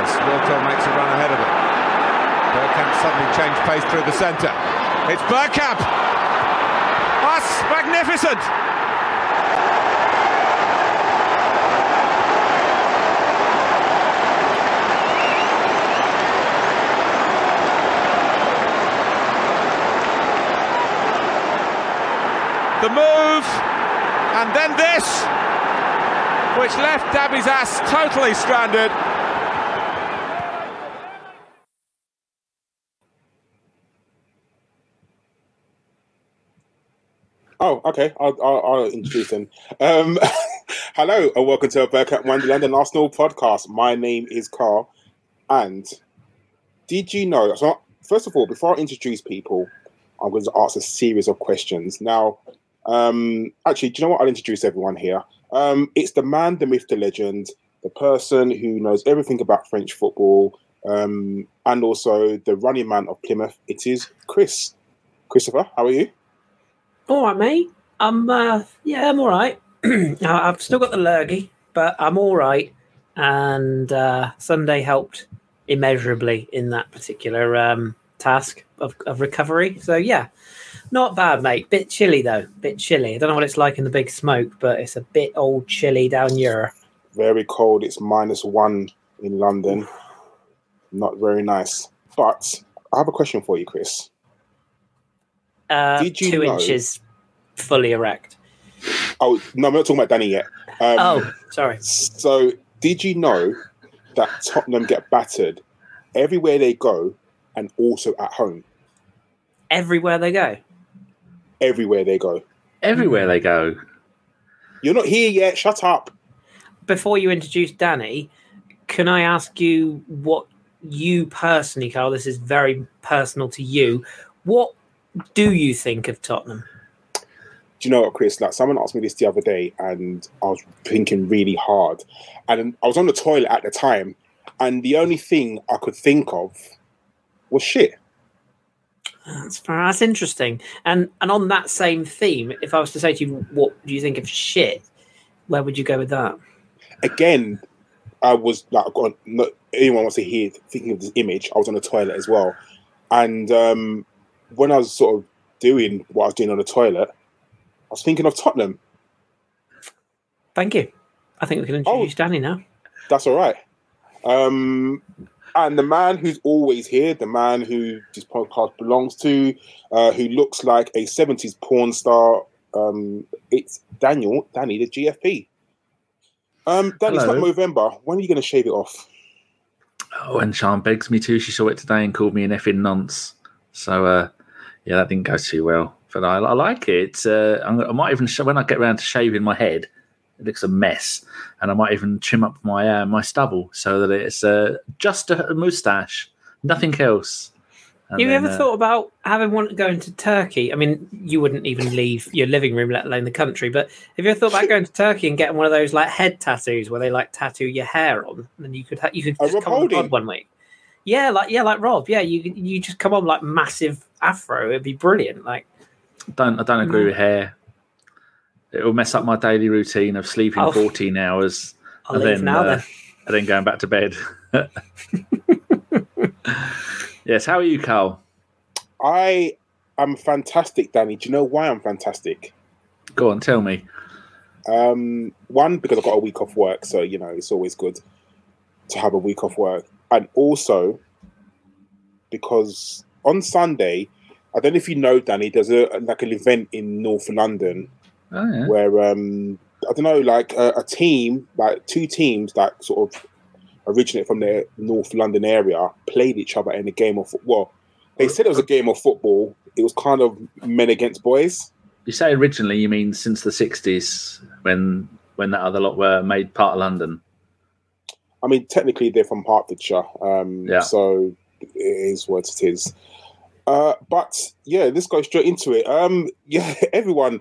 Gonzalez. Wiltord makes a run ahead of him. Bergkamp suddenly changed pace through the centre. It's Bergkamp! That's magnificent! The move, and then this, which left Dabizas totally stranded. Oh, okay. I'll, I'll, I'll introduce him. Um, hello, and welcome to a Bergkamp Wonderland and Arsenal podcast. My name is Karl, and did you know? So, first of all, before I introduce people, I'm going to ask a series of questions. Now, um, actually, do you know what? I'll introduce everyone here. Um, it's the man, the myth, the legend, the person who knows everything about French football, um, and also the running man of Plymouth. It is Chris. Christopher, how are you? All right, mate. I'm uh, yeah, I'm all right. I've still got the lurgy, but I'm all right. And uh, Sunday helped immeasurably in that particular um, task of, of recovery. So yeah, not bad, mate. Bit chilly though. Bit chilly. I don't know what it's like in the big smoke, but it's a bit old chilly down here. Very cold. It's minus one in London. Not very nice. But I have a question for you, Chris. Uh, Did you two know- inches fully erect. Oh no, I'm not talking about Danny yet. Um, oh, sorry. So, did you know that Tottenham get battered everywhere they go, and also at home Everywhere they go. everywhere they go? Everywhere they go. You're not here yet. Shut up. Before you introduce Danny, can I ask you what you personally, Karl? This is very personal to you. What do you think of Tottenham? Do you know what, Chris? Like someone asked me this the other day, and I was thinking really hard, and I was on the toilet at the time, and the only thing I could think of was shit. That's that's interesting. And and on that same theme, if I was to say to you, what do you think of shit? Where would you go with that? again, I was like, God, not anyone wants to hear thinking of this image. I was on the toilet as well, and um, when I was sort of doing what I was doing on the toilet, I was thinking of Tottenham. Thank you. I think we can Oh. introduce Danny now. That's all right. Um, and the man who's always here, the man who this podcast belongs to, uh, who looks like a '70s porn star, um, it's Daniel, Danny, the GFP. Um, Danny, it's not Hello. November. When are you going to shave it off? Oh, and Sean begs me to. She saw it today and called me an effing nonce. So, uh, yeah, that didn't go too well. But I, I like it. Uh, I'm, I might even, sh- when I get around to shaving my head, it looks a mess. And I might even trim up my uh, my stubble so that it's uh, just a, a moustache, nothing else. And Have you then, ever uh, thought about having one going to Turkey? I mean, you wouldn't even leave your living room, let alone the country. But have you ever thought about going to Turkey and getting one of those like head tattoos where they like tattoo your hair on, and then you could ha- you could just Rob come on the one week? Yeah, like yeah, like Rob. Yeah, you you just come on like massive afro. It'd be brilliant. Like don't I don't agree No. with hair. It will mess up my daily routine of sleeping Oh. 14 hours I'll and then, now uh, then. and then going back to bed. yes, how are you, Karl? I am fantastic, Danny. Do you know why I'm fantastic? Go on, tell me. Um, one, because I've got a week off work, so you know it's always good to have a week off work, and also because on Sunday, I don't know if you know, Danny. There's a like an event in North London Oh, yeah. where um, I don't know, like a, a team, like two teams that sort of originate from the North London area, played each other in a game of football. They said it was a game of football. It was kind of men against boys. You say originally, you mean since the 60s when when that other lot were made part of London. I mean, technically they're from Hertfordshire, um, Yeah. so it is what it is. Uh, but yeah, let's go straight into it. Um, yeah, everyone,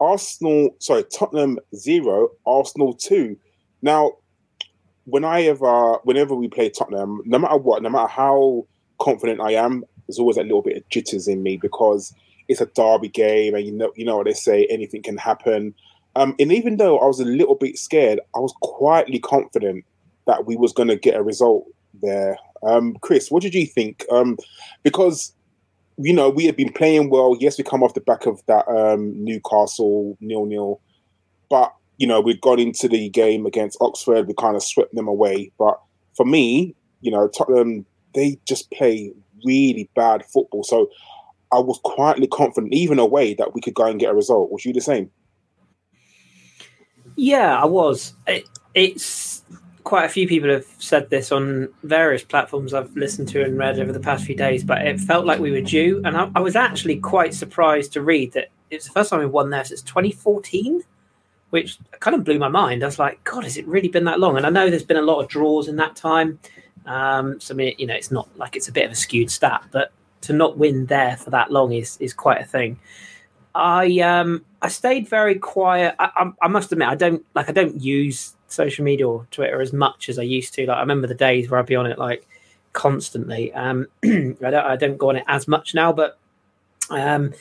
Arsenal, sorry, Tottenham zero, Arsenal two. Now, when I ever, whenever we play Tottenham, no matter what, no matter how confident I am, there's always a little bit of jitters in me because it's a derby game, and you know, you know what they say, anything can happen. Um, and even though I was a little bit scared, I was quietly confident that we was going to get a result there. Um, Chris, what did you think? Um, because you know we had been playing well. Yes, we come off the back of that um, Newcastle nil nil, but you know we've gone into the game against Oxford. We kind of swept them away. But for me, you know, Tottenham they just play really bad football. So I was quietly confident, even away, that we could go and get a result. Was you the same? Yeah, I was. It, it's quite a few people have said this on various platforms I've listened to and read over the past few days, but it felt like we were due. And I, I was actually quite surprised to read that it's the first time we've won there since 2014, which kind of blew my mind. I was like, God, has it really been that long? And I know there's been a lot of draws in that time. Um, so, I mean, you know, it's not like it's a bit of a skewed stat, but to not win there for that long is is quite a thing. I um I stayed very quiet. I, I, I, must admit I don't like I don't use social media or Twitter as much as I used to. Like I remember the days where I'd be on it like constantly. Um, I don't I don't go on it as much now, but um,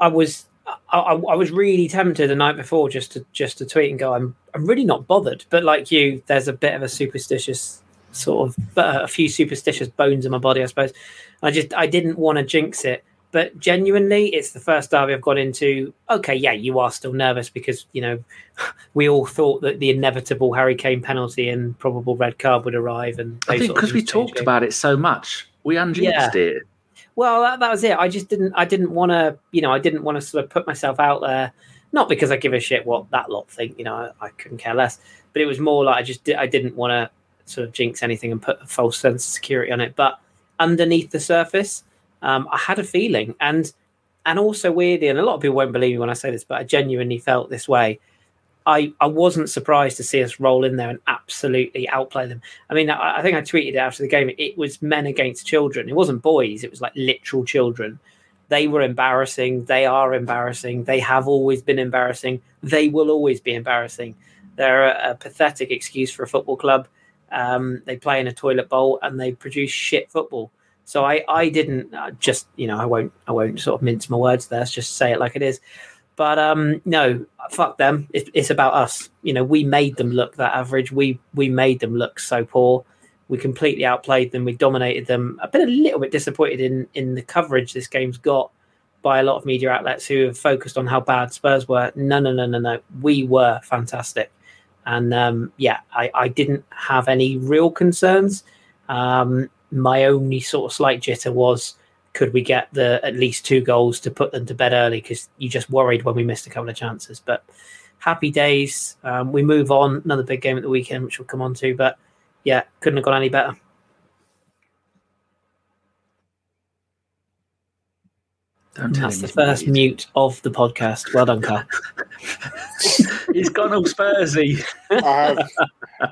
I was I, I, was really tempted the night before just to just to tweet and go I'm I'm really not bothered. But like you, there's a bit of a superstitious sort of uh, a few superstitious bones in my body, I suppose. I just I didn't want to jinx it. But genuinely, it's the first derby I've got into. Okay, yeah, you are still nervous because you know we all thought that the inevitable Harry Kane penalty and probable red card would arrive, and I think because we talked about it so much, we unjinxed yeah. it. Well, that, that was it. I just didn't. I didn't want to. You know, I didn't want to sort of put myself out there. Not because I give a shit what that lot think. You know, I, I couldn't care less. But it was more like I just did, I didn't want to sort of jinx anything and put a false sense of security on it. But underneath the surface, um, I had a feeling, and and also weirdly, and a lot of people won't believe me when I say this, but I genuinely felt this way. I, I wasn't surprised to see us roll in there and absolutely outplay them. I mean, I, I think I tweeted it after the game. It was men against children. It wasn't boys. It was like literal children. They were embarrassing. They are embarrassing. They have always been embarrassing. They will always be embarrassing. They're a, a pathetic excuse for a football club. Um, they play in a toilet bowl and they produce shit football. So I, I didn't uh, just, you know, I won't, I won't sort of mince my words there. Let's just say it like it is. But um, no, fuck them. It, it's about us. You know, we made them look that average. We we made them look so poor. We completely outplayed them. We dominated them. I've been a little bit disappointed in in the coverage this game's got by a lot of media outlets who have focused on how bad Spurs were. No, no, no, no, no. We were fantastic. And um, yeah, I, I, didn't have any real concerns. Um, my only sort of slight jitter was could we get the at least two goals to put them to bed early because you just worried when we missed a couple of chances. But happy days. Um, we move on. Another big game at the weekend, which we'll come on to. But yeah, couldn't have gone any better. Don't tell That's the first mute of the podcast. Well done, Karl. He's gone all Spursy. I, have,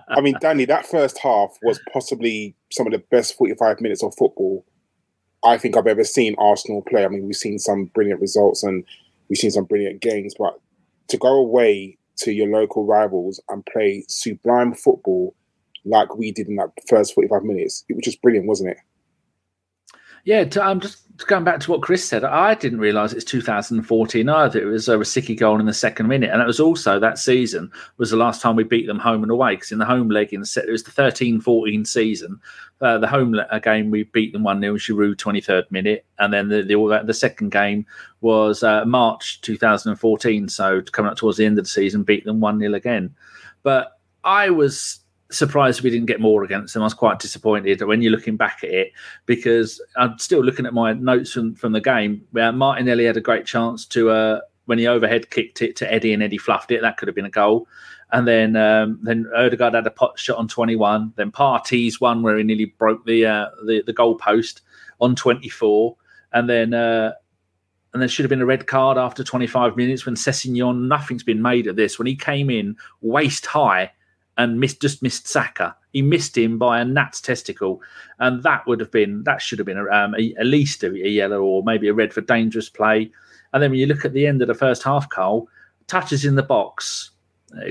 I mean, Danny, that first half was possibly some of the best 45 minutes of football I think I've ever seen Arsenal play. I mean, we've seen some brilliant results and we've seen some brilliant games, but to go away to your local rivals and play sublime football like we did in that first 45 minutes, it was just brilliant, wasn't it? Yeah, to, I'm just going back to what Chris said. I didn't realise it's 2014 either. It was a Rosicky goal in the second minute, and it was also that season was the last time we beat them home and away. Because in the home leg, in the set, it was the 13-14 season. Uh, the home le- game we beat them one 0 Giroud 23rd minute, and then the the, the second game was uh, March 2014. So coming up towards the end of the season, beat them one 0 again. But I was surprised we didn't get more against them. I was quite disappointed when you're looking back at it because I'm still looking at my notes from, from the game. where Martinelli had a great chance to uh, when he overhead kicked it to Eddie and Eddie fluffed it. That could have been a goal. And then um, then Odegaard had a pot shot on 21. Then Partey's one where he nearly broke the uh, the, the goal post on 24. And then uh, and there should have been a red card after 25 minutes when Sessegnon, nothing's been made of this. When he came in waist high and missed just missed Saka. He missed him by a gnat's testicle, and that would have been that should have been um, a, at least a, a, yellow or maybe a red for dangerous play. And then when you look at the end of the first half, Carl touches in the box.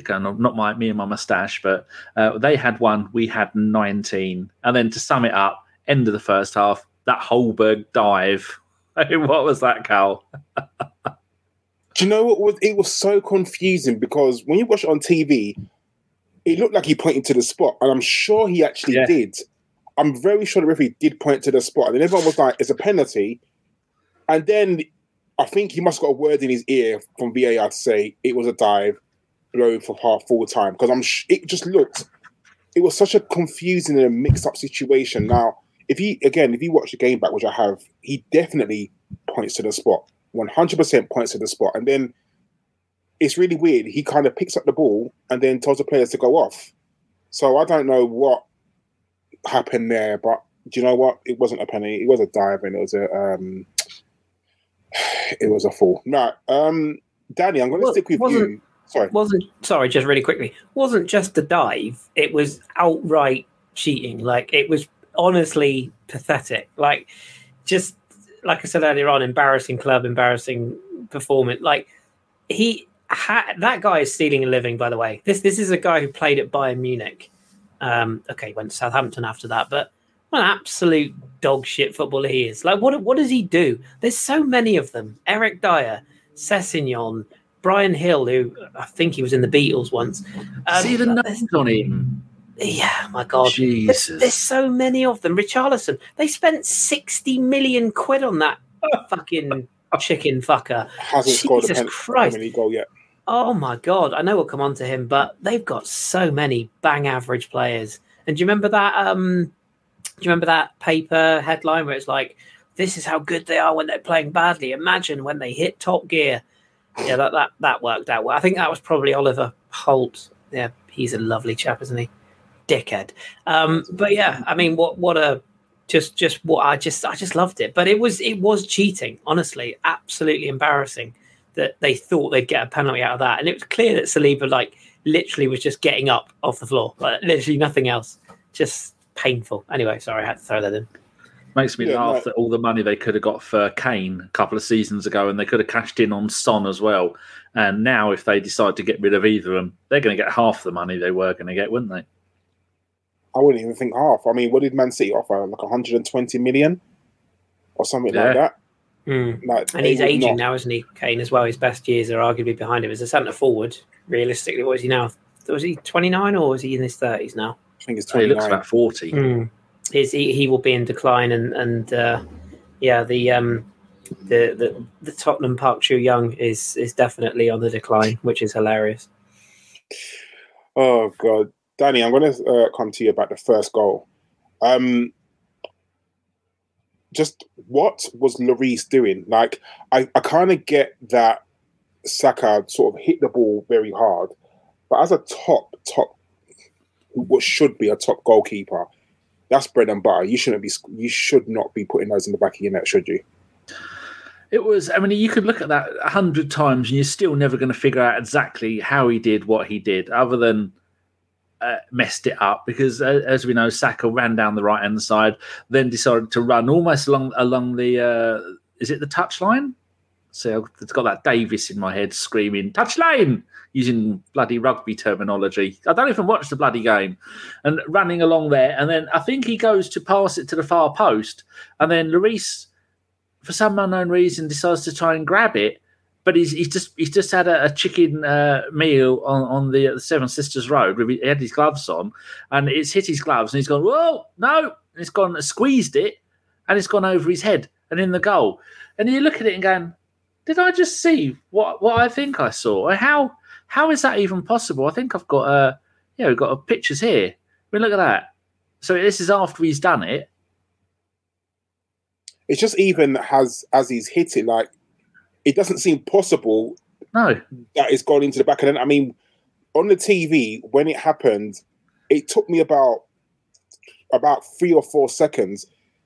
Kind of not my me and my moustache, but uh, they had one, we had nineteen. And then to sum it up, end of the first half, that Højbjerg dive. what was that, Karl? Do you know what was? It was so confusing because when you watch it on TV, it looked like he pointed to the spot, and I'm sure he actually yeah. did. I'm very sure the referee did point to the spot, and then everyone was like, "It's a penalty." And then I think he must have got a word in his ear from VAR to say it was a dive, blown for half full time because I'm. Sh- it just looked. It was such a confusing and a mixed up situation. Now, if he again, if you watch the game back, which I have, he definitely points to the spot. One hundred percent points to the spot, and then it's really weird. He kind of picks up the ball and then tells the players to go off. So I don't know what happened there, but do you know what? It wasn't a penalty. It was a dive, and it was a um, it was a fall. No, um, Danny, I'm going to Well, stick with you. Sorry. wasn't sorry, just really quickly, wasn't just a dive. It was outright cheating. Like it was honestly pathetic. Like just like I said earlier on, embarrassing club, embarrassing performance. Like he had that guy is stealing a living. By the way, this this is a guy who played at Bayern Munich. Um, okay, went to Southampton after that, but what an absolute dog shit footballer he is. Like what what does he do? There's so many of them. Eric Dier, Sessegnon, Bryan Gil, who I think he was in the Beatles once. Um, See the there's- on him. yeah, my God. There's, Jesus. there's so many of them. Richarlison, they spent 60 million quid on that fucking chicken fucker. Hasn't scored a Jesus pen- Christ. League goal yet. Oh my God. I know we'll come on to him, but they've got so many bang average players. And do you remember that? Um, do you remember that paper headline where it's like, this is how good they are when they're playing badly. Imagine when they hit top gear. Yeah, that, that, that worked out well. I think that was probably Oliver Holt. Yeah, he's a lovely chap, isn't he? Dickhead. Um, but yeah, I mean, what what a just just what I just I just loved it. But it was it was cheating, honestly, absolutely embarrassing that they thought they'd get a penalty out of that, and it was clear that Saliba like literally was just getting up off the floor, like literally nothing else. Just painful. Anyway, sorry, I had to throw that in. Makes me Yeah, laugh no. that all the money they could have got for Kane a couple of seasons ago, and they could have cashed in on Son as well. And now, if they decide to get rid of either of them, they're going to get half the money they were going to get, wouldn't they? I wouldn't even think half. I mean, what did Man City offer? Like 120 million or something like that. Mm. Like, And he's aging not- now, isn't he? Kane as well. His best years are arguably behind him as a centre forward. Realistically, what is he now? Was he twenty nine or is he in his thirties now? I think it's So he looks about 40. Mm. His, he, he will be in decline, and and uh, yeah, the um the, the the Tottenham Park Chu Young is is definitely on the decline, which is hilarious. Oh god, Danny, I'm going to uh, come to you about the first goal. Um, just what was Lloris doing? Like, I, I kind of get that Saka sort of hit the ball very hard, but as a top top, what should be a top goalkeeper, that's bread and butter. You shouldn't be. You should not be putting those in the back of your net, should you? It was, I mean, you could look at that a hundred times and you're still never going to figure out exactly how he did what he did, other than uh, messed it up. Because uh, as we know, Saka ran down the right hand side, then decided to run almost along along the, uh, is it the touchline? So it's got that Davis in my head screaming touchline using bloody rugby terminology. I don't even watch the bloody game, and running along there, and then I think he goes to pass it to the far post, and then Lloris for some unknown reason decides to try and grab it, but he's he's just he's just had a, a chicken uh, meal on on the, uh, Seven Sisters Road. He had his gloves on, and it's hit his gloves, and he's gone whoa no, and it's gone squeezed it, and it's gone over his head and in the goal. And you look at it and going, did I just see what what I think I saw? How how is that even possible? I think I've got a yeah we've got uh, pictures here. I mean look at that. So this is after he's done it. It's just even has as he's hit it, like it doesn't seem possible No, that it's gone into the back of the. I mean, on the TV when it happened, it took me about about three or four seconds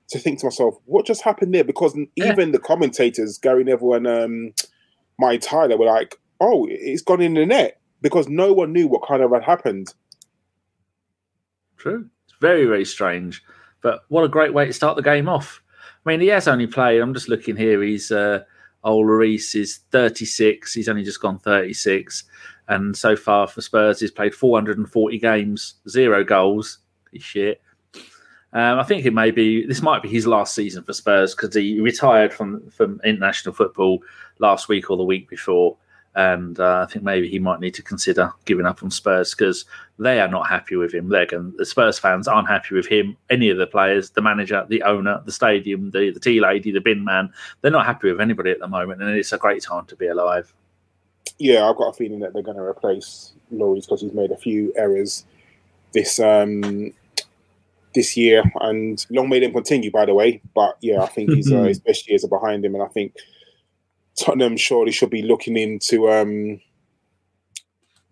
to think to myself, what just happened there? Because Yeah. even the commentators, Gary Neville and um, Mike Tyler, were like, "Oh, it's gone in the net," because no one knew what kind of had happened. True. It's very, very strange. But what a great way to start the game off. I mean, he has only played, I'm just looking here, he's uh Lloris is 36, he's only just gone 36. And so far for Spurs, he's played 440 games, zero goals. He's shit. Um, I think it may be this might be his last season for Spurs because he retired from from international football last week or the week before, and uh, I think maybe he might need to consider giving up on Spurs because they are not happy with him. They're going, the Spurs fans aren't happy with him. Any of the players, the manager, the owner, the stadium, the the tea lady, the bin man, they're not happy with anybody at the moment, and it's a great time to be alive. Yeah, I've got a feeling that they're going to replace Lloris because he's made a few errors this um this year, and long may them continue. By the way, but yeah, I think he's uh, his best years are behind him, and I think Tottenham surely should be looking into um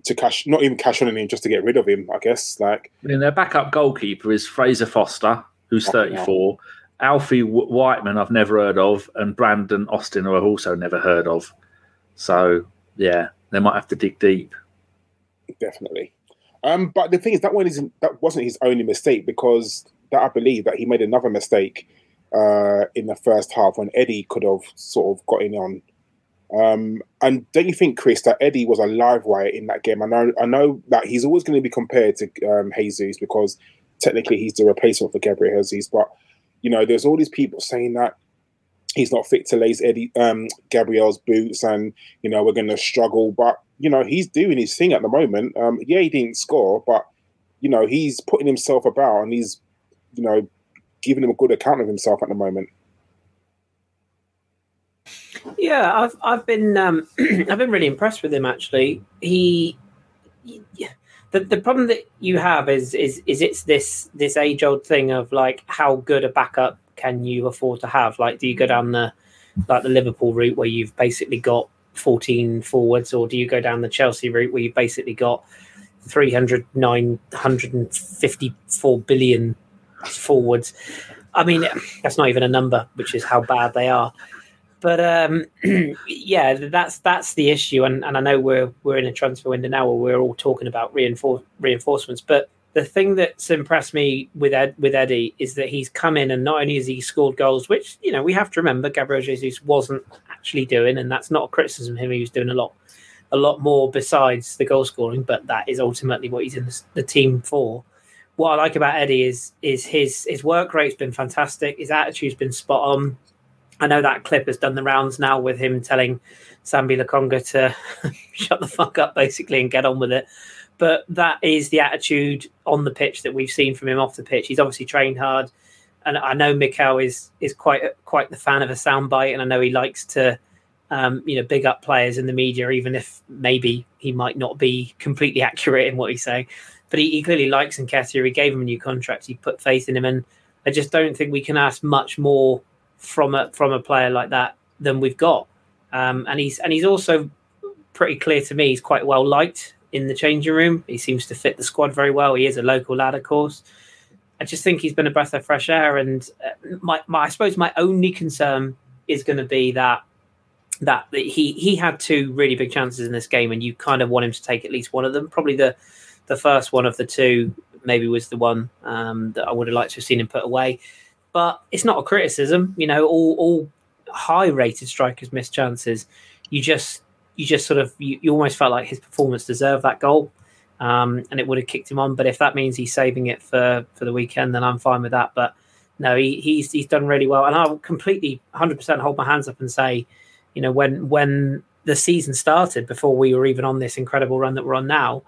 to cash, not even cash on him, just to get rid of him. I guess like I mean, their backup goalkeeper is Fraser Forster, who's 34. Alfie w- Whiteman, I've never heard of, and Brandon Austin, who I've also never heard of. So yeah, they might have to dig deep. definitely. Um, but the thing is, that one isn't that wasn't his only mistake because that I believe that he made another mistake uh, in the first half when Eddie could have sort of got in on. Um, and don't you think, Chris, that Eddie was a live wire in that game? I know, I know that he's always going to be compared to um, Jesus because technically he's the replacement for Gabriel Jesus. But you know, there's all these people saying that he's not fit to lace Eddie um, Gabriel's boots, and you know we're going to struggle. But you know he's doing his thing at the moment. Um, yeah, he didn't score, but you know he's putting himself about, and he's you know giving him a good account of himself at the moment. Yeah, I've I've been um, I've been really impressed with him actually. He, he- the the problem that you have is is is it's this this age old thing of like how good a backup can you afford to have? Like, do you go down the like the Liverpool route where you've basically got 14 forwards, or do you go down the Chelsea route where you've basically got 300, 954 billion forwards? I mean, that's not even a number, which is how bad they are. But um, yeah, that's that's the issue, and, and I know we're we're in a transfer window now where we're all talking about reinfor- reinforcements. But the thing that's impressed me with Ed, with Eddie is that he's come in and not only has he scored goals, which you know we have to remember Gabriel Jesus wasn't actually doing, and that's not a criticism of him. He was doing a lot a lot more besides the goal scoring, but that is ultimately what he's in the, the team for. What I like about Eddie is is his his work rate's been fantastic. His attitude's been spot on. I know that clip has done the rounds now with him telling Sambi Lokonga to shut the fuck up, basically, and get on with it. But that is the attitude on the pitch that we've seen from him off the pitch. He's obviously trained hard, and I know Mikel is is quite quite the fan of a soundbite, and I know he likes to, um, you know, big up players in the media, even if maybe he might not be completely accurate in what he's saying. But he, he clearly likes Nketiah. He gave him a new contract. He put faith in him, and I just don't think we can ask much more from a from a player like that than we've got. Um, and he's and he's also pretty clear to me. He's quite well liked in the changing room. He seems to fit the squad very well. He is a local lad, of course. I just think he's been a breath of fresh air. And uh, my, my I suppose my only concern is going to be that that he he had two really big chances in this game, and you kind of want him to take at least one of them. Probably the the first one of the two maybe was the one um, that I would have liked to have seen him put away. But it's not a criticism, you know. All all high rated strikers miss chances. You just you just sort of you, you almost felt like his performance deserved that goal, um, and it would have kicked him on. But if that means he's saving it for for the weekend, then I'm fine with that. But no, he, he's he's done really well, and I'll completely 100 percent hold my hands up and say, you know, when when the season started, before we were even on this incredible run that we're on now,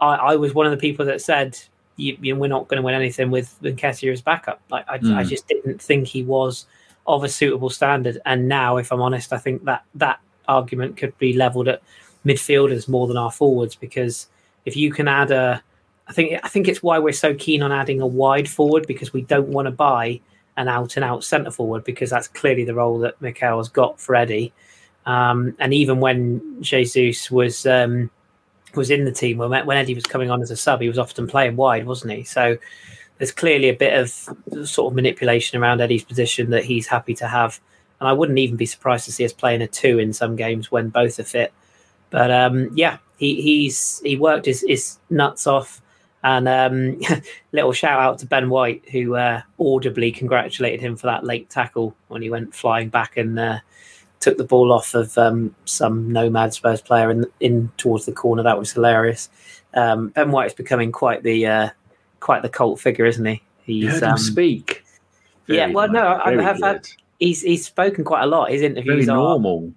I, I was one of the people that said. You, you we're not going to win anything with Nketiah as backup. Like I, I Mm. just didn't think he was of a suitable standard. And now, if I'm honest, I think that that argument could be leveled at midfielders more than our forwards because if you can add a, I think I think it's why we're so keen on adding a wide forward because we don't want to buy an out and out centre forward because that's clearly the role that Mikel has got for Eddie. Um, and even when Jesus was um, was in the team when when Eddie was coming on as a sub, he was often playing wide, wasn't he? So there's clearly a bit of sort of manipulation around Eddie's position that he's happy to have. And I wouldn't even be surprised to see us playing a two in some games when both are fit. But um, yeah, he, he's he worked his, his nuts off. And um, little shout out to Ben White, who uh, audibly congratulated him for that late tackle when he went flying back and uh, took the ball off of um, some nomad Spurs player in, in towards the corner. That was hilarious. Um, ben White is becoming quite the uh, quite the cult figure, isn't he? You He's heard him um, speak. yeah, well, no, I- I very have had- he's he's spoken quite a lot. His very interviews are normal.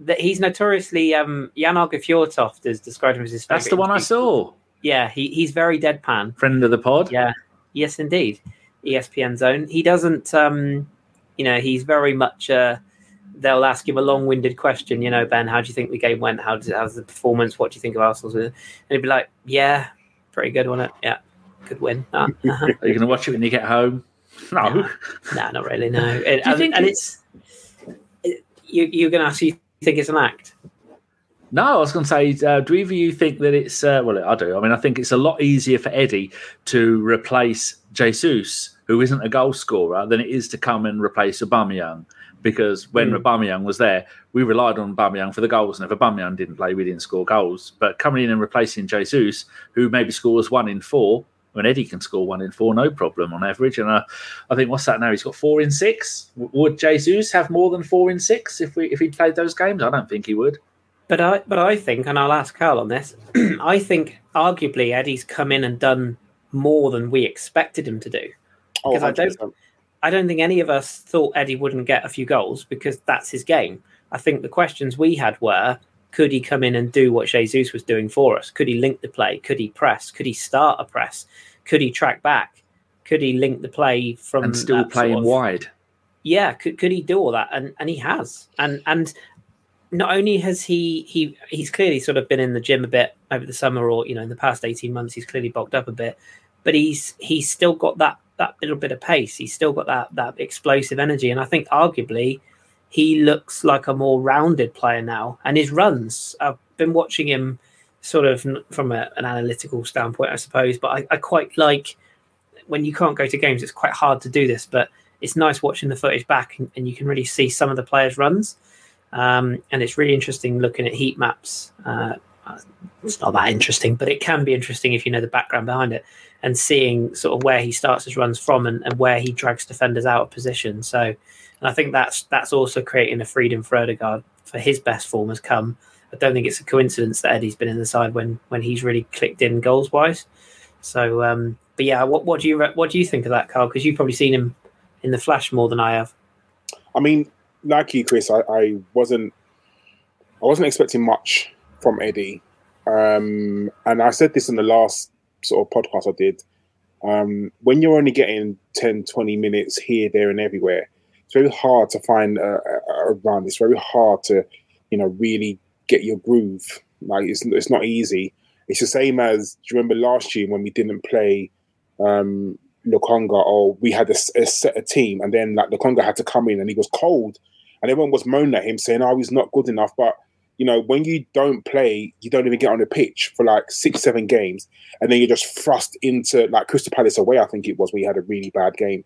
that he's notoriously um, Jan Fjørtoft has described him as his. That's the one I saw. Yeah, he, he's very deadpan. Friend of the pod. Yeah, yes, indeed. ESPN Zone. He doesn't. Um, you know, he's very much. Uh, they'll ask him a long-winded question. You know, Ben, how do you think the game went? How did, how's the performance? What do you think of Arsenal's win? And he'd be like, "Yeah, pretty good, wasn't it? Yeah, good win." Uh, uh-huh. Are you going to watch it when you get home? No. No. not really. No, It- and, and it- it's it, you, you're going to ask. You think it's an act? No, I was going to say, uh, do either of you think that it's, uh, well, I do. I mean, I think it's a lot easier for Eddie to replace Jesus, who isn't a goal scorer, than it is to come and replace Aubameyang. Because when Mm. Aubameyang was there, we relied on Aubameyang for the goals. And if Aubameyang didn't play, we didn't score goals. But coming in and replacing Jesus, who maybe scores one in four, when Eddie can score one in four, no problem on average. And uh, I think what's that now? He's got four in six. W- Would Jesus have more than four in six if we if he played those games? I don't think he would. But I, but I think, and I'll ask Karl on this. I think arguably Eddie's come in and done more than we expected him to do. Oh, Because I don't- 100%. I don't think any of us thought Eddie wouldn't get a few goals because that's his game. I think the questions we had were: Could he come in and do what Jesus was doing for us? Could he link the play? Could he press? Could he start a press? Could he track back? Could he link the play from and still that sort playing of- wide. yeah could, could he do all that and and he has and and not only has he he he's clearly sort of been in the gym a bit over the summer or you know in the past 18 months he's clearly bulked up a bit but he's he's still got that that little bit of pace he's still got that that explosive energy and i think arguably he looks like a more rounded player now and his runs i've been watching him sort of from a, an analytical standpoint i suppose but I, I quite like when you can't go to games it's quite hard to do this but it's nice watching the footage back and, and you can really see some of the players' runs. Um, and it's really interesting looking at heat maps. Uh, it's not that interesting, but it can be interesting if you know the background behind it and seeing sort of where he starts his runs from and, and where he drags defenders out of position. So, and I think that's that's also creating a freedom for Odegaard for his best form has come. I don't think it's a coincidence that Eddie's been in the side when when he's really clicked in goals wise. So, um, but yeah, what what do you what do you think of that, Karl? Because you've probably seen him in the flash more than I have. I mean, like you, Chris, I, I wasn't I wasn't expecting much from Eddie. Um, and I said this in the last sort of podcast I did. Um, when you're only getting 10, 20 minutes here, there, and everywhere, it's very hard to find a, a, a run. It's very hard to, you know, really get your groove. Like it's it's not easy. It's the same as do you remember last year when we didn't play um, Lokonga or we had a set a team and then like Lokonga had to come in and he was cold and everyone was moaning at him saying, "Oh, he's not good enough." But you know, when you don't play, you don't even get on the pitch for like six, seven games, and then you're just thrust into like Crystal Palace away. I think it was you had a really bad game.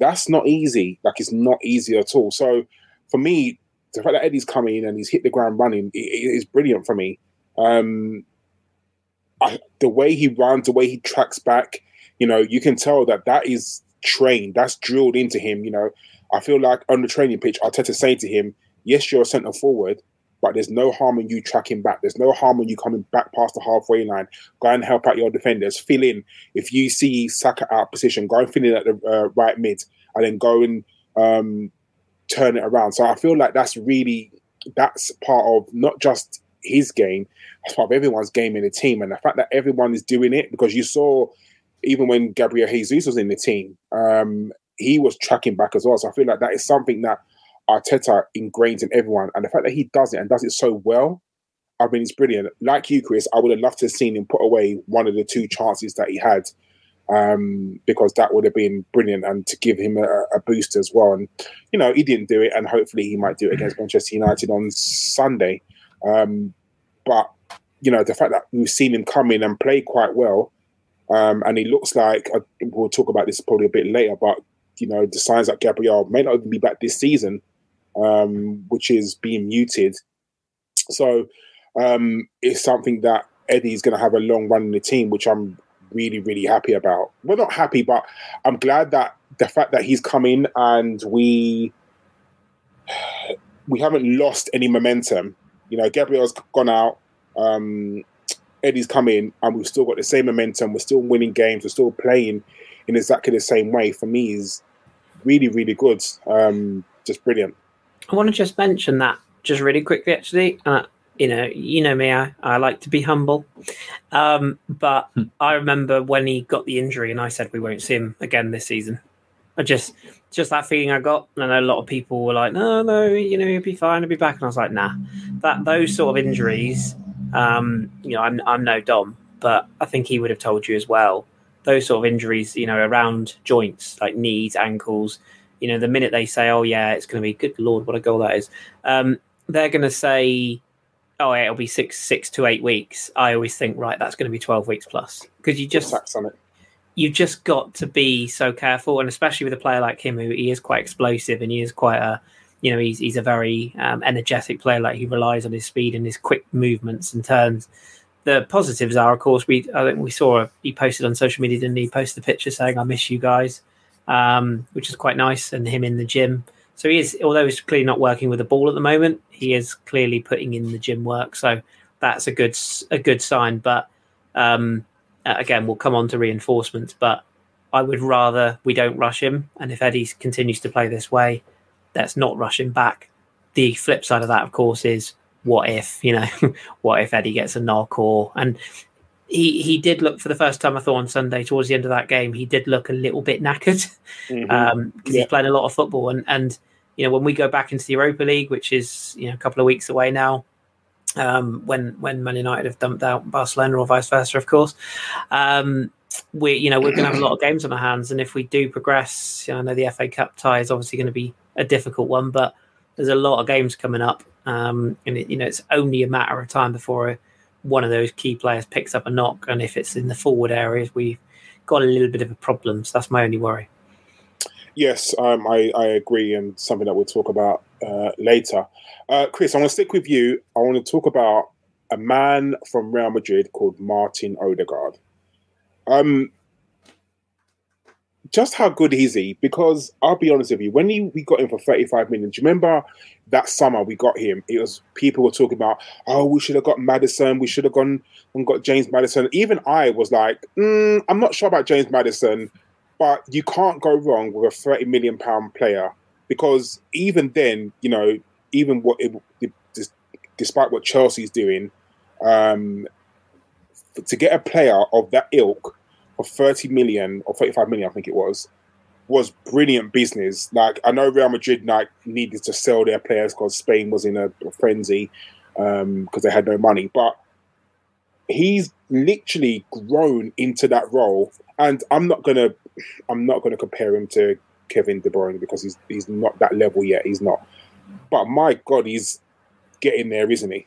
That's not easy. Like it's not easy at all. So for me, the fact that Eddie's coming in and he's hit the ground running is brilliant for me. Um, I, the way he runs, the way he tracks back, you know, you can tell that that is trained. That's drilled into him. You know, I feel like on the training pitch, Arteta saying to him, "Yes, you're a centre forward, but there's no harm in you tracking back. There's no harm in you coming back past the halfway line. Go and help out your defenders. Fill in. If you see Saka out position, go and fill in at the uh, right mid, and then go and um, turn it around." So I feel like that's really that's part of not just his game, it's part of everyone's game in the team, and the fact that everyone is doing it because you saw even when Gabriel Jesus was in the team, um, he was tracking back as well. So I feel like that is something that Arteta ingrains in everyone, and the fact that he does it and does it so well, I mean, it's brilliant. Like you, Chris, I would have loved to have seen him put away one of the two chances that he had, um, because that would have been brilliant and to give him a, a boost as well. And you know, he didn't do it, and hopefully he might do it against Manchester United on Sunday. Um, but you know, the fact that we've seen him come in and play quite well, um, and he looks like uh, we'll talk about this probably a bit later, but you know, the signs that Gabriel may not even be back this season, um, which is being muted. So um, it's something that Eddie's going to have a long run in the team, which I'm really, really happy about. Well, not happy, but I'm glad that the fact that he's come in and we we haven't lost any momentum. You know, Gabriel's gone out. Um, Eddie's come in, and we've still got the same momentum. We're still winning games. We're still playing in exactly the same way. For me, is really, really good. Um, just brilliant. I want to just mention that just really quickly, actually. Uh, you know, you know me, I, I like to be humble. Um, but Hmm. I remember when he got the injury, and I said we won't see him again this season. I just, just that feeling I got. And I know a lot of people were like, "No, no, you know, he'll be fine, he'll be back." And I was like, "Nah, that those sort of injuries, um, you know, I'm I'm no Dom, but I think he would have told you as well. Those sort of injuries, you know, around joints like knees, ankles, you know, the minute they say, "Oh yeah, it's going to be good lord, what a goal that is," um, they're going to say, "Oh, yeah, it'll be six six to eight weeks." I always think, right, that's going to be twelve weeks plus because you just on it. you've just got to be so careful, and especially with a player like him, who he is quite explosive and he is quite a, you know, he's he's a very um, energetic player. Like he relies on his speed and his quick movements and turns. The positives are, of course, we I think we saw he posted on social media, didn't he? Posted a picture saying, "I miss you guys," um, which is quite nice, and him in the gym. So he is, although he's clearly not working with the ball at the moment, he is clearly putting in the gym work. So that's a good a good sign. But um, uh, again, we'll come on to reinforcements, but I would rather we don't rush him. And if Eddie continues to play this way, let's not rush him back. The flip side of that, of course, is what if, you know, what if Eddie gets a knock or, and he, he did look for the first time I thought on Sunday towards the end of that game, he did look a little bit knackered Mhm. um, because Yeah. he's playing a lot of football. And, and, you know, when we go back into the Europa League, which is, you know, a couple of weeks away now, um, when, when Man United have dumped out Barcelona or vice versa, of course, um, we, you know, we're going to have a lot of games on our hands. And if we do progress, you know, I know the FA Cup tie is obviously going to be a difficult one, but there's a lot of games coming up. Um, and it, you know, it's only a matter of time before one of those key players picks up a knock. And if it's in the forward areas, we've got a little bit of a problem. So that's my only worry. Yes, um, I, I agree, and something that we'll talk about uh, later. Uh, Chris, I want to stick with you. I want to talk about a man from Real Madrid called Martin Odegaard. Um, just how good is he? Because I'll be honest with you, when he, we got him for 35 million, do you remember that summer we got him? It was people were talking about, oh, we should have got Maddison, we should have gone and got James Maddison. Even I was like, mm, I'm not sure about James Maddison but you can't go wrong with a 30 million pound player because even then, you know, even what it, it, despite what Chelsea's doing, um, to get a player of that ilk for 30 million or 35 million, I think it was, was brilliant business. Like I know Real Madrid like needed to sell their players because Spain was in a, a frenzy because um, they had no money, but he's literally grown into that role. And I'm not gonna, I'm not gonna compare him to Kevin De Bruyne because he's he's not that level yet. He's not. But my God, he's getting there, isn't he?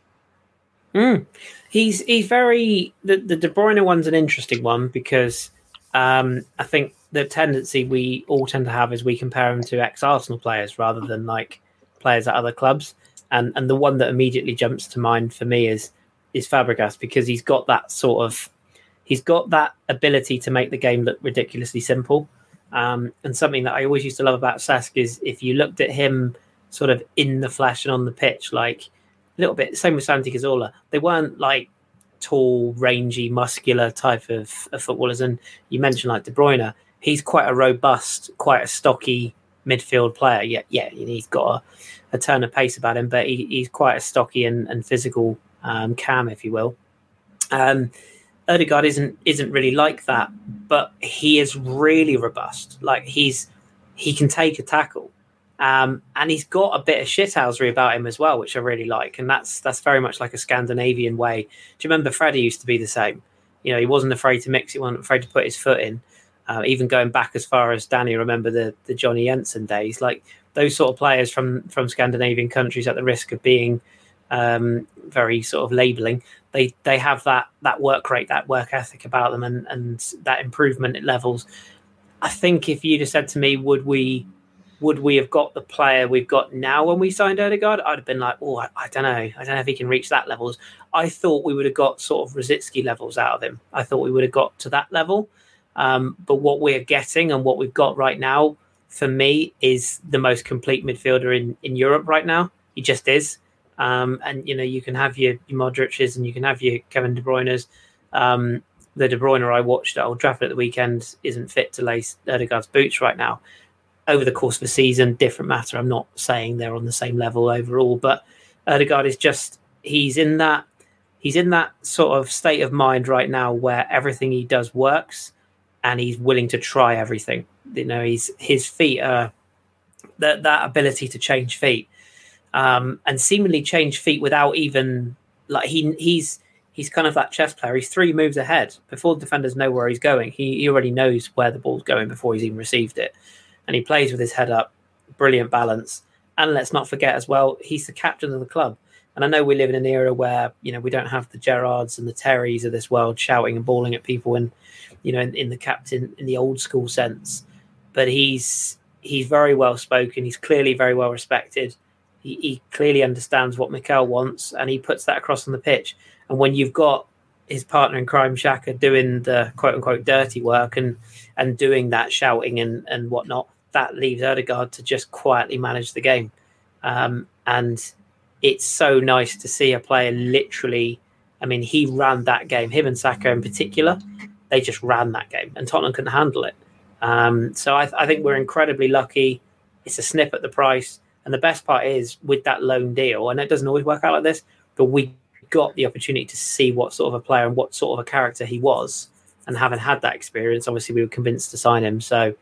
Mm. He's he's very the the De Bruyne one's an interesting one because um, I think the tendency we all tend to have is we compare him to ex Arsenal players rather than like players at other clubs. And and the one that immediately jumps to mind for me is is Fabregas because he's got that sort of he's got that ability to make the game look ridiculously simple. Um, and something that I always used to love about Cesc is if you looked at him sort of in the flesh and on the pitch, like a little bit same with Santi Cazorla. They weren't like tall, rangy, muscular type of, of footballers. And you mentioned like De Bruyne, he's quite a robust, quite a stocky midfield player. Yeah, yeah, he's got a, a turn of pace about him, but he, he's quite a stocky and, and physical um, cam, if you will. Um, Odegaard isn't isn't really like that, but he is really robust. Like he's he can take a tackle. Um, and he's got a bit of shithousery about him as well, which I really like. And that's that's very much like a Scandinavian way. Do you remember Freddie used to be the same? You know, he wasn't afraid to mix. He wasn't afraid to put his foot in. Uh, even going back as far as Danny, remember the the Johnny Jensen days, like those sort of players from from Scandinavian countries at the risk of being um, very sort of labeling. They they have that that work rate, that work ethic about them, and and that improvement at levels. I think if you'd have said to me, would we would we have got the player we've got now when we signed Odegaard? I'd have been like, oh, I, I, don't know. I don't know if he can reach that levels. I thought we would have got sort of Rosicky levels out of him. I thought we would have got to that level. Um, but what we're getting and what we've got right now, for me, is the most complete midfielder in, in Europe right now. He just is. Um, and, you know, you can have your, your Modric's and you can have your Kevin De Bruyne's. Um, the De Bruyne I watched at Old Trafford at the weekend isn't fit to lace Odegaard's boots right now over the course of the season, different matter. I'm not saying they're on the same level overall, but Odegaard is just he's in that he's in that sort of state of mind right now where everything he does works and he's willing to try everything. You know, he's his feet are that that ability to change feet um, and seemingly change feet without even like he he's he's kind of that chess player. He's three moves ahead before the defenders know where he's going. He, he already knows where the ball's going before he's even received it, and he plays with his head up. Brilliant balance. And let's not forget as well, he's the captain of the club. And I know we live in an era where you know we don't have the Gerards and the Terrys of this world shouting and bawling at people, and you know in, in the captain in the old school sense. But he's he's very well spoken. He's clearly very well respected. He, he clearly understands what Mikel wants, and he puts that across on the pitch. And when you've got his partner in crime, Xhaka, doing the quote unquote dirty work and and doing that shouting and and whatnot, that leaves Odegaard to just quietly manage the game. Um, and it's so nice to see a player literally. I mean, he ran that game. Him and Saka in particular, they just ran that game, and Tottenham couldn't handle it. Um, so I, I, think we're incredibly lucky. It's a snip at the price, and the best part is with that loan deal, and it doesn't always work out like this, but we got the opportunity to see what sort of a player and what sort of a character he was, and having had that experience, obviously we were convinced to sign him. So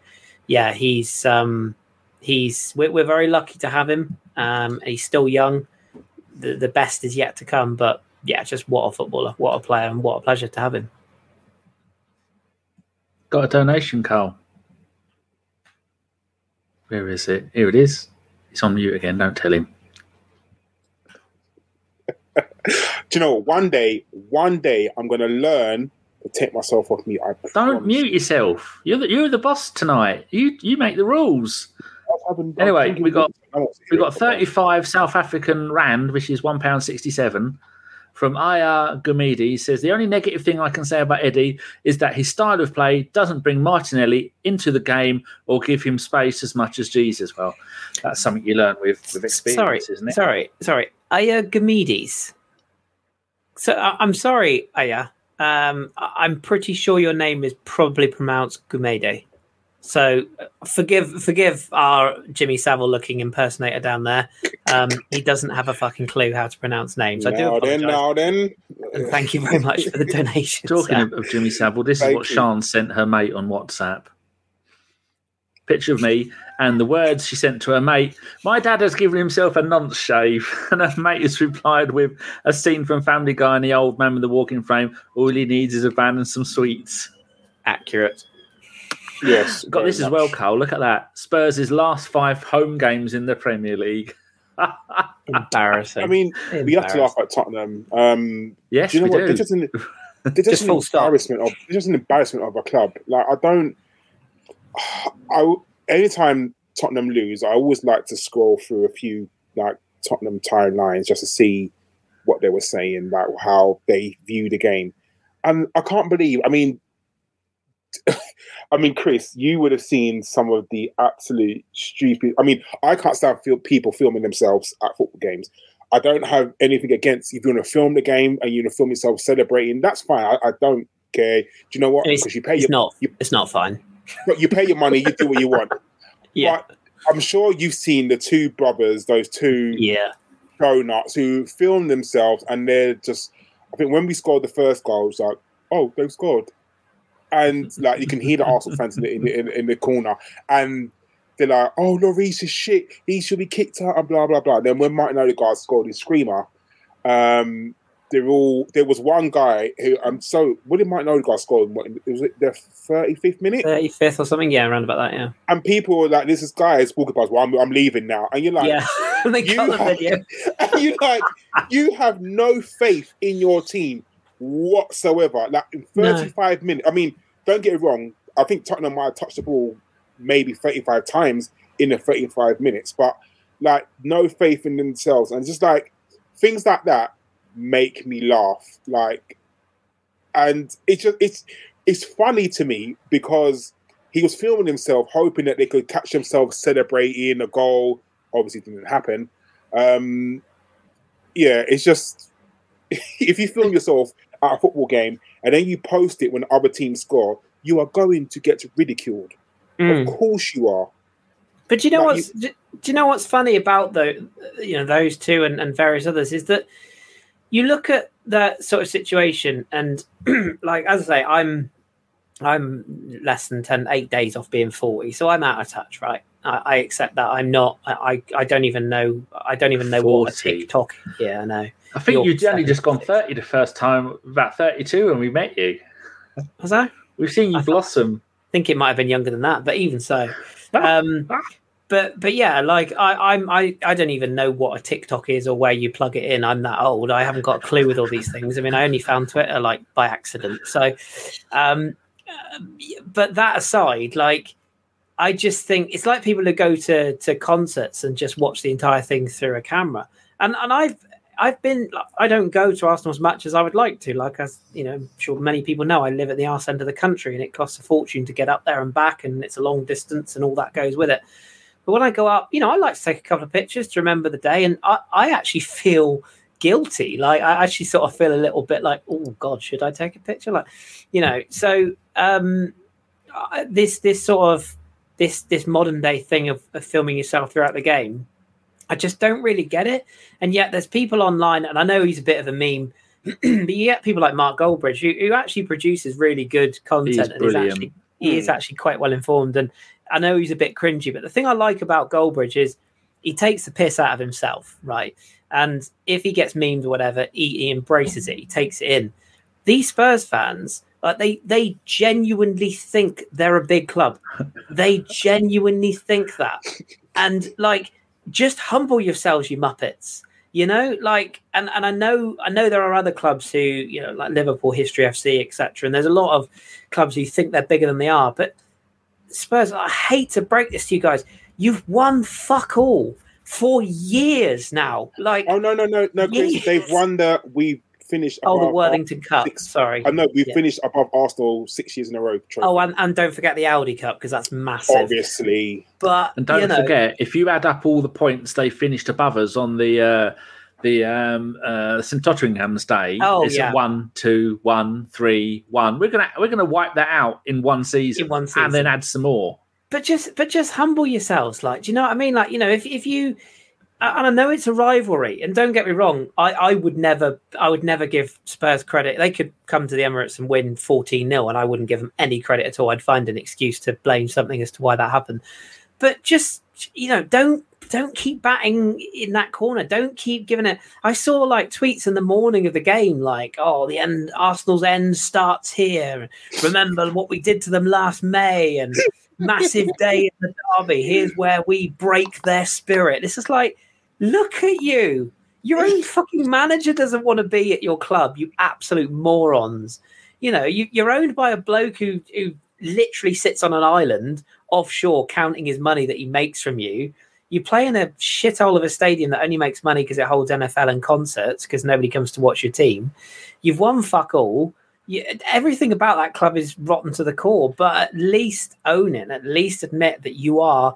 yeah, he's um, he's we're, we're very lucky to have him. Um, he's still young the, the best is yet to come. But yeah, just what a footballer, what a player, and what a pleasure to have him. Got a donation, Karl. Where is it? Here it is. It's on mute again. Don't tell him. Do you know? One day, one day, I'm going to learn to take myself off mute. I Don't promise. mute yourself. You're the, you're the boss tonight. You you make the rules. Anyway, we got we got 35 South African rand, which is one pound sixty-seven. From Aya Gumidi says the only negative thing I can say about Eddie is that his style of play doesn't bring Martinelli into the game or give him space as much as Jesus. Well, that's something you learn with with experience, sorry, isn't it? Sorry, sorry, Aya Gumidis. So I'm sorry, Aya. Um, I'm pretty sure your name is probably pronounced Gumede. So forgive forgive our Jimmy Savile looking impersonator down there. Um, he doesn't have a fucking clue how to pronounce names. I do now apologize. Then, now then. And thank you very much for the donation. Talking of, of, Jimmy Savile, this thank is what you. Sean sent her mate on WhatsApp. Picture of me and the words she sent to her mate. My dad has given himself a nonce shave, and her mate has replied with a scene from Family Guy and the old man with the walking frame. All he needs is a van and some sweets. Accurate. Yes. Got this much. as well, Karl. Look at that. Spurs' last five home games in the Premier League. Embarrassing. I mean, we have to laugh at Tottenham. Um, yes, do you know what? They're just an, they're just, just an embarrassment of just an embarrassment of a club. Like I don't. I anytime Tottenham lose, I always like to scroll through a few like Tottenham timelines just to see what they were saying, like how they view the game. And I can't believe. I mean, I mean, Kris, you would have seen some of the absolute stupid. I mean, I can't stand people filming themselves at football games. I don't have anything against if you want to film the game and you want to film yourself celebrating. That's fine. I, I don't care. Do you know what? It's, because you pay it's your, not. You, it's not fine. But you pay your money. You do what you want. yeah. But I'm sure you've seen the two brothers, those two yeah donuts who film themselves, and they're just. I think when we scored the first goal, it's like, oh, they've scored and like you can hear the Arsenal fans in the, in the, in the corner, and they're like, "Oh, Lloris is shit. He should be kicked out." And blah blah blah. Then when Martin Odegaard scored his screamer, um, they're all. There was one guy who I'm um, so. What did Martin Odegaard score? What, was it the 35th minute? 35th or something? Yeah, around about that. Yeah. And people were like, "This is guy is walking past. Well, I'm, I'm leaving now." And you're like, "Yeah." they you got the have, video. and you like, you have no faith in your team whatsoever. Like in 35 no. minutes. I mean, don't get it wrong. I think Tottenham might have touched the ball maybe 35 times in the 35 minutes, but like no faith in themselves. And just like things like that make me laugh. Like, and it's just, it's, it's funny to me because he was filming himself, hoping that they could catch themselves celebrating a goal. Obviously, didn't happen. Um, yeah, it's just if you film yourself at a football game and then you post it when other teams score, you are going to get ridiculed. Mm. Of course you are. But do you know like what? do you know what's funny about the you know those two and, and various others is that you look at that sort of situation and like as I say, I'm I'm less than 10, eight days off being 40, so I'm out of touch, right? I, I accept that. I'm not. I, I don't even know. I don't even know what a 40. TikTok. Yeah, I know. I think you'd only just gone 30 the first time, about 32 when we met you. Was I? I We've seen you I thought- blossom. think it might have been younger than that, but even so. Um, but but yeah, like I, I'm I, I don't even know what a TikTok is or where you plug it in. I'm that old. I haven't got a clue with all these things. I mean, I only found Twitter like by accident. So, um, but that aside, like I just think it's like people who go to to concerts and just watch the entire thing through a camera. And and I've I've been I don't go to Arsenal as much as I would like to. Like as you know, I'm sure many people know, I live at the arse end of the country, and it costs a fortune to get up there and back, and it's a long distance, and all that goes with it. But when I go up, you know, I like to take a couple of pictures to remember the day, and I, I actually feel guilty. Like I actually sort of feel a little bit like, oh God, should I take a picture? Like, you know, so um, this this sort of this this modern day thing of, of filming yourself throughout the game, I just don't really get it. And yet there's people online, and I know he's a bit of a meme, but you get people like Mark Goldbridge who, who actually produces really good content and is actually he is actually quite well informed. And I know he's a bit cringy, but the thing I like about Goldbridge is he takes the piss out of himself, right? And if he gets memed or whatever, he, he embraces it. He takes it in. These Spurs fans, like they they genuinely think they're a big club. They genuinely think that, and like just humble yourselves, you muppets. You know, like, and and I know I know there are other clubs who you know like Liverpool, History FC, etc. And there's a lot of clubs who think they're bigger than they are, but Spurs, I hate to break this to you guys. You've won fuck all for years now. Like, Oh no no no no! Kris, Yes. They've won the. We finished. oh, the Worthington Cup. six- Sorry. I know we've Yeah. finished above Arsenal six years in a row. Trophy. Oh, and, and don't forget the Audi Cup because that's massive. obviously. But And don't you know, forget, if you add up all the points they finished above us on the uh, the um, uh, St Totteringham's day, Oh, it's yeah. one, two, one, three, one. We're gonna we're gonna wipe that out in one season, In one and then add some more. but just but just humble yourselves. Like, do you know what I mean? Like, you know, if if you and I know it's a rivalry, and don't get me wrong, I, I would never I would never give Spurs credit. They could come to the Emirates and win 14 0 and I wouldn't give them any credit at all. I'd find an excuse to blame something as to why that happened. But just you know, don't don't keep batting in that corner. Don't keep giving it. I saw like tweets in the morning of the game, like, "Oh, the end. Arsenal's end starts here. Remember what we did to them last May, and massive day in the derby. Here's where we break their spirit." This is like, look at you. Your own fucking manager doesn't want to be at your club. You absolute morons. You know, you, you're owned by a bloke who who literally sits on an island offshore counting his money that he makes from you. You play in a shithole of a stadium that only makes money because it holds NFL and concerts because nobody comes to watch your team. You've won fuck all. You, everything about that club is rotten to the core, but at least own it. At least admit that you are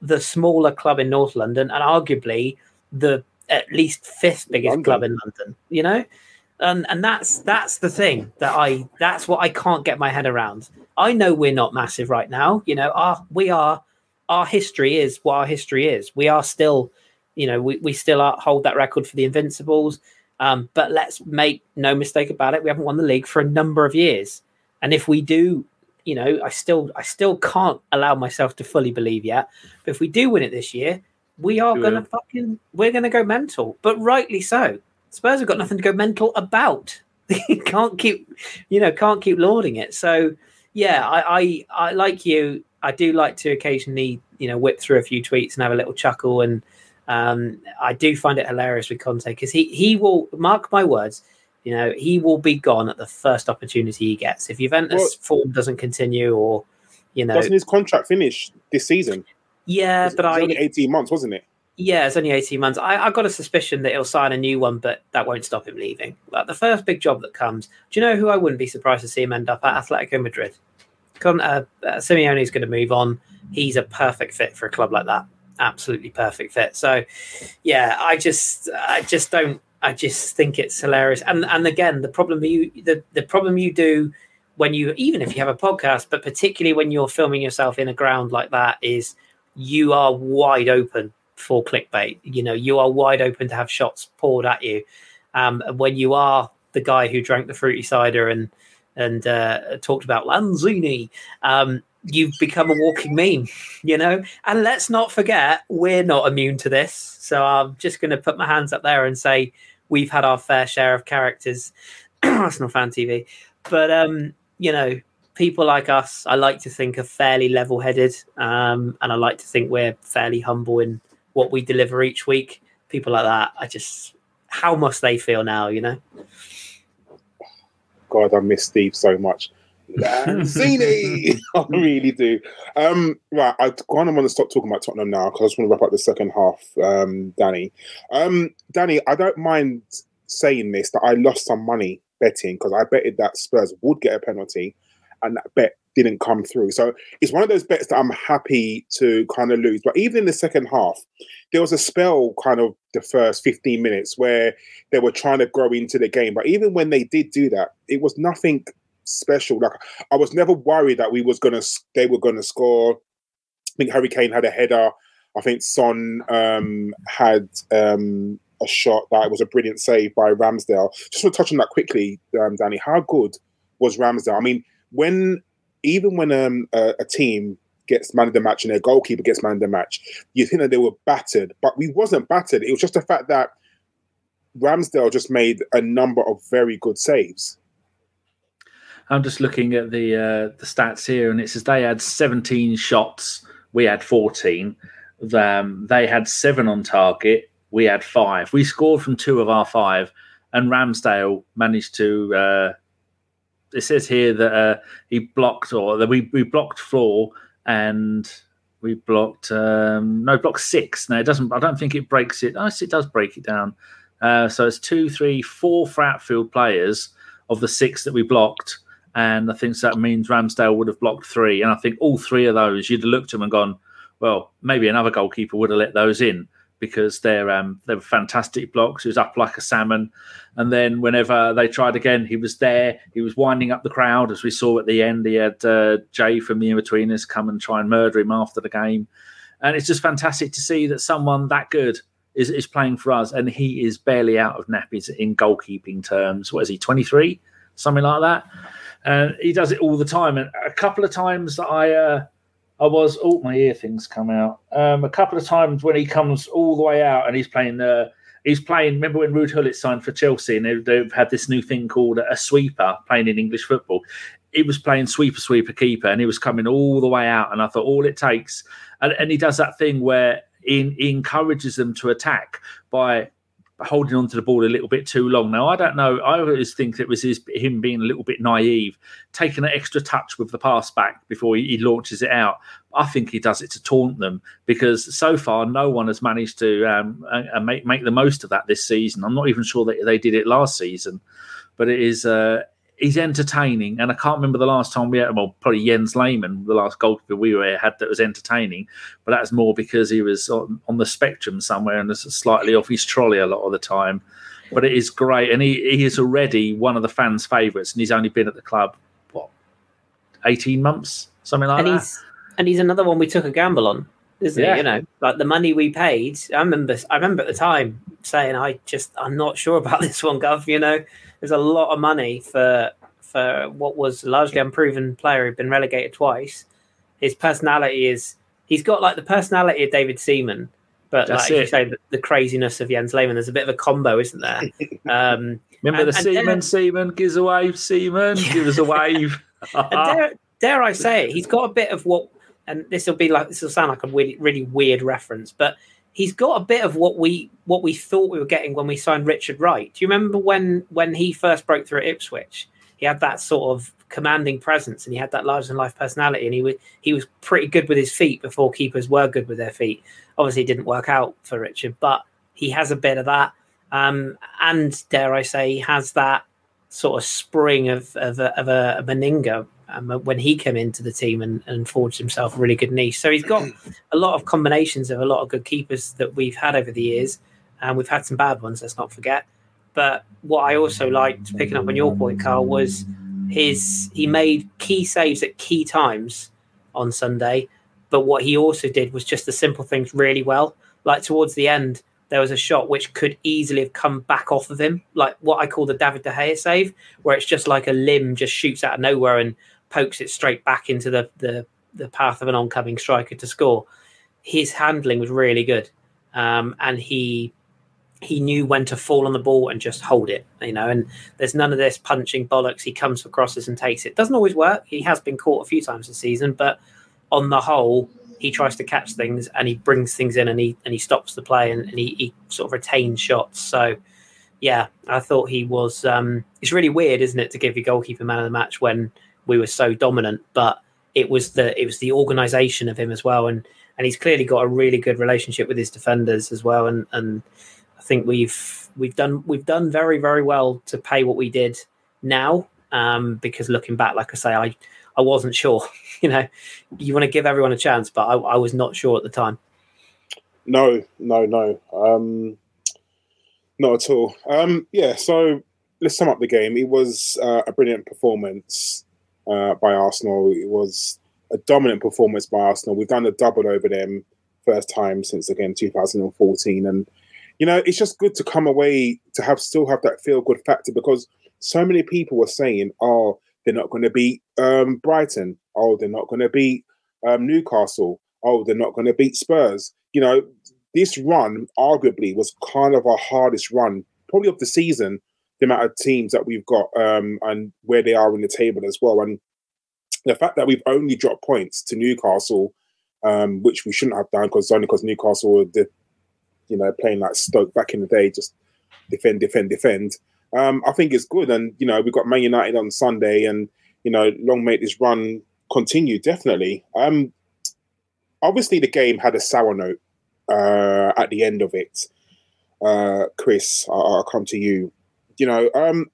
the smaller club in North London and arguably the at least fifth biggest London. club in London. You know, and and that's that's the thing that I that's what I can't get my head around. I know we're not massive right now. You know, our we are our history is what our history is. We are still, you know, we, we still are, hold that record for the Invincibles. Um, but let's make no mistake about it. We haven't won the league for a number of years. And if we do, you know, I still I still can't allow myself to fully believe yet. But if we do win it this year, we are You gonna fucking we're gonna go mental. But rightly so. Spurs have got nothing to go mental about. can't keep you know, can't keep lauding it. So yeah, I, I I like you. I do like to occasionally, you know, whip through a few tweets and have a little chuckle. And um, I do find it hilarious with Conte because he he will mark my words. You know, he will be gone at the first opportunity he gets. If Juventus Well- form doesn't continue, or you know, Doesn't his contract finish this season? yeah, It's but it's I only eighteen months, wasn't it? yeah, it's only 18 months. I, I've got a suspicion that he'll sign a new one, but that won't stop him leaving. Like the first big job that comes, do you know who I wouldn't be surprised to see him end up at? Atletico Madrid. Con, uh, uh, going to move on. He's a perfect fit for a club like that. Absolutely perfect fit. So, yeah, I just, I just don't, I just think it's hilarious. And and again, the problem you, the the problem you do when you, even if you have a podcast, but particularly when you're filming yourself in a ground like that, is you are wide open for clickbait. You know, you are wide open to have shots poured at you. Um, when you are the guy who drank the fruity cider and and uh, talked about Lanzini, um, you've become a walking meme, you know. And let's not forget, we're not immune to this. So I'm just going to put my hands up there and say we've had our fair share of characters. Arsenal fan TV, but um, you know, people like us, I like to think are fairly level-headed, um, and I like to think we're fairly humble in what we deliver each week. People like that, I just, how must they feel now? You know. God, I miss Steve so much. Lanzini, I really do. Um, right, I kind of want to stop talking about Tottenham now because I just want to wrap up the second half. Um, Danny, um, Danny, I don't mind saying this that I lost some money betting because I betted that Spurs would get a penalty, and that bet didn't come through. So it's one of those bets that I'm happy to kind of lose. But even in the second half, there was a spell kind of the first 15 minutes where they were trying to grow into the game. But even when they did do that, it was nothing special. Like I was never worried that we was gonna they were gonna score. I think Harry Kane had a header. I think Son um, had um, a shot that was a brilliant save by Ramsdale. Just want to touch on that quickly, um, Danny. How good was Ramsdale? I mean, when even when um, a, a, team gets man of the match and their goalkeeper gets man of the match, you think that they were battered, but we wasn't battered. It was just the fact that Ramsdale just made a number of very good saves. I'm just looking at the uh, the stats here, and it says they had 17 shots, we had 14. Um, they had seven on target, we had five. We scored from two of our five, and Ramsdale managed to. Uh, it says here that uh, he blocked, or that we we blocked four, and we blocked um, no block six. No, it doesn't. I don't think it breaks it. Oh, it does break it down. Uh, so it's two, three, four for outfield players of the six that we blocked, and I think that means Ramsdale would have blocked three. And I think all three of those, you'd have looked at them and gone, well, maybe another goalkeeper would have let those in because they're um, they were fantastic blocks. He was up like a salmon, and then whenever they tried again, he was there. He was winding up the crowd, as we saw at the end. He had uh, Jay from the Inbetweeners come and try and murder him after the game, and it's just fantastic to see that someone that good is, is playing for us, and he is barely out of nappies in goalkeeping terms. What is he, twenty three, something like that? And he does it all the time. And a couple of times that I. Uh, I was oh my ear things come out. Um, a couple of times when he comes all the way out and he's playing uh, he's playing. Remember when Ruud Gullit signed for Chelsea and they, they've had this new thing called a sweeper playing in English football. He was playing sweeper, sweeper, keeper, and he was coming all the way out. And I thought all it takes, and, and he does that thing where he, he encourages them to attack by holding on to the ball a little bit too long. Now, I don't know. I always think it was his, him being a little bit naive, taking an extra touch with the pass back before he, he, launches it out. I think he does it to taunt them because so far no one has managed to um, uh, make make the most of that this season. I'm not even sure that they did it last season, but it is. Uh, he's entertaining, and I can't remember the last time we had. Well, probably Jens Lehmann, the last goalkeeper we were had that was entertaining, but that's more because he was on, on the spectrum somewhere and was slightly off his trolley a lot of the time. But it is great, and he, he is already one of the fans' favourites, and he's only been at the club what eighteen months, something like and that. He's, and he's another one we took a gamble on, isn't yeah. he? You know, like the money we paid. I remember, I remember at the time saying, "I just, I'm not sure about this one, Gov." You know, there's a lot of money for for what was largely unproven player who'd been relegated twice. His personality is he's got like the personality of David Seaman, but That's like you say, the, the, craziness of Jens Lehmann. There's a bit of a combo, isn't there? Um, Remember and, the Seaman, Seaman gives a wave, Seaman yeah. give us a wave. dare, dare I say it? He's got a bit of what, and this will be like this will sound like a really really weird reference, but he's got a bit of what we what we thought we were getting when we signed Richard Wright. Do you remember when when he first broke through at Ipswich? He had that sort of commanding presence and he had that larger than life personality and he was he was pretty good with his feet before keepers were good with their feet. Obviously, it didn't work out for Richard, but he has a bit of that. Um, and dare I say, he has that sort of spring of of a, of a, a Manninger um, when he came into the team and, and forged himself a really good niche. So he's got a lot of combinations of a lot of good keepers that we've had over the years, and we've had some bad ones. Let's not forget. But what I also liked, picking up on your point, Karl, was his he made key saves at key times on Sunday, but what he also did was just the simple things really well. Like towards the end, there was a shot which could easily have come back off of him, like what I call the David De Gea save, where it's just like a limb just shoots out of nowhere and pokes it straight back into the the, the path of an oncoming striker to score. His handling was really good, um, and he he knew when to fall on the ball and just hold it, you know. And there's none of this punching bollocks. He comes for crosses and takes it. Doesn't always work. He has been caught a few times this season, but on the whole, he tries to catch things and he brings things in and he and he stops the play and, and he, he, sort of retains shots. So yeah, I thought he was. Um, it's really weird, isn't it, to give your goalkeeper man of the match when we were so dominant, but it was the it was the organisation of him as well, and and he's clearly got a really good relationship with his defenders as well, and and I think we've we've done we've done very very well to pay what we did now, um, because looking back, like I say, I I wasn't sure. you know, you want to give everyone a chance, but I, I was not sure at the time. No, no, no. Um, not at all. Um, yeah, so let's sum up the game. It was uh, a brilliant performance uh, by Arsenal. It was a dominant performance by Arsenal. We've done a double over them first time since again 2014, and you know it's just good to come away to have still have that feel good factor because so many people were saying, "Oh, they're not going to beat um, Brighton. Oh, they're not going to beat um, Newcastle. Oh, they're not going to beat Spurs. You know, this run arguably was kind of our hardest run, probably of the season. The amount of teams that we've got um, and where they are in the table as well, and the fact that we've only dropped points to Newcastle, um, which we shouldn't have done because only because Newcastle were, the, you know, playing like Stoke back in the day, just defend, defend, defend um, I think it's good. And you know, we've got Man United on Sunday, and you know, long may this run continue. Definitely. Um, obviously, the game had a sour note uh, at the end of it. Uh, Kris, I'll, I'll come to you. You know, um,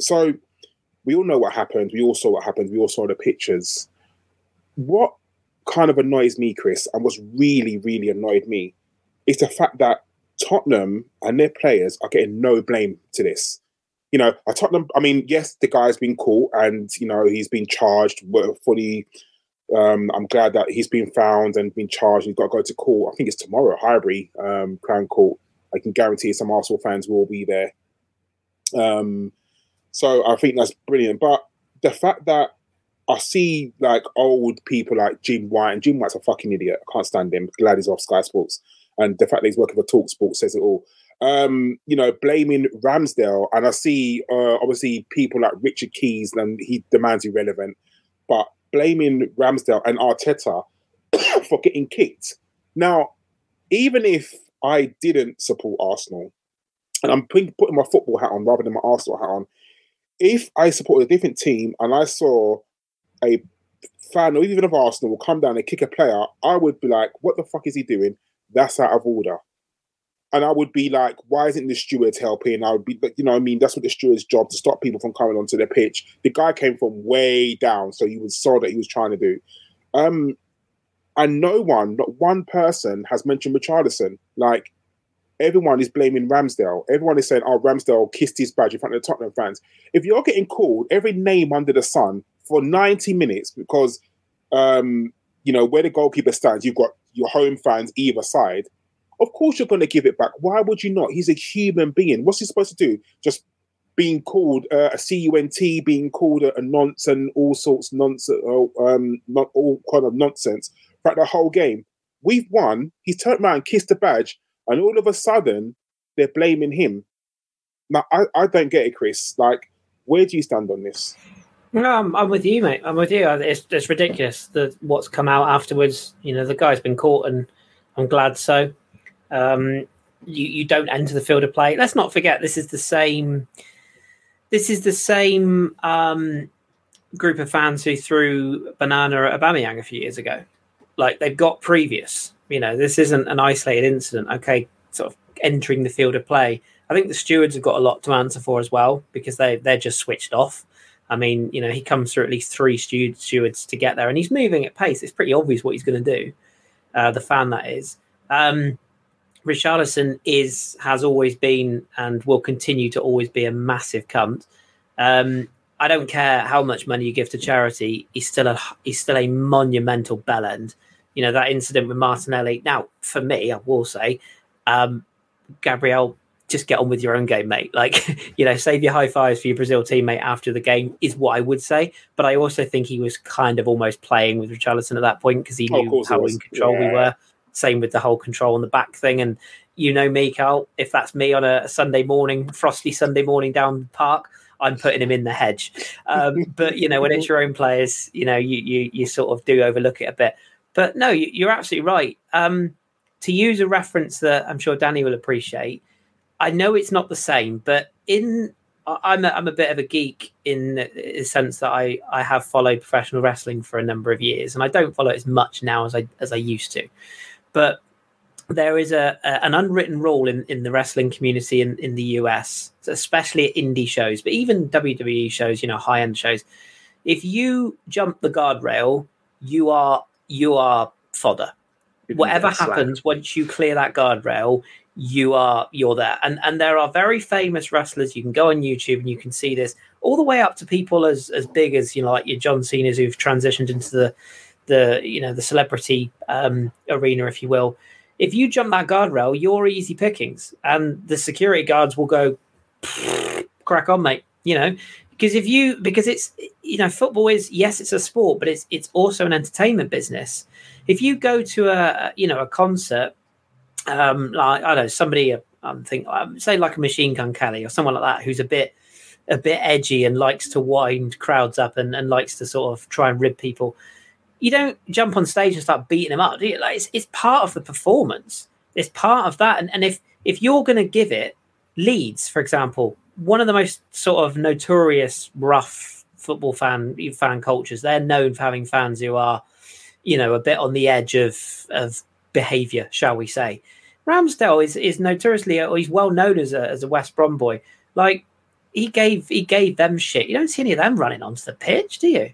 so we all know what happened. We all saw what happened. We all saw the pictures. What kind of annoys me, Kris, and what's really, really annoyed me, is the fact that Tottenham and their players are getting no blame to this. You know, a Tottenham. I mean, yes, the guy's been caught and you know he's been charged fully. Um, I'm glad that he's been found and been charged. He's got to go to court. I think it's tomorrow, Highbury um, Crown Court. I can guarantee some Arsenal fans will be there. Um, so I think that's brilliant. But the fact that I see like old people like Jim White, and Jim White's a fucking idiot. I can't stand him. Glad he's off Sky Sports and the fact that he's working for Talksport says it all. Um, you know, blaming Ramsdale, and I see uh, obviously people like Richard Keys, and he demands irrelevant, but blaming Ramsdale and Arteta for getting kicked. Now, even if I didn't support Arsenal, and I'm putting, putting my football hat on rather than my Arsenal hat on, if I supported a different team and I saw a fan or even of Arsenal will come down and kick a player, I would be like, what the fuck is he doing? that's out of order. And I would be like, why isn't the stewards helping? I would be, you know, I mean, that's what the steward's job to stop people from coming onto the pitch. The guy came from way down, so you saw that he was trying to do. Um, and no one, not one person, has mentioned Richarlison. Like everyone is blaming Ramsdale. Everyone is saying, "Oh, Ramsdale kissed his badge in front of the Tottenham fans." If you're getting called every name under the sun for 90 minutes because, um, you know, where the goalkeeper stands, you've got your home fans either side, of course you're going to give it back. Why would you not? He's a human being. What's he supposed to do? Just being called uh, a CUNT, being called a, a nonce and all sorts of nonsense, uh, um, not all kind of nonsense throughout the whole game. We've won. He's turned around, kissed the badge, and all of a sudden they're blaming him. Now I, I don't get it, Kris. Like, where do you stand on this? No, I'm, I'm, with you, mate. I'm with you. It's, it's ridiculous that what's come out afterwards. You know, the guy's been caught, and I'm glad so. Um, you you don't enter the field of play. Let's not forget this is the same. This is the same um, group of fans who threw banana at Aubameyang a few years ago. Like they've got previous. You know, this isn't an isolated incident. Okay, sort of entering the field of play. I think the stewards have got a lot to answer for as well because they they're just switched off. I mean, you know, he comes through at least three stewards to get there, and he's moving at pace. It's pretty obvious what he's going to do. Uh, the fan that is. Um, Richarlison is has always been and will continue to always be a massive cunt. Um, I don't care how much money you give to charity. He's still a he's still a monumental bellend. You know that incident with Martinelli. Now, for me, I will say, um, Gabriel, just get on with your own game, mate. Like, you know, save your high fives for your Brazil teammate after the game is what I would say. But I also think he was kind of almost playing with Richarlison at that point because he Oh, knew he how was. in control we were. Same with the whole control on the back thing. And you know me, Karl, if that's me on a Sunday morning, frosty Sunday morning down the park, I'm putting him in the hedge. Um, but you know, when it's your own players, you know, you you you sort of do overlook it a bit. But no, you, you're absolutely right. Um, to use a reference that I'm sure Danny will appreciate, I know it's not the same, but in I'm a, I'm a bit of a geek in the sense that I, I have followed professional wrestling for a number of years, and I don't follow it as much now as I as I used to. But there is a, a an unwritten rule in, in the wrestling community in, in the US, especially at indie shows, but even WWE shows, you know, high end shows. If you jump the guardrail, you are you are fodder. Whatever happens once you clear that guardrail, you are you're there. And and there are very famous wrestlers. You can go on YouTube and you can see this all the way up to people as as big as you know, like your John Cena's who've transitioned into the the you know the celebrity um, arena, if you will. If you jump that guardrail, you're easy pickings, and the security guards will go crack on, mate. You know, because if you because it's you know football is yes it's a sport, but it's it's also an entertainment business. If you go to a you know a concert, um, like I don't know somebody I'm thinking um, say like a Machine Gun Kelly or someone like that who's a bit a bit edgy and likes to wind crowds up and, and likes to sort of try and rib people. You don't jump on stage and start beating them up. Like it's, it's part of the performance. It's part of that. And, and if if you're going to give it Leeds, for example, one of the most sort of notorious rough football fan fan cultures. They're known for having fans who are, you know, a bit on the edge of of behaviour, shall we say. Ramsdale is is notoriously, or he's well known as a as a West Brom boy. Like he gave he gave them shit. You don't see any of them running onto the pitch, do you?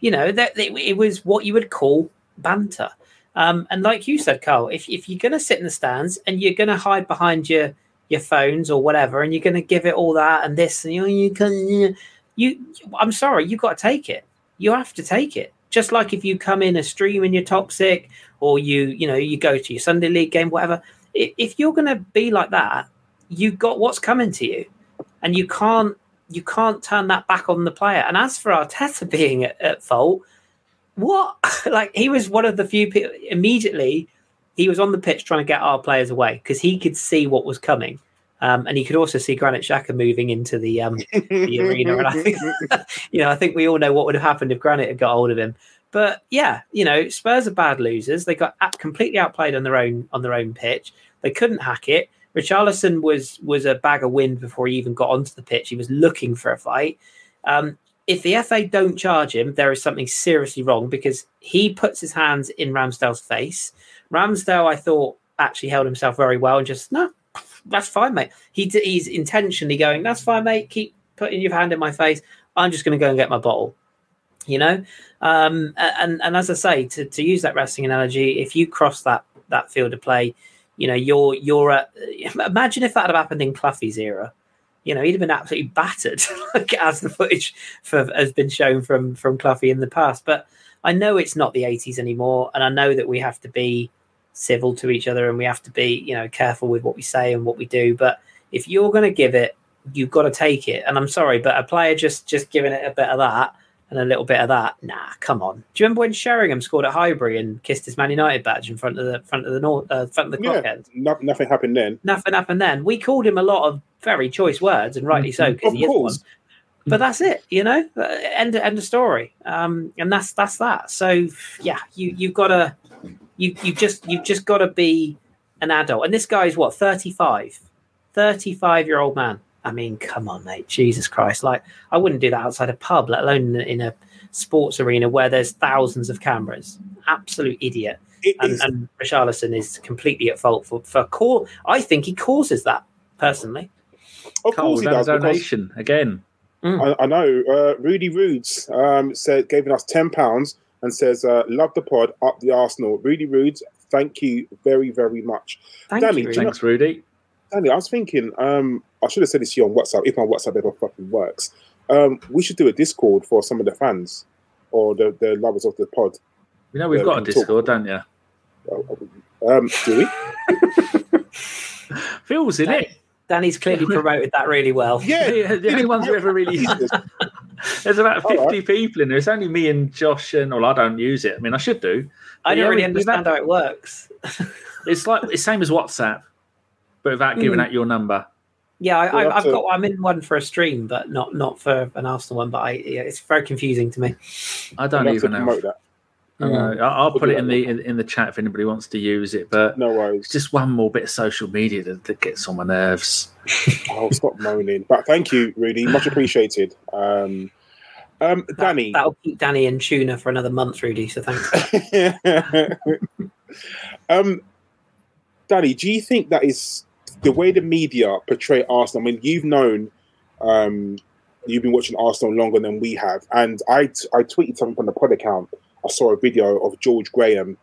You know that it, was what you would call banter. Um, and like you said, Karl, if if you're going to sit in the stands and you're going to hide behind your your phones or whatever, and you're going to give it all that and this and you, you can you, I'm sorry, you've got to take it. You have to take it. Just like if you come in a stream and you're toxic, or you you know you go to your Sunday league game, whatever. If you're going to be like that, you got what's coming to you, and you can't you can't turn that back on the player. And as for Arteta being at, at fault, what like he was one of the few people immediately he was on the pitch trying to get our players away because he could see what was coming. Um, and he could also see Granit Xhaka moving into the um, the arena. And I think, you know, I think we all know what would have happened if Granit had got hold of him. But yeah, you know, Spurs are bad losers. They got completely outplayed on their own on their own pitch. They couldn't hack it. Richarlison was was a bag of wind before he even got onto the pitch. He was looking for a fight. Um, if the FA don't charge him, there is something seriously wrong because he puts his hands in Ramsdale's face. Ramsdale, I thought, actually held himself very well and just no, that's fine, mate. He he's intentionally going, that's fine, mate. Keep putting your hand in my face. I'm just going to go and get my bottle. You know, um, and and as I say, to, to use that wrestling analogy, if you cross that that field of play, you know you're you're at, imagine if that had happened in Cloughie's era. You know, he'd have been absolutely battered, like as the footage for, has been shown from from Cloughie in the past. But I know it's not the 80s anymore, and I know that we have to be civil to each other and we have to be, you know, careful with what we say and what we do. But if you're going to give it, you've got to take it. And I'm sorry, but a player just just giving it a bit of that and a little bit of that, nah, come on. Do you remember when Sheringham scored at Highbury and kissed his Man United badge in front of the front of the north, uh, front of the Yeah. clock end? No, nothing happened then. Nothing happened then. We called him a lot of very choice words, and rightly so because Of he is one but that's it you know end end of story um and that's that's that so yeah you you've got to you you just you've just got to be an adult. And this guy is what 35 35 year old man. I mean come on mate. Jesus christ. Like i wouldn't do that outside a pub let alone in a, sports arena where there's thousands of cameras. Absolute idiot. It and, is- and Richarlison is completely at fault for for call i think he causes that personally. Of Cole course he does. donation again. I, I know uh, Rudy Roods um, said gave us ten pounds and says uh, love the pod up the Arsenal. Rudy Roods, thank you very very much. thank Danny, you do you know- Thanks, Rudy. Danny, I was thinking, um, I should have said this to you on WhatsApp if my WhatsApp ever fucking works. Um, we should do a Discord for some of the fans or the, the lovers of the pod. You know we've Yeah, got a we talk. Discord, don't you? Um, do we? Phil's in it. Danny's clearly promoted that really well. Yeah, the, the only ones who ever really. There's about 50 Alright. people in there. It's only me and Josh, and well, I don't use it. I mean, I should do. I don't yeah, really understand had- how it works. It's like it's same as WhatsApp, but without giving Mm. out your number. Yeah, I, I, I've that's got. I'm in one for a stream, but not not for an Arsenal one. But I, yeah, it's very confusing to me. I don't I'd love to even know. that. I know. I- I'll We'll put it in the in, in the chat if anybody wants to use it. But No worries. just one more bit of social media that, that gets on my nerves. I'll stop moaning. But thank you, Rudy. Much appreciated. Um, um, That, Danny. that'll keep Danny in tuna for another month, Rudy. So thanks. um, Danny, do you think that is the way the media portray Arsenal? I mean, you've known, um, you've been watching Arsenal longer than we have, and I t- I tweeted something from the pod account. I saw a video of George Graham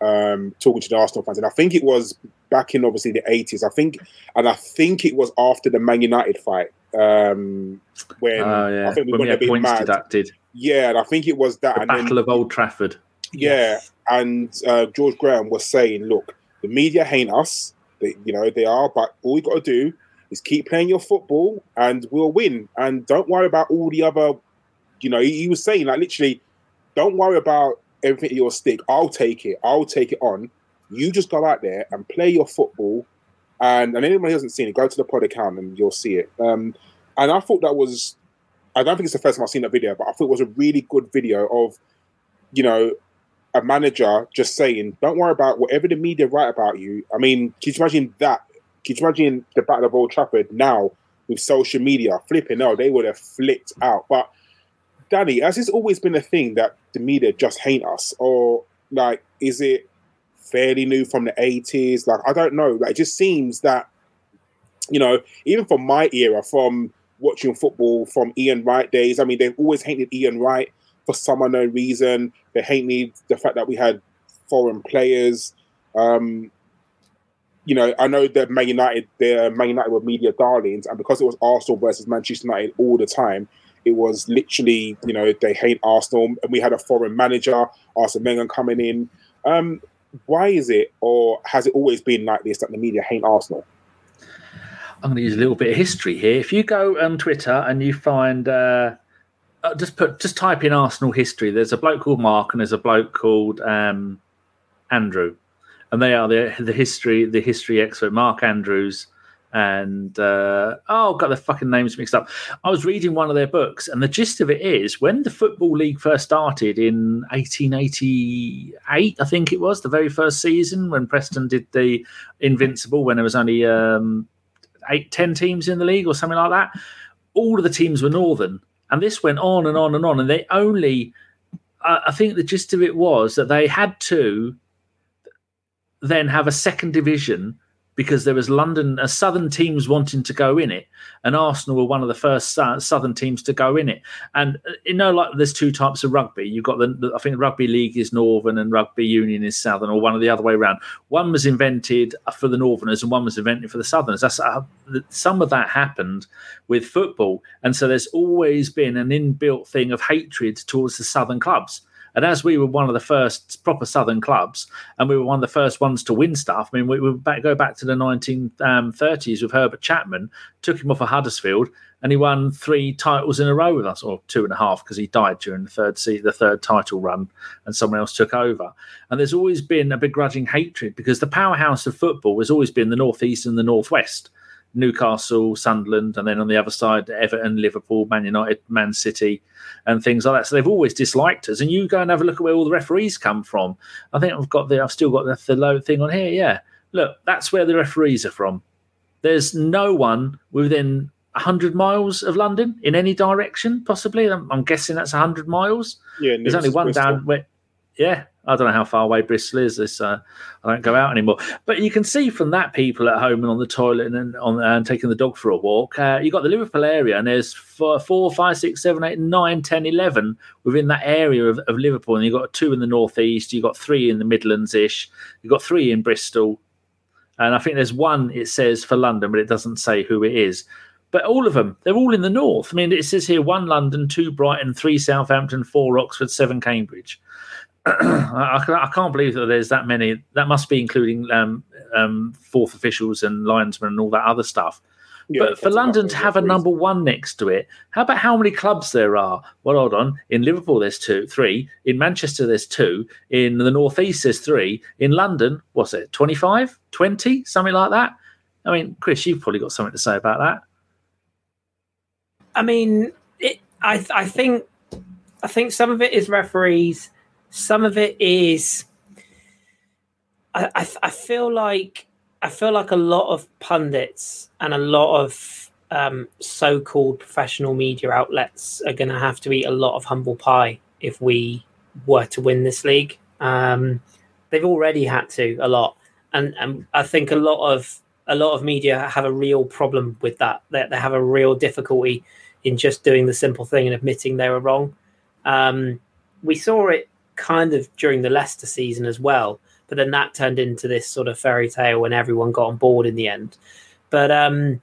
um, talking to the Arsenal fans, and I think it was back in obviously the eighties. I think, and I think it was after the Man United fight um, when Oh yeah, I think we when we were had points mad. deducted. Yeah, and I think it was that. The and then- Battle of Old Trafford. yeah, and uh, George Graham was saying, "Look, the media hate us. They, you know, they are, but all you got to do is keep playing your football, and we'll win. And don't worry about all the other. You know, he, he was saying like literally, don't worry about everything at your stick. I'll take it. I'll take it on. You just go out there and play your football. And and anyone who hasn't seen it, go to the pod account and you'll see it. Um, and I thought that was. I don't think it's the first time I've seen that video, but I thought it was a really good video of, you know, a manager just saying, "Don't worry about whatever the media write about you." I mean, can you imagine that? Can you imagine the Battle of Old Trafford now with social media flipping out? They would have flipped out. But Danny, as this always been a thing that the media just hate us, or like, is it fairly new from the eighties? Like, I don't know. Like, it just seems that you know, even from my era, from watching football from Ian Wright days. I mean, they've always hated Ian Wright for some unknown reason. They hate me the fact that we had foreign players. Um, you know, I know that Man United, the Man United were media darlings, and because it was Arsenal versus Manchester United all the time, it was literally, you know, they hate Arsenal, and we had a foreign manager, Arsene Wenger, coming in. Um, why is it, or has it always been like this that the media hate Arsenal? I'm going to use a little bit of history here. If you go on Twitter and you find, uh, uh, just put, just type in Arsenal history. There's a bloke called Mark and there's a bloke called um, Andrew, and they are the the history the history expert. Mark Andrews and uh, oh, got the fucking names mixed up. I was reading one of their books, and the gist of it is when the football league first started in 1888, I think it was the very first season when Preston did the Invincible when there was only. Um, eight, ten teams in the league or something like that. All of the teams were northern, and this went on and on and on. And they only, I I think the gist of it was that they had to then have a second division because there was London, uh, southern teams wanting to go in it, and Arsenal were one of the first sou- southern teams to go in it. And uh, you know, like there's two types of rugby. You've got the, the I think rugby league is northern and rugby union is southern, or one of the other way around. One was invented for the northerners, and one was invented for the southerners. That's uh, some of that happened with football, and so there's always been an inbuilt thing of hatred towards the southern clubs. And as we were one of the first proper Southern clubs, and we were one of the first ones to win stuff. I mean, we, we back, go back to the 1930s um, with Herbert Chapman, took him off of Huddersfield, and he won three titles in a row with us, or two and a half, because he died during the third se- the third title run, and someone else took over. And there's always been a begrudging hatred because the powerhouse of football has always been the northeast and the northwest. Newcastle, Sunderland, and then on the other side, Everton, Liverpool, Man United, Man City, and things like that. So they've always disliked us. And you go and have a look at where all the referees come from. I think I've got the, I've still got the, the low thing on here. Yeah, look, that's where the referees are from. There's no one within 100 miles of London in any direction, possibly. I'm, I'm guessing that's 100 miles. Yeah, There's only one down where, yeah, I don't know how far away Bristol is. This uh, I don't go out anymore, but you can see from that people at home and on the toilet and on and taking the dog for a walk. Uh, you got the Liverpool area, and there's four, four, five, six, seven, eight, nine, ten, eleven within that area of, of Liverpool, and you've got two in the northeast. You've got three in the Midlands ish. You've got three in Bristol, and I think there's one. It says for London, but it doesn't say who it is. But all of them, they're all in the north. I mean, it says here one London, two Brighton, three Southampton, four Oxford, seven Cambridge. I, I, can't- believe that there's that many. That must be including um, um, fourth officials and linesmen and all that other stuff. Yeah, but for London to have a referees. number one next to it, how about how many clubs there are? Well, hold on. In Liverpool, there's two, three. In Manchester, there's two. In the Northeast, there's three. In London, what's it, 25, 20, something like that? I mean, Kris, you've probably got something to say about that. I mean, it, I I think I think some of it is referees, some of it is. I, I I feel like I feel like a lot of pundits and a lot of um, so-called professional media outlets are going to have to eat a lot of humble pie if we were to win this league. Um, they've already had to a lot, and and I think a lot of a lot of media have a real problem with that. That they have a real difficulty in just doing the simple thing and admitting they were wrong. Um, we saw it kind of during the Leicester season as well, but then that turned into this sort of fairy tale when everyone got on board in the end. But um,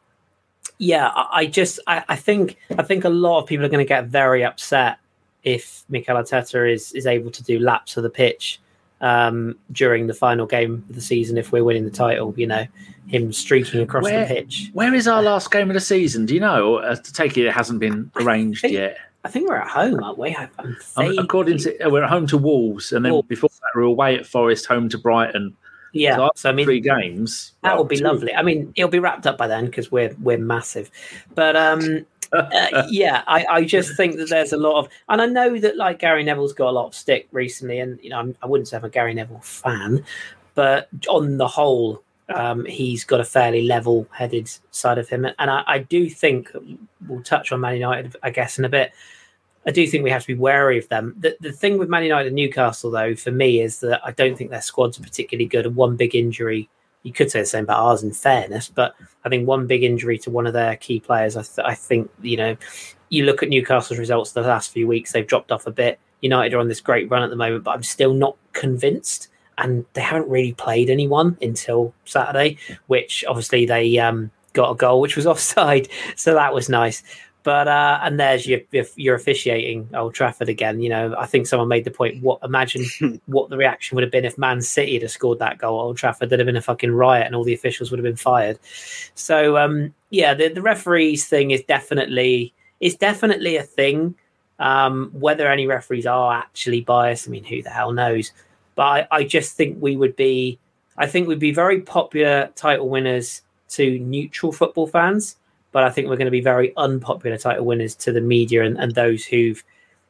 yeah, I, I just I, I think I think a lot of people are going to get very upset if Mikel Arteta is is able to do laps of the pitch um, during the final game of the season if we're winning the title. You know, him streaking across Where- the pitch. Where is our last game of the season? Do you know? Or, uh, to take it, it hasn't been arranged think- yet. I think we're at home, aren't we? According to, uh, we're at home to Wolves, and then Wolves. before that, we're away at Forest, home to Brighton. yeah. So, So I mean, three games. That well, would be two. lovely. I mean, it'll be wrapped up by then because we're we're massive. But um, uh, yeah, I, I just think that there's a lot of, and I know that like Gary Neville's got a lot of stick recently, and you know I'm, I wouldn't say I'm a Gary Neville fan, but on the whole, um, he's got a fairly level-headed side of him, and I, I do think we'll touch on Man United, I guess, in a bit. I do think we have to be wary of them. The, the thing with Man United and Newcastle, though, for me, is that I don't think their squads are particularly good. And one big injury, you could say the same about ours in fairness, but I think one big injury to one of their key players, I, th- I think, you know, you look at Newcastle's results the last few weeks, they've dropped off a bit. United are on this great run at the moment, but I'm still not convinced. And they haven't really played anyone until Saturday, which obviously they um, got a goal, which was offside. So that was nice. But uh, and there's your, your your officiating Old Trafford again. You know, I think someone made the point. What imagine what the reaction would have been if Man City had scored that goal at Old Trafford? There'd have been a fucking riot, and all the officials would have been fired. So um, yeah, the, the referees thing is definitely is definitely a thing. Um, whether any referees are actually biased, I mean, who the hell knows? But I, I just think we would be, I think we'd be very popular title winners to neutral football fans, but I think we're going to be very unpopular title winners to the media and, and those who've,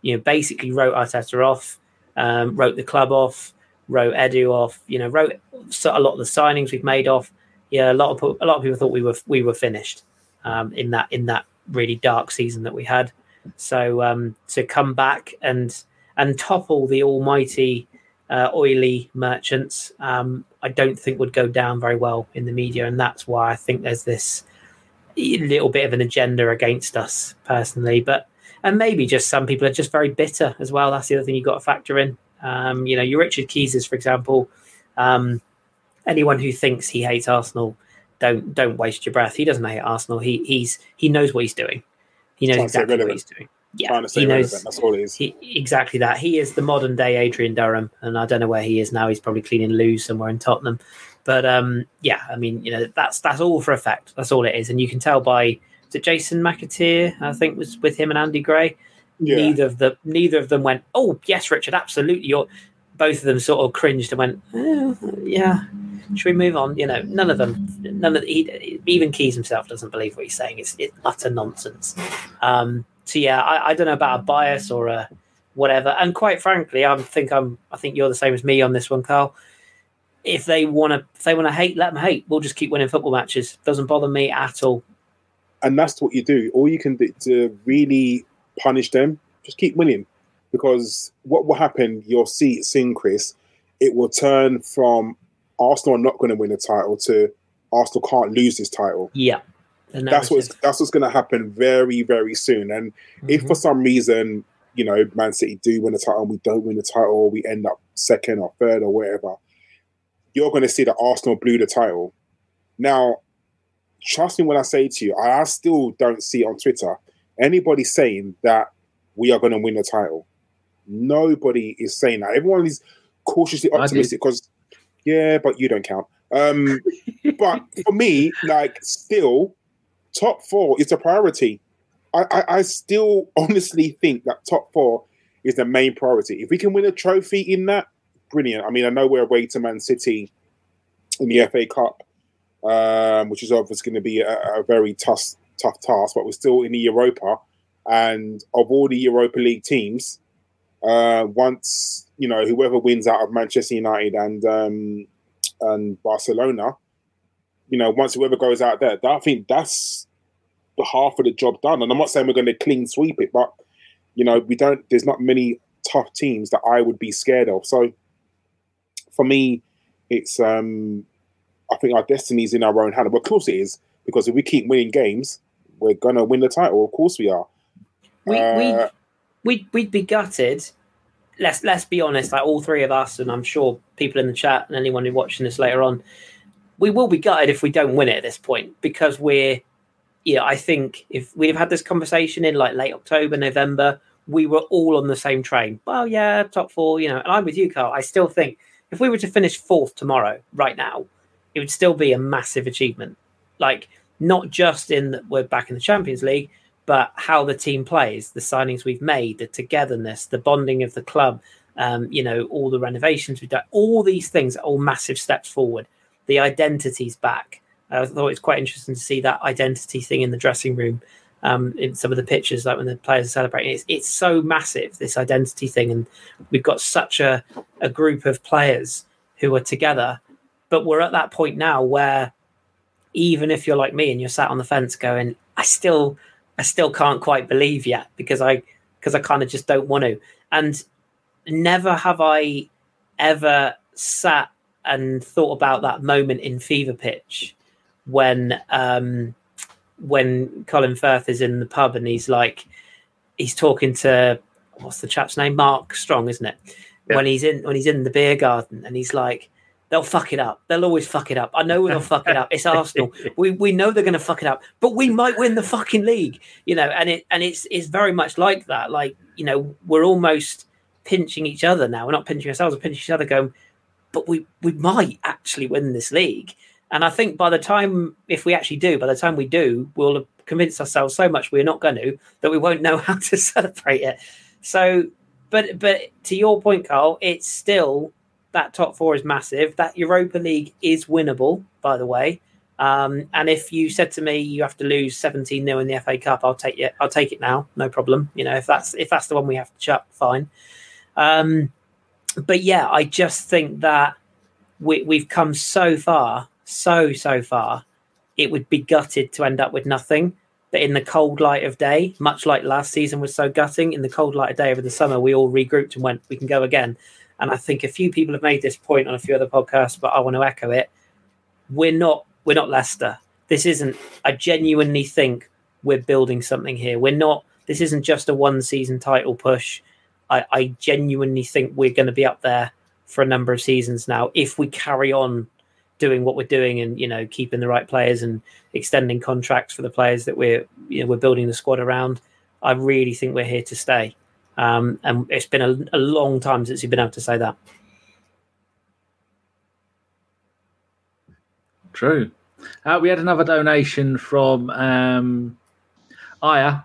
you know, basically wrote Arteta off, um, wrote the club off, wrote Edu off, you know, wrote a lot of the signings we've made off. Yeah, a lot of a lot of people thought we were we were finished um, in that in that really dark season that we had. So um, to come back and and topple the almighty uh, oily merchants, um, I don't think would go down very well in the media, and that's why I think there's this little bit of an agenda against us personally. But and maybe just some people are just very bitter as well. That's the other thing you've got to factor in. Um, you know, your Richard Keysers, for example. Um, anyone who thinks he hates Arsenal, don't don't waste your breath. He doesn't hate Arsenal. He he's he knows what he's doing. He knows exactly what he's doing. Yeah, Trying to stay he knows That's all it is. he, exactly that. He is the modern day Adrian Durham, and I don't know where he is now. He's probably cleaning loo somewhere in Tottenham. But um, yeah, I mean, you know, that's that's all for effect. That's all it is, and you can tell by it Jason McAteer? I think was with him and Andy Gray. Yeah. Neither of the neither of them went. Oh yes, Richard, absolutely. You're, both of them sort of cringed and went, "Oh, yeah. Should we move on? You know, none of them, none of he, even Keys himself doesn't believe what he's saying. It's, it's utter nonsense. Um, so yeah, I, I don't know about a bias or a whatever. And quite frankly, I think I'm. I think you're the same as me on this one, Karl. If they want to, if they want to hate, let them hate. We'll just keep winning football matches. Doesn't bother me at all. and that's what you do. All you can do to really punish them, just keep winning. Because what will happen, you'll see it soon, Kris. It will turn from Arsenal are not going to win the title to Arsenal can't lose this title. Yeah, That's what's that's what's going to happen very very soon. And if Mhm. for some reason you know Man City do win the title and we don't win the title, or we end up second or third or whatever, you're going to see that Arsenal blew the title. Now, trust me when I say to you, I still don't see on Twitter anybody saying that we are going to win the title. Nobody is saying that. Everyone is cautiously optimistic because, yeah, but you don't count. Um, but for me, like, still, top four is a priority. I, I, I still honestly think that top four is the main priority. If we can win a trophy in that, brilliant. I mean, I know we're away to Man City in the FA Cup, um, which is obviously going to be a, a very tough, tough task, but we're still in the Europa. And of all the Europa League teams, uh, once you know whoever wins out of Manchester United and um, and Barcelona, you know, once whoever goes out there, I think that's the half of the job done. And I'm not saying we're going to clean sweep it, but you know, we don't. There's not many tough teams that I would be scared of. So for me, it's um, I think our destiny's in our own hand. Well, of course it is because if we keep winning games, we're gonna win the title. Of course we are. We Uh, we we'd, we'd be gutted. Let's let's be honest. Like all three of us, and I'm sure people in the chat and anyone who's watching this later on, we will be gutted if we don't win it at this point because we're, yeah. I think if we'd have had this conversation in like late October, November, we were all on the same train. Well, yeah, top four, you know. And I'm with you, Karl. I still think if we were to finish fourth tomorrow, right now, it would still be a massive achievement. Like not just in that we're back in the Champions League, but how the team plays, the signings we've made, the togetherness, the bonding of the club, um, you know, all the renovations we've done, all these things are all massive steps forward. The identity's back. I thought it's quite interesting to see that identity thing in the dressing room um, in some of the pictures, like when the players are celebrating. It's, it's so massive, this identity thing. And we've got such a, a group of players who are together. But we're at that point now where even if you're like me and you're sat on the fence going, I still I still can't quite believe yet because I because I kind of just don't want to. And never have I ever sat and thought about that moment in Fever Pitch when um when Colin Firth is in the pub and he's like he's talking to what's the chap's name? Mark Strong, isn't it? Yeah. When he's in when he's in the beer garden and he's like They'll fuck it up. They'll always fuck it up. I know they'll fuck it up. It's Arsenal. We we know they're going to fuck it up, but we might win the fucking league. You know, and it and it's it's very much like that. Like you know, we're almost pinching each other now. We're not pinching ourselves. We're pinching each other, going, but we we might actually win this league. And I think by the time, if we actually do, by the time we do, we'll have convinced ourselves so much we're not going to that we won't know how to celebrate it. So, but but to your point, Karl, it's still that top four is massive. That Europa League is winnable, by the way. Um, and if you said to me you have to lose 17 0 in the FA Cup, I'll take it. I'll take it now, no problem. You know, if that's if that's the one we have to chuck, fine. Um, but yeah, I just think that we, we've come so far, so so far. It would be gutted to end up with nothing. But in the cold light of day, much like last season was so gutting, in the cold light of day over the summer, we all regrouped and went, we can go again. And I think a few people have made this point on a few other podcasts, but I want to echo it. We're not we're not Leicester. This isn't I genuinely think we're building something here. We're not this isn't just a one season title push. I, I genuinely think we're going to be up there for a number of seasons now if we carry on doing what we're doing and you know keeping the right players and extending contracts for the players that we're you know we're building the squad around. I really think we're here to stay. Um, and it's been a, a long time since you've been able to say that. True. Uh, we had another donation from um, Aya,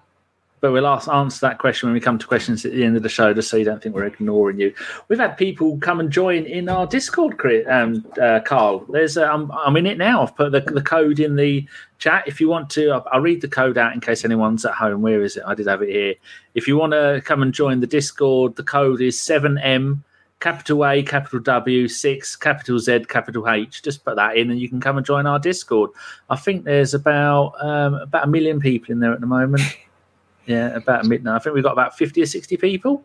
but we'll ask, answer that question when we come to questions at the end of the show, just so you don't think we're ignoring you. We've had people come and join in our Discord, um, uh, Karl. There's, uh, I'm, I'm in it now. I've put the, the code in the chat. If you want to, I'll, I'll read the code out in case anyone's at home. Where is it? I did have it here. If you want to come and join the Discord, the code is 7M capital A, capital W, six, capital Z, capital H. Just put that in, and you can come and join our Discord. I think there's about um, about a million people in there at the moment. Yeah, about midnight. I think we've got about fifty or sixty people.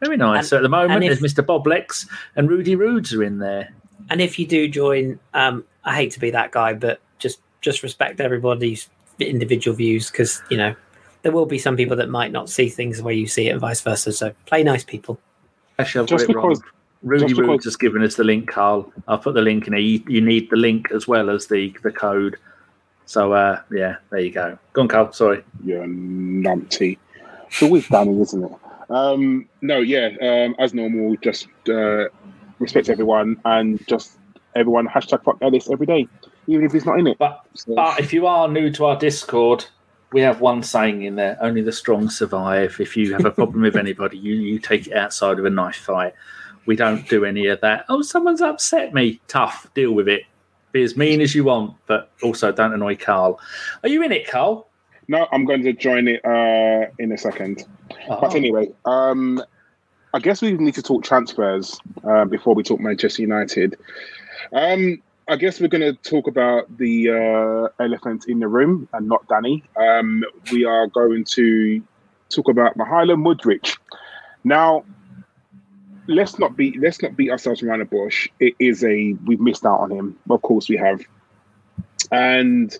Very nice. And- so at the moment, if- there's Mr. Bob Lex and Rudy Rudes are in there. And if you do join, um, I hate to be that guy, but just just respect everybody's individual views because you know there will be some people that might not see things the way you see it, and vice versa. So play nice, people. Actually, I've Just got it wrong. because- Rudy just Rudes has given us the link, Karl. I'll put the link in there. You, you need the link as well as the the code. So uh, yeah, there you go. Go on, Karl. Sorry. You're a numpty. It's always Danny, isn't it? Um, no, yeah, um, as normal, just uh, respect everyone and just everyone hashtag fuck Ellis every day, even if he's not in it. But So- but if you are new to our Discord, we have one saying in there: only the strong survive. If you have a problem with anybody, you you take it outside of a knife fight. We don't do any of that. Oh, someone's upset me. Tough. Deal with it. Be as mean as you want, but also don't annoy Karl. Are you in it, Karl? no, I'm going to join it uh, in a second. Oh, But anyway, um, I guess we need to talk transfers uh, before we talk Manchester United. Um, I guess we're going to talk about the uh, elephant in the room and not Danny. Um, we are going to talk about Mykhailo Mudryk. Now, let's not be let's not beat ourselves around the bush. It is a we've missed out on him. Of course, we have, and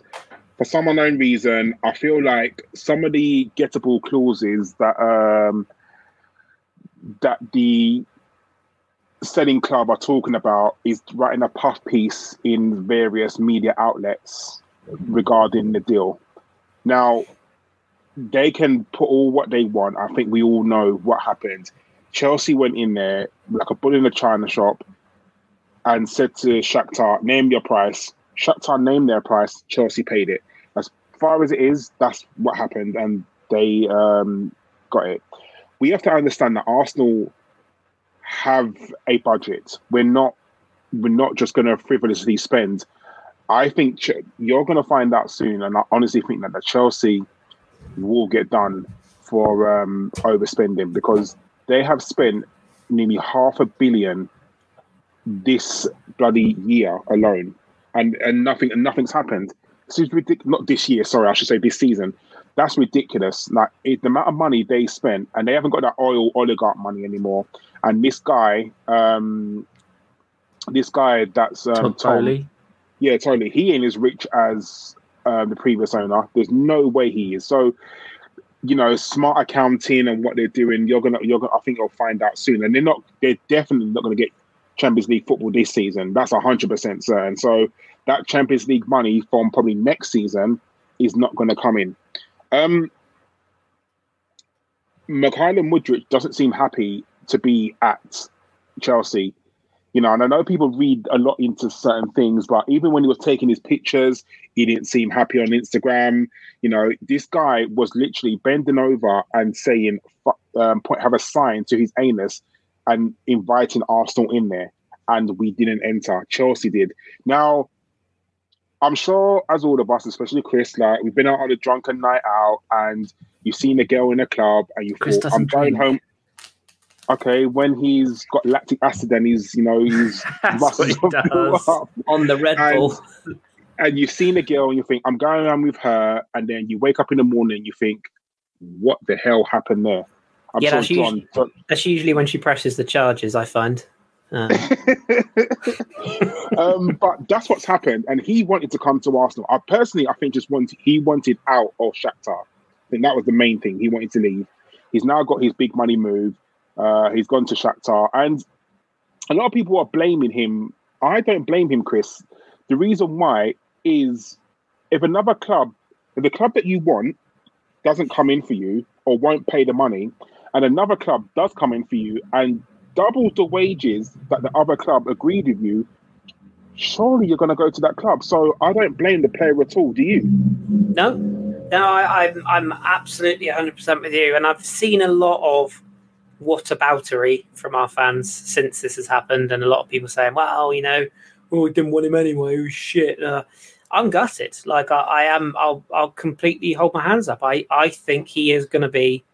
for some unknown reason, I feel like some of the gettable clauses that um, that the selling club are talking about is writing a puff piece in various media outlets regarding the deal. Now, they can put all what they want. I think we all know what happened. Chelsea went in there like a bull in a china shop and said to Shakhtar, "Name your price." Shakhtar named their price. Chelsea paid it. As far as it is, that's what happened, and they um, got it. We have to understand that Arsenal have a budget. We're not. We're not just going to frivolously spend. I think Ch- you're going to find out soon, and I honestly think that the Chelsea will get done for um, overspending because they have spent nearly half a billion this bloody year alone, and and nothing and nothing's happened. This is ridiculous. Not this year, sorry, I should say this season. That's ridiculous. Like it, the amount of money they spent, and they haven't got that oil oligarch money anymore. And this guy, um, this guy that's um, Tom, yeah, totally. He ain't as rich as um, the previous owner. There's no way he is. So, you know, smart accounting and what they're doing, you're gonna, you're gonna. I think you'll find out soon. And they're not. They're definitely not gonna get Champions League football this season. That's hundred percent certain. So that Champions League money from probably next season is not to come in. Um, Mykhailo Mudryk doesn't seem happy to be at Chelsea. You know, and I know people read a lot into certain things, but even when he was taking his pictures, he didn't seem happy on Instagram. You know, this guy was literally bending over and saying, um, point, have a sign to his anus and inviting Arsenal in there. And we didn't enter. Chelsea did. Now, I'm sure, as all of us, especially Kris, like we've been out on a drunken night out and you've seen a girl in a club and you Kris thought, I'm doesn't going drink. home. Okay, when he's got lactic acid and he's, you know, he's That's he muscles have built does. up, on the Red And- Bull. and you've seen a girl and you think, I'm going around with her, and then you wake up in the morning and you think, what the hell happened there? I'm Yeah, that's John. usually- That's usually when she presses the charges. I find. Uh, um, but that's what's happened, and he wanted to come to Arsenal. I personally, I think, just wanted he wanted out of Shakhtar. I think that was the main thing. He wanted to leave. He's now got his big money move. Uh, he's gone to Shakhtar, and a lot of people are blaming him. I don't blame him, Kris. The reason why is if another club, if the club that you want doesn't come in for you or won't pay the money, and another club does come in for you and doubles the wages that the other club agreed with you, surely you're going to go to that club. So I don't blame the player at all. Do you? no, no, I, I'm I'm absolutely 100 percent with you, and I've seen a lot of whataboutery from our fans since this has happened, and a lot of people saying, "Well, you know, oh, we didn't want him anyway. Oh shit." Uh, I'm gutted. Like I, I am. I'll I'll completely hold my hands up. I I think he is going to be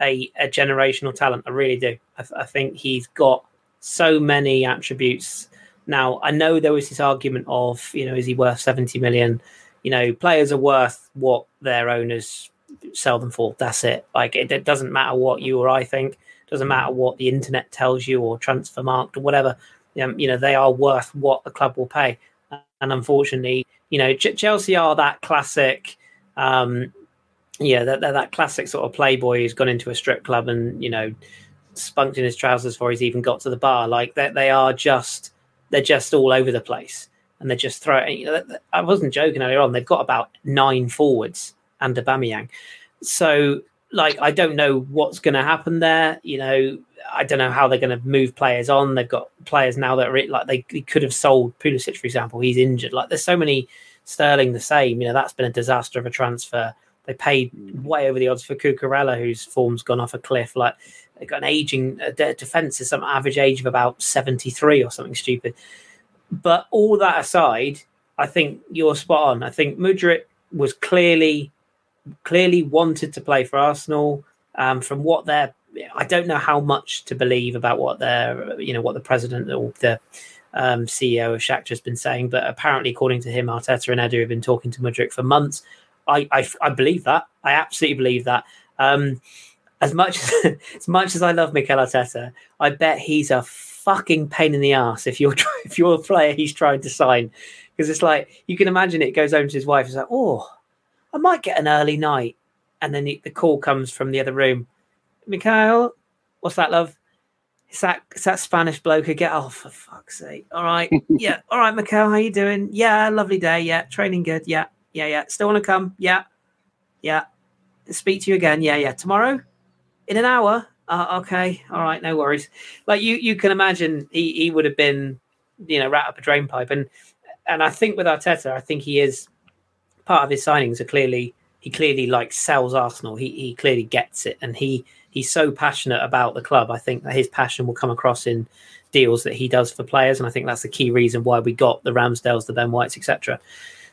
a a generational talent. I really do. I, I think he's got so many attributes. Now I know there was this argument of you know is he worth 70 million? You know, players are worth what their owners sell them for. That's it. Like it, it doesn't matter what you or I think. Doesn't matter what the internet tells you or Transfermarkt or whatever. Um, you know, they are worth what the club will pay. And unfortunately, you know, Ch- Chelsea are that classic. Um, yeah, that that that classic sort of playboy who's gone into a strip club and you know spunked in his trousers before he's even got to the bar. Like that, they are just they're just all over the place, and they're just throwing. You know, I wasn't joking earlier on. They've got about nine forwards and Aubameyang, so like I don't know what's going to happen there. You know, I don't know how they're going to move players on. They've got players now that are like they, they could have sold Pulisic, for example. He's injured. Like there's so many Sterling the same. You know, that's been a disaster of a transfer. They paid way over the odds for Cucurella, whose form's gone off a cliff. Like they've got an aging uh, defense is some average age of about 73 or something stupid. But all that aside, I think you're spot on. I think Mudryk was clearly clearly wanted to play for Arsenal. Um, from what they're, I don't know how much to believe about what they're, you know, what the president or the um, CEO of Shakhtar has been saying, but apparently, according to him, Arteta and Edu have been talking to Mudryk for months. I, I, I believe that. I absolutely believe that. Um, as much as, as much as I love Mikel Arteta, I bet he's a fucking pain in the ass if you're if you're a player he's trying to sign because it's like you can imagine it goes home to his wife. It's like, oh, I might get an early night. And then the, the call comes from the other room. Mikhail, what's that, love? It's that, it's that Spanish bloke who get off for fuck's sake. All right. yeah. All right, Mikhail, how you doing? Yeah, lovely day. Yeah. Training good. Yeah. Yeah, yeah. Still want to come? Yeah. Yeah. Speak to you again. Yeah, yeah. Tomorrow? In an hour? Uh, okay. All right. No worries. Like you, you can imagine he, he would have been, you know, rat up a drain pipe. And, and I think with Arteta, I think he is part of his signings are clearly he clearly like sells Arsenal. He he clearly gets it, and he he's so passionate about the club. I think that his passion will come across in deals that he does for players, and I think that's the key reason why we got the Ramsdales, the Ben Whites, etc.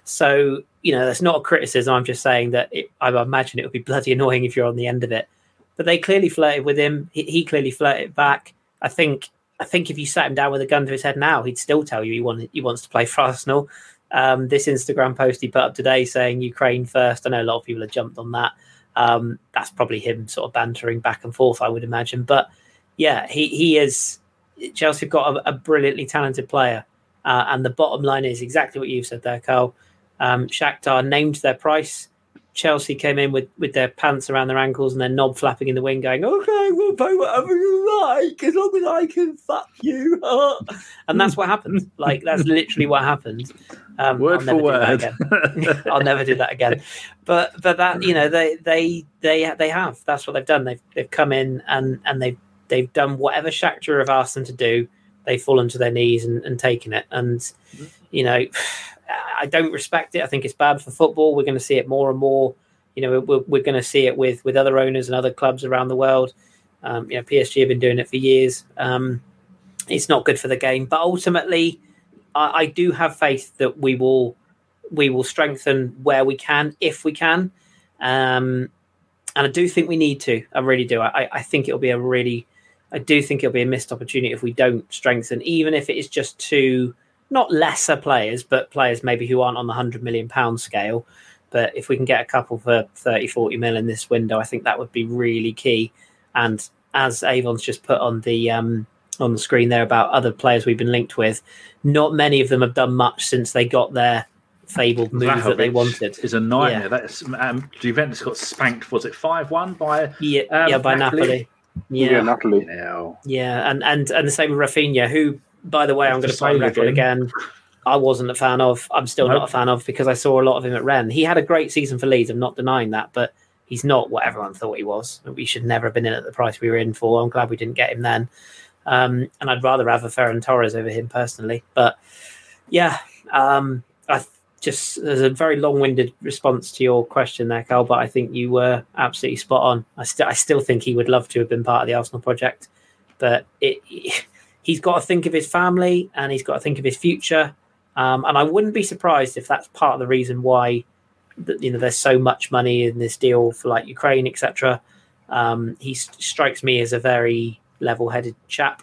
So you know, that's not a criticism. I'm just saying that it, I imagine it would be bloody annoying if you're on the end of it. But they clearly flirted with him. He, he clearly flirted back. I think I think if you sat him down with a gun to his head now, he'd still tell you he want, he wants to play for Arsenal. Um, this Instagram post he put up today saying Ukraine first. I know a lot of people have jumped on that. Um, that's probably him sort of bantering back and forth, I would imagine. But yeah, he he is. Chelsea have got a, a brilliantly talented player, uh, and the bottom line is exactly what you've said there, Karl. Um, Shakhtar named their price. Chelsea came in with, with their pants around their ankles and their knob flapping in the wind, going, "Okay, we'll pay whatever you like, as long as I can fuck you." and that's what happened. Like that's literally what happened. Um, word for word. I'll never do that again. But but that you know they they they they have. That's what they've done. They've they've come in and and they've they've done whatever Shakhtar have asked them to do. They've fallen to their knees and, and taken it. And you know I don't respect it. I think it's bad for football. We're going to see it more and more. You know, we're, we're going to see it with with other owners and other clubs around the world. Um, you know, PSG have been doing it for years. Um, it's not good for the game, but ultimately, I, I, do have faith that we will we will strengthen where we can if we can. Um, and I do think we need to. I really do. I, I think it'll be a really, I do think it'll be a missed opportunity if we don't strengthen, even if it is just to not lesser players, but players maybe who aren't on the 100 million pound scale. But if we can get a couple for 30, 40 mil in this window, I think that would be really key. And as Avon's just put on the um, on the screen there about other players we've been linked with, not many of them have done much since they got their fabled move Vlahovic that they wanted. Is a nightmare. Yeah. That's um, Juventus got spanked. Was it five one by yeah, um, yeah by Napoli. Napoli. Yeah, yeah Napoli. Yeah, and and and the same with Raphinha, who by the way, I'm going to play record again. again. I wasn't a fan of. I'm still nope. not a fan of because I saw a lot of him at Rennes. He had a great season for Leeds. I'm not denying that, but he's not what everyone thought he was. We should never have been in at the price we were in for. I'm glad we didn't get him then. Um, and I'd rather have a Ferran Torres over him personally. But yeah, um, I just there's a very long-winded response to your question there, Karl. But I think you were absolutely spot on. I still I still think he would love to have been part of the Arsenal project, but it he's got to think of his family and he's got to think of his future. Um, and I wouldn't be surprised if that's part of the reason why you know there's so much money in this deal for like Ukraine, etc. Um, he strikes me as a very level-headed chap,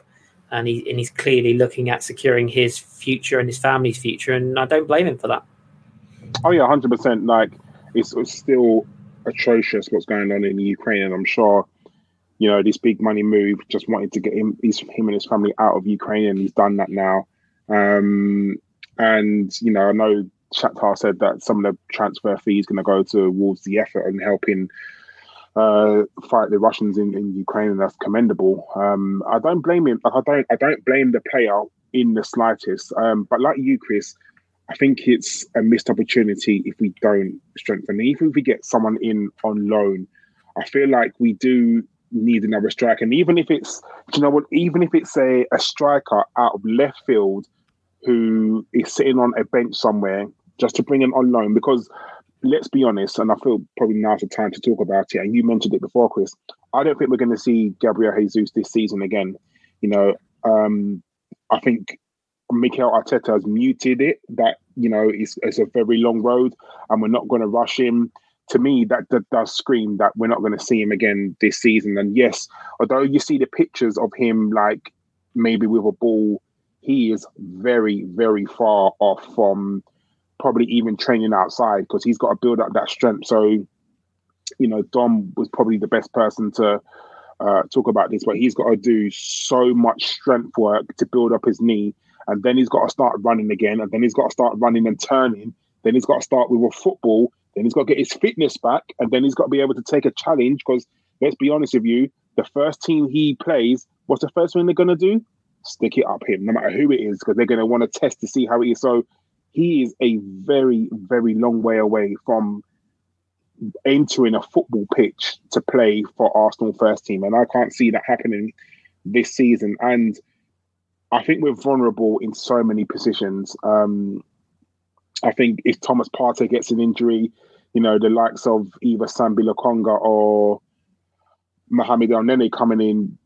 and he and he's clearly looking at securing his future and his family's future, and I don't blame him for that. Oh yeah, hundred percent. Like it's, it's still atrocious what's going on in Ukraine, and I'm sure you know, this big money move, just wanted to get him, his, him and his family out of Ukraine, and he's done that now. Um, and you know, I know Shakhtar said that some of the transfer fee is going to go towards the effort and helping uh, fight the Russians in, in Ukraine, and that's commendable. Um, I don't blame him. I don't. I don't blame the player in the slightest. Um, but like you, Kris, I think it's a missed opportunity if we don't strengthen. Even if we get someone in on loan I feel like we do need another striker. And even if it's, you know what, even if it's a, a striker out of left field who is sitting on a bench somewhere just to bring him on loan, because let's be honest, and I feel probably now's the time to talk about it. And you mentioned it before, Kris. I don't think we're going to see Gabriel Jesus this season again. You know, um, I think Mikel Arteta has muted it. That you know, it's, it's a very long road, and we're not going to rush him. To me, that, that does scream that we're not going to see him again this season. And yes, although you see the pictures of him, like maybe with a ball, he is very, very far off from probably even training outside because he's got to build up that strength. So, you know, Dom was probably the best person to uh, talk about this, but he's got to do so much strength work to build up his knee. And then he's got to start running again. And then he's got to start running and turning. Then he's got to start with a football. Then he's got to get his fitness back. And then he's got to be able to take a challenge because let's be honest with you, the first team he plays, what's the first thing they're going to do? Stick it up him, no matter who it is, because they're going to want to test to see how he is. So he is a very, very long way away from entering a football pitch to play for Arsenal first team. And I can't see that happening this season. And I think we're vulnerable in so many positions. Um, I think if Thomas Partey gets an injury, you know, the likes of either Sambi Lokonga or Mohamed Elneny coming in,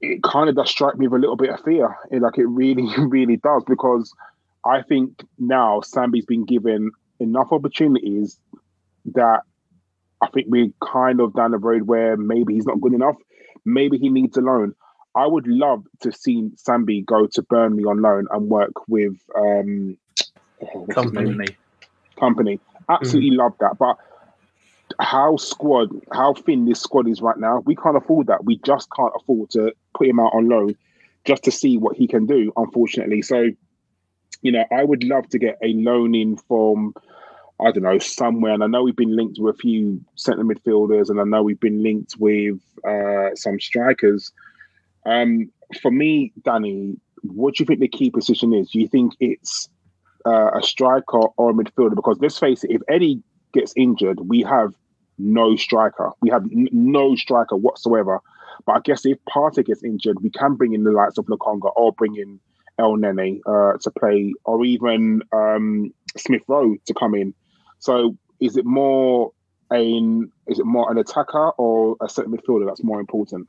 it kind of does strike me with a little bit of fear. It, like it really, really does, because I think now Sambi's been given enough opportunities that I think we're kind of down the road where maybe he's not good enough. Maybe he needs a loan. I would love to see Sambi go to Burnley on loan and work with um, Kompany. Kompany. Absolutely mm. love that. But how squad, how thin this squad is right now, we can't afford that. We just can't afford to put him out on loan just to see what he can do, unfortunately. So you know, I would love to get a loan in from, I don't know, somewhere. And I know we've been linked with a few centre midfielders, and I know we've been linked with uh, some strikers. Um, for me, Danny, what do you think the key position is? Do you think it's uh, a striker or a midfielder? Because let's face it, if Eddie gets injured, we have no striker. We have n- no striker whatsoever. But I guess if Partey gets injured, we can bring in the likes of Lokonga or bring in Elneny uh, to play, or even um, Smith Rowe to come in. So, is it more an is it more an attacker or a centre midfielder that's more important?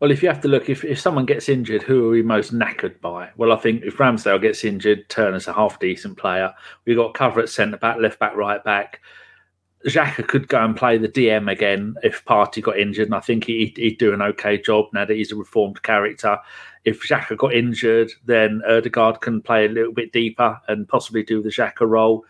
Well, if you have to look, if, if someone gets injured, who are we most knackered by? Well, I think if Ramsdale gets injured, Turner's a half decent player. We've got cover at centre back, left back, right back. Xhaka could go and play the DM again if Partey got injured, and I think he'd, he'd, do an okay job now that he's a reformed character. If Xhaka got injured, then Odegaard can play a little bit deeper and possibly do the Xhaka role.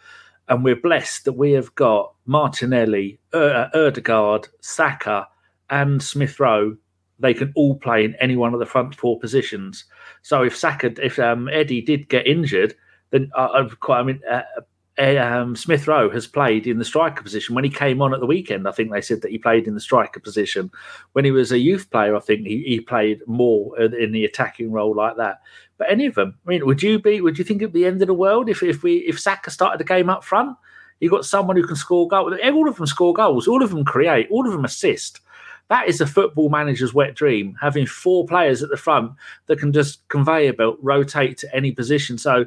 And we're blessed that we have got Martinelli, uh, Odegaard, Saka, and Smith Rowe. They can all play in any one of the front four positions. So if Saka, if um, Eddie did get injured, then uh, I've quite. I mean, uh, um, Smith Rowe has played in the striker position. When he came on at the weekend, I think they said that he played in the striker position. When he was a youth player, I think he, he played more in the attacking role like that. But any of them, I mean, would you be? Would you think at the end of the world if if we if Saka started the game up front? You got someone who can score goals. All of them score goals. All of them create. All of them assist. That is a football manager's wet dream. Having four players at the front that can just conveyor belt rotate to any position. So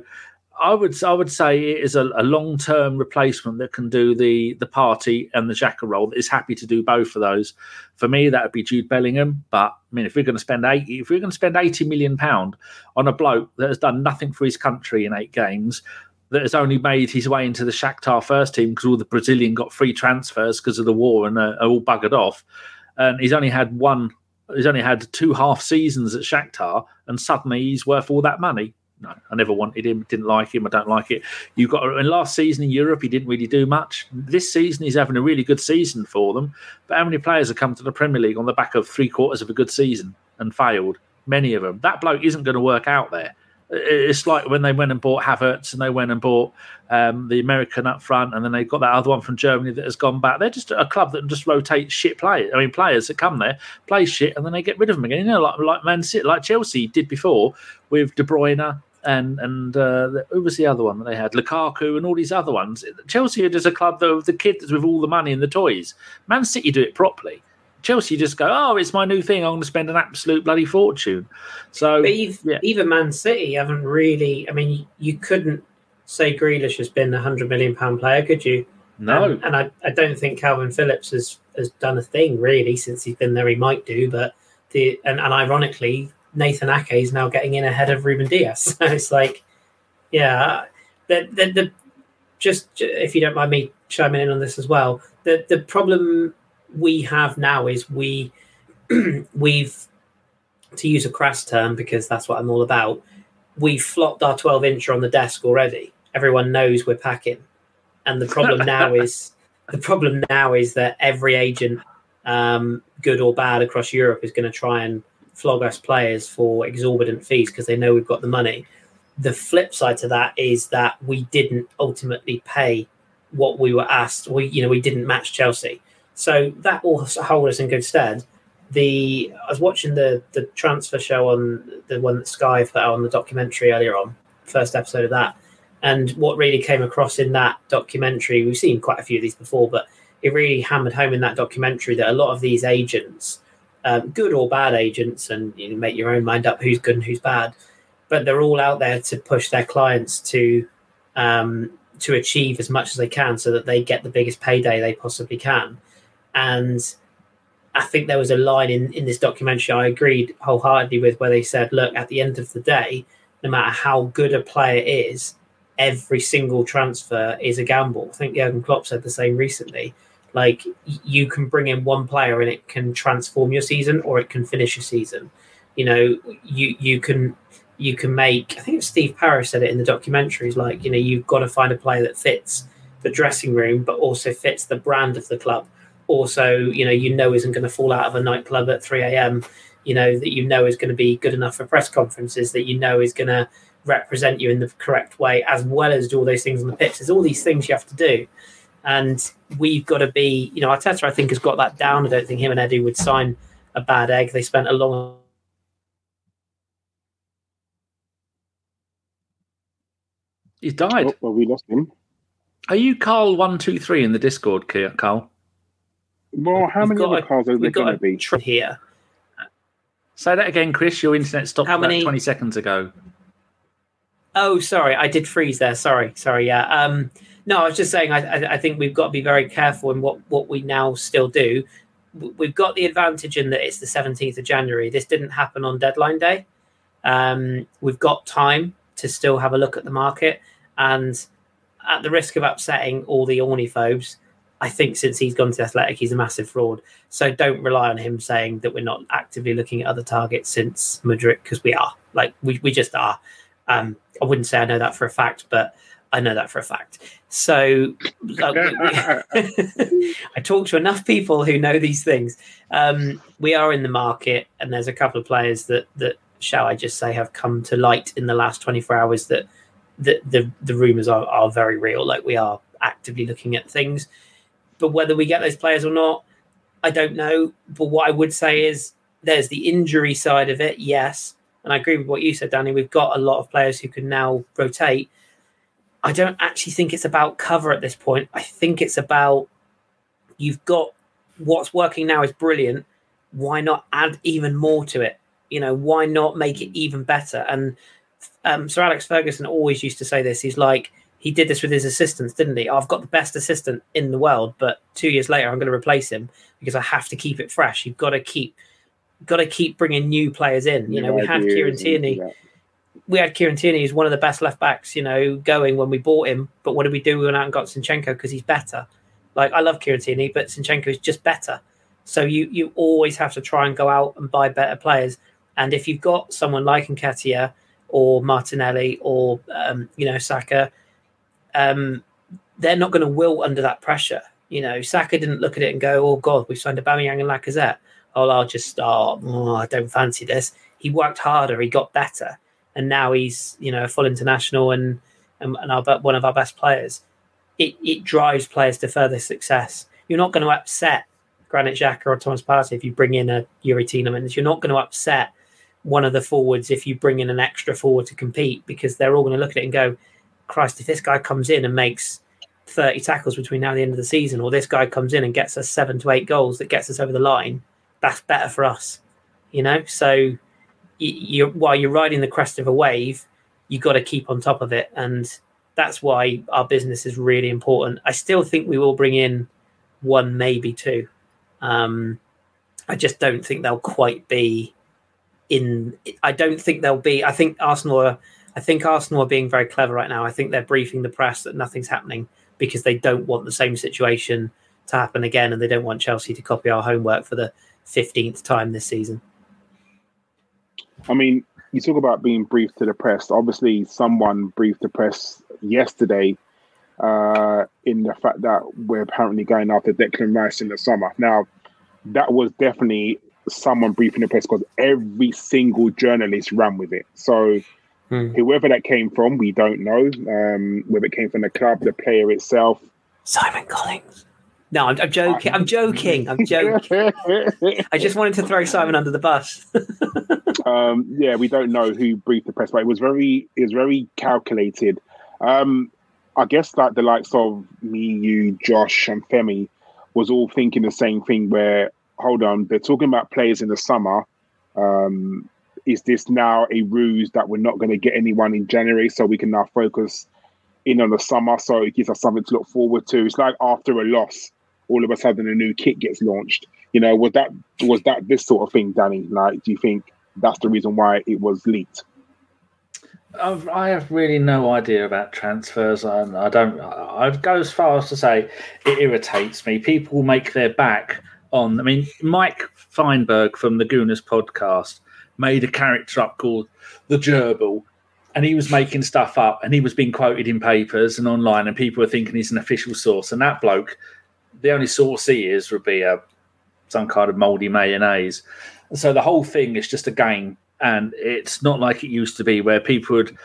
I would I would say it is a, a long term replacement that can do the the Partey and the Xhaka role that is happy to do both of those. For me, that would be Jude Bellingham. But I mean, if we're going to spend eighty, if we're going to spend eighty million pound on a bloke that has done nothing for his country in eight games, that has only made his way into the Shakhtar first team because all the Brazilian got free transfers because of the war and uh, are all buggered off, and he's only had one. He's only had two half seasons at Shakhtar, and suddenly he's worth all that money no, I never wanted him. Didn't like him. I don't like it. You got in last season in Europe, he didn't really do much. This season, he's having a really good season for them. But how many players have come to the Premier League on the back of three quarters of a good season and failed? Many of them. That bloke isn't going to work out there. It's like when they went and bought Havertz and they went and bought um, the American up front, and then they got that other one from Germany that has gone back. They're just a club that just rotates shit players. I mean, players that come there play shit and then they get rid of them again. You know, like like Man City, like Chelsea did before with De Bruyne, and and uh, who was the other one that they had? Lukaku and all these other ones. Chelsea just a club that the kids with all the money and the toys. Man City do it properly. Chelsea just go, oh, it's my new thing. I'm going to spend an absolute bloody fortune. So But yeah. even Man City haven't really. I mean, you couldn't say Grealish has been a hundred million pound player, could you? no, And, and I, I don't think Kalvin Phillips has, has done a thing really since he's been there. He might do, but the and, and ironically, Nathan Ake is now getting in ahead of Ruben Dias. So it's like, yeah, the the, the just if you don't mind me chiming in on this as well, the the problem we have now is we we've to use a crass term because that's what I'm all about. We've flopped our 12 incher on the desk already. Everyone knows we're packing, and the problem now is the problem now is that every agent, um, good or bad across Europe, is going to try and flog us players for exorbitant fees because they know we've got the money. The flip side to that is that we didn't ultimately pay what we were asked. We, you know, we didn't match Chelsea, so that will hold us in good stead. The I was watching the the transfer show on the one that Sky put out on the documentary earlier on, first episode of that, and what really came across in that documentary, we've seen quite a few of these before, but it really hammered home in that documentary that a lot of these agents, um, good or bad agents, and you know, make your own mind up who's good and who's bad, but they're all out there to push their clients to um, to achieve as much as they can so that they get the biggest payday they possibly can. And I think there was a line in, in this documentary I agreed wholeheartedly with where they said, look, at the end of the day, no matter how good a player is, every single transfer is a gamble. I think Jurgen Klopp said the same recently. Like you can bring in one player and it can transform your season or it can finish your season. You know, you you can you can make I think Steve Parish said it in the documentaries, like, you know, you've got to find a player that fits the dressing room but also fits the brand of the club. Also, you know, you know isn't going to fall out of a nightclub at 3 a.m. You know, that you know is going to be good enough for press conferences, that you know is going to represent you in the correct way, as well as do all those things on the pitch. There's all these things you have to do. And we've got to be, you know, Arteta, I think, has got that down. I don't think him and Eddie would sign a bad egg. They spent a long he's died. Oh, well, we lost him. Are you Carl one two three in the Discord, Karl? Well, how We've many other a- cars are there going to be? tr- here. Say that again, Kris. Your internet stopped How about many- twenty seconds ago. Oh, sorry, I did freeze there. Sorry, sorry. Yeah. Um, no, I was just saying. I, I, I think we've got to be very careful in what what we now still do. We've got the advantage in that it's the seventeenth of January. This didn't happen on deadline day. Um, we've got time to still have a look at the market, and at the risk of upsetting all the ornithopes, I think since he's gone to Athletic, he's a massive fraud. So don't rely on him saying that we're not actively looking at other targets since Mudryk, because we are. Like we, we just are. Um, I wouldn't say I know that for a fact, but I know that for a fact. So like, we- I talk to enough people who know these things. Um, we are in the market, and there's a couple of players that that shall I just say have come to light in the last 24 hours that the the, the rumors are, are very real. Like we are actively looking at things, but whether we get those players or not, I don't know. But what I would say is there's the injury side of it, yes. And I agree with what you said, Danny. We've got a lot of players who can now rotate. I don't actually think it's about cover at this point. I think it's about you've got what's working now is brilliant. Why not add even more to it? You know, why not make it even better? And um, Sir Alex Ferguson always used to say this. He's like, he did this with his assistants, didn't he? I've got the best assistant in the world, but two years later, I'm going to replace him because I have to keep it fresh. You've got to keep, got to keep bringing new players in. You know, we had Kieran Tierney we had Kieran Tierney, who's one of the best left backs, you know, going when we bought him. But what did we do? We went out and got Zinchenko because he's better. Like I love Kieran Tierney, but Zinchenko is just better. So you you always have to try and go out and buy better players. And if you've got someone like Nketiah or Martinelli or um, you know Saka, um, they're not going to wilt under that pressure. You know, Saka didn't look at it and go, "Oh God, we've signed Aubameyang and Lacazette. Oh, I'll just start. Oh, I don't fancy this." He worked harder. He got better and now he's you know a full international and and, and our, one of our best players. It it drives players to further success. You're not going to upset Granit Xhaka or Thomas Partey if you bring in a Youri Tielemans. You're not going to upset one of the forwards if you bring in an extra forward to compete because they're all going to look at it and go, Christ, if this guy comes in and makes 30 tackles between now and the end of the season, or this guy comes in and gets us seven to eight goals that gets us over the line, that's better for us. You know, so you, while you're riding the crest of a wave, you got to keep on top of it, and that's why our business is really important. I still think we will bring in one, maybe two. Um, I just don't think they'll quite be in. I don't think they'll be. I think Arsenal are. I think Arsenal are being very clever right now. I think they're briefing the press that nothing's happening because they don't want the same situation to happen again, and they don't want Chelsea to copy our homework for the fifteenth time this season. I mean, you talk about being briefed to the press. Obviously, someone briefed the press yesterday uh, in the fact that we're apparently going after Declan Rice in the summer. Now, that was definitely someone briefing the press because every single journalist ran with it. So, hmm. whoever that came from, we don't know. Um, whether it came from the club, the player itself. Simon Collins. No, I'm, I'm joking. I'm joking. I'm joking. I just wanted to throw Simon under the bus. um, yeah, we don't know who briefed the press, but it was very, it was very calculated. Um, I guess like the likes of me, you, Josh, and Femi was all thinking the same thing. Where hold on, they're talking about players in the summer. Um, is this now a ruse that we're not going to get anyone in January, so we can now focus in on the summer? So it gives us something to look forward to. It's like after a loss, all of a sudden a new kit gets launched. You know, was that was that this sort of thing, Danny? Like, do you think that's the reason why it was leaked? I've, I have really no idea about transfers, and I don't. I'd go as far as to say it irritates me. People make their back on. I mean, Mike Feinberg from the Gooners podcast made a character up called the Gerbil, and he was making stuff up, and he was being quoted in papers and online, and people were thinking he's an official source. And that bloke the only source he is would be a some kind of moldy mayonnaise. So the whole thing is just a game, and it's not like it used to be where people would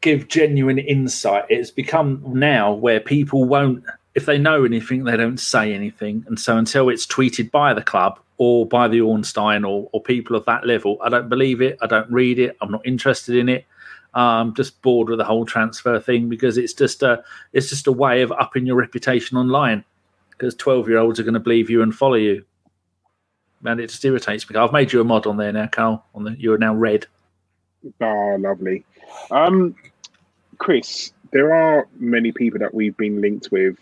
give genuine insight. It's become now where people won't, if they know anything, they don't say anything. And so until it's tweeted by the club or by the Ornstein or, or people of that level, I don't believe it. I don't read it. I'm not interested in it. I'm just bored with the whole transfer thing because it's just a it's just a way of upping your reputation online because 12 year olds are going to believe you and follow you. And it just irritates me. I've made you a mod on there now, Karl. On the you are now red. Oh, lovely. Um, Kris, there are many people that we've been linked with,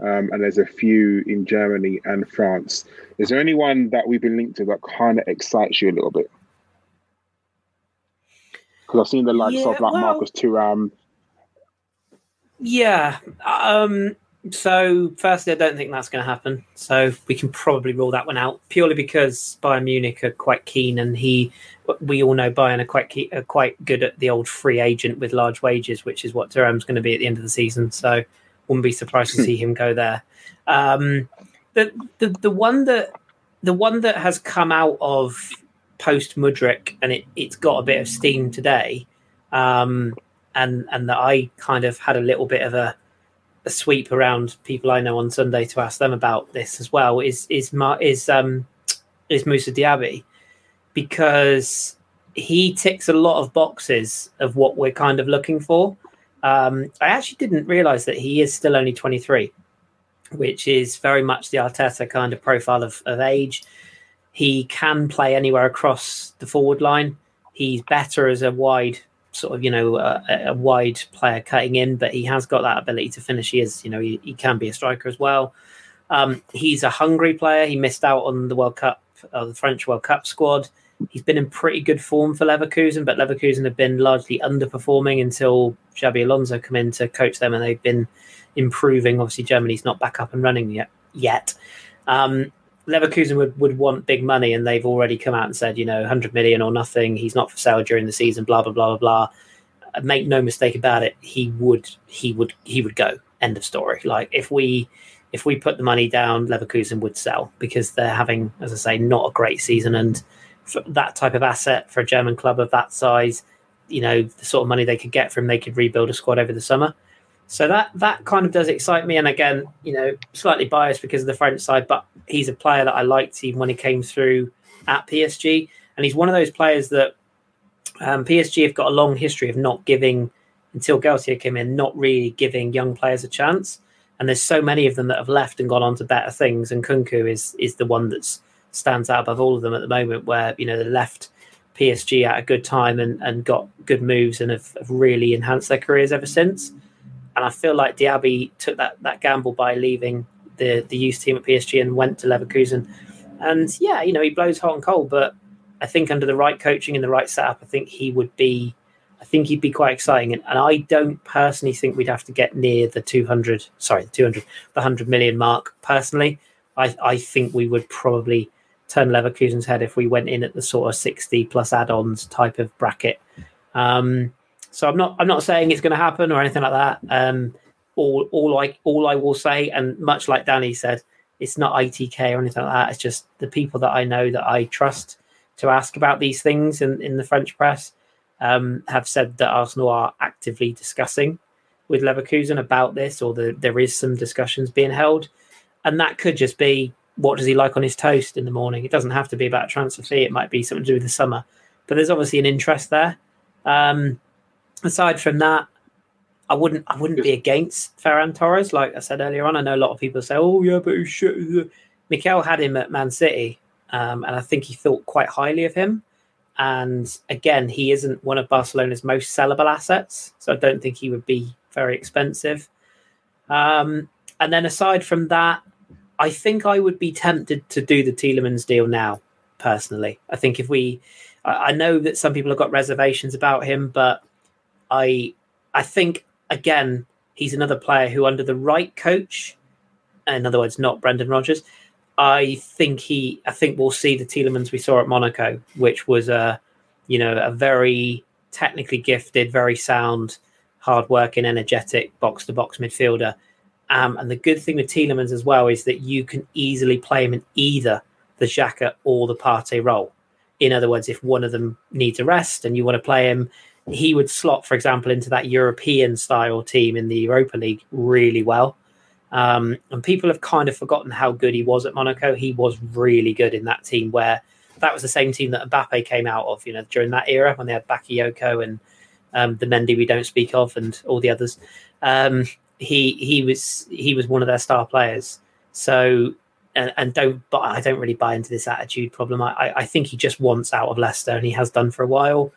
um, and there's a few in Germany and France. Is there anyone that we've been linked to that kind of excites you a little bit? Because I've seen the likes yeah, of like well, Marcus Thuram. Yeah. Um, so, firstly, I don't think that's going to happen. So we can probably rule that one out purely because Bayern Munich are quite keen, and he, we all know Bayern are quite key, are quite good at the old free agent with large wages, which is what Thuram's going to be at the end of the season. So, wouldn't be surprised to see him go there. Um, the the the one that the one that has come out of post Mudryk, and it, it's got a bit of steam today, um, and and that I kind of had a little bit of a, a, sweep around people I know on Sunday to ask them about this as well. Is is is um is Moussa Diaby because he ticks a lot of boxes of what we're kind of looking for. Um, I actually didn't realize that he is still only 23, which is very much the Arteta kind of profile of, of age. He can play anywhere across the forward line. He's better as a wide sort of you know a, wide player cutting in, but he has got that ability to finish. He is you know he, he can be a striker as well. Um, he's a hungry player. He missed out on the World Cup, uh, the French World Cup squad. He's been in pretty good form for Leverkusen, but Leverkusen have been largely underperforming until Xabi Alonso come in to coach them, and they've been improving. Obviously, Germany's not back up and running yet. Yet, um, Leverkusen would, would want big money, and they've already come out and said, you know, 100 million or nothing. He's not for sale during the season. Blah blah blah blah blah. Uh, make no mistake about it. He would he would he would go. End of story. Like if we if we put the money down, Leverkusen would sell because they're having, as I say, not a great season. And that type of asset for a German club of that size, you know, the sort of money they could get from, they could rebuild a squad over the summer. So that that kind of does excite me. And again, you know, slightly biased because of the French side, but he's a player that I liked even when he came through at PSG. and he's one of those players that um, PSG have got a long history of not giving until Galtier came in, not really giving young players a chance. And there's so many of them that have left and gone on to better things. And Nkunku is is the one that stands out above all of them at the moment, where you know they left PSG at a good time and, and got good moves and have, have really enhanced their careers ever since. And I feel like Diaby took that that gamble by leaving the the youth team at PSG and went to Leverkusen. And yeah, you know he blows hot and cold, but I think under the right coaching and the right setup, I think he would be I think he'd be quite exciting. And, and I don't personally think we'd have to get near the 200, sorry, the 200, the 100 million mark personally. I, I think we would probably turn Leverkusen's head if we went in at the sort of 60 plus add-ons type of bracket. Um, so I'm not I'm not saying it's going to happen or anything like that. Um, all all I all I will say, and much like Danny said, it's not ITK or anything like that. It's just the people that I know that I trust to ask about these things in, in the French press um, have said that Arsenal are actively discussing with Leverkusen about this, or the, there is some discussions being held, and that could just be what does he like on his toast in the morning. It doesn't have to be about transfer fee; it might be something to do with the summer. But there's obviously an interest there. Um, aside from that, I wouldn't I wouldn't be against Ferran Torres. Like I said earlier on, I know a lot of people say, "Oh yeah, but should." Mikel had him at Man City, um, and I think he thought quite highly of him. And again, he isn't one of Barcelona's most sellable assets, so I don't think he would be very expensive. Um, and then aside from that, I think I would be tempted to do the Tielemans deal now. Personally, I think if we, I know that some people have got reservations about him, but I, I think again he's another player who, under the right coach, in other words, not Brendan Rodgers, I think he, I think we'll see the Tielemans we saw at Monaco, which was a, you know, a very technically gifted, very sound, hard-working, energetic box-to-box midfielder. Um, and the good thing with Tielemans as well is that you can easily play him in either the Xhaka or the Partey role. In other words, if one of them needs a rest and you want to play him, he would slot, for example, into that European style team in the Europa League really well. Um, and people have kind of forgotten how good he was at Monaco. He was really good in that team where that was the same team that Mbappe came out of, you know, during that era when they had Bakayoko and um, the Mendy we don't speak of and all the others. Um, he he was he was one of their star players. So and, and don't but I don't really buy into this attitude problem. I, I think he just wants out of Leicester and he has done for a while.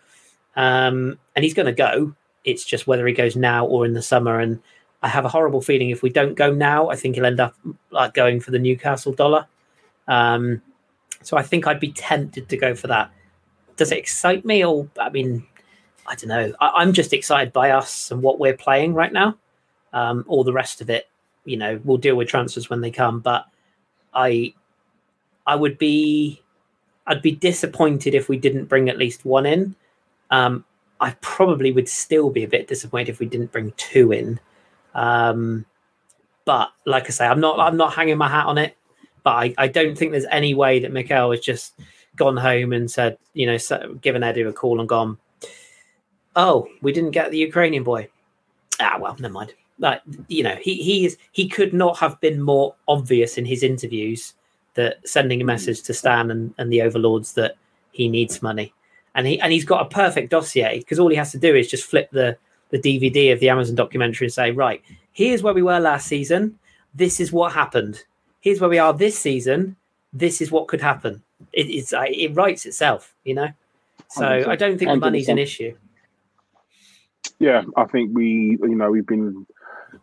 Um, and he's going to go. It's just whether he goes now or in the summer. And I have a horrible feeling if we don't go now, I think he'll end up like going for the Newcastle dollar. Um, so I think I'd be tempted to go for that. Does it excite me? Or I mean, I don't know. I, am just excited by us and what we're playing right now. Um, all the rest of it, you know, we'll deal with transfers when they come. But I, I would be, I'd be disappointed if we didn't bring at least one in. Um, I probably would still be a bit disappointed if we didn't bring two in. Um, but like I say, I'm not I'm not hanging my hat on it. But I, I don't think there's any way that Mikel has just gone home and said, you know, given Edu a call and gone, oh, we didn't get the Ukrainian boy. Ah, well, never mind. Like, you know, he he is he could not have been more obvious in his interviews that sending a message to Stan and, and the overlords that he needs money. And he and he's got a perfect dossier because all he has to do is just flip the the DVD of the Amazon documentary and say, right, here's where we were last season. This is what happened. Here's where we are this season. This is what could happen. It, it's it writes itself, you know. So 100%. I don't think the money's an issue. Yeah, I think we, you know, we've been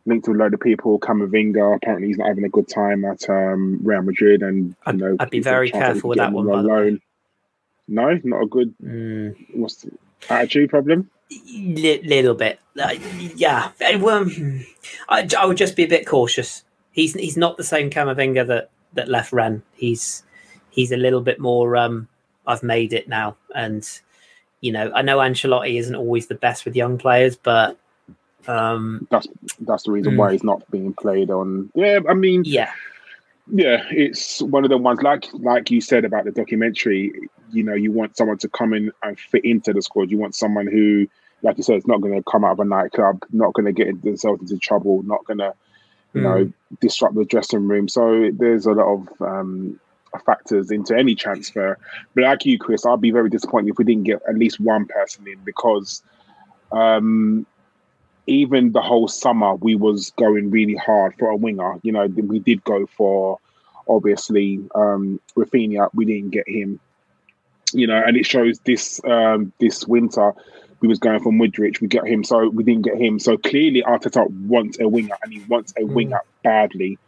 linked to a load of people. Camavinga apparently he's not having a good time at um, Real Madrid, and you I'd, know, I'd be very careful with that one. Alone. No, not a good. Mm. What's the attitude problem? little bit. Uh, yeah, well, I, I would just be a bit cautious. He's he's not the same Camavinga that that left Rennes. He's he's a little bit more. Um, I've made it now, and you know I know Ancelotti isn't always the best with young players, but um, that's that's the reason mm. why he's not being played on. Yeah, I mean, yeah, yeah, it's one of the ones like like you said about the documentary. You know, you want someone to come in and fit into the squad. You want someone who, like you said, is not going to come out of a nightclub, not going to get themselves into trouble, not going to, you mm. know, disrupt the dressing room. So there's a lot of um, factors into any transfer. But like you, Kris, I'd be very disappointed if we didn't get at least one person in because um, even the whole summer we was going really hard for a winger. You know, we did go for obviously um, Raphinha. We didn't get him. You know, and it shows this um, this winter we was going for Mudryk. We got him, so we didn't get him. So clearly, Arteta wants a winger, and he wants a mm. winger badly.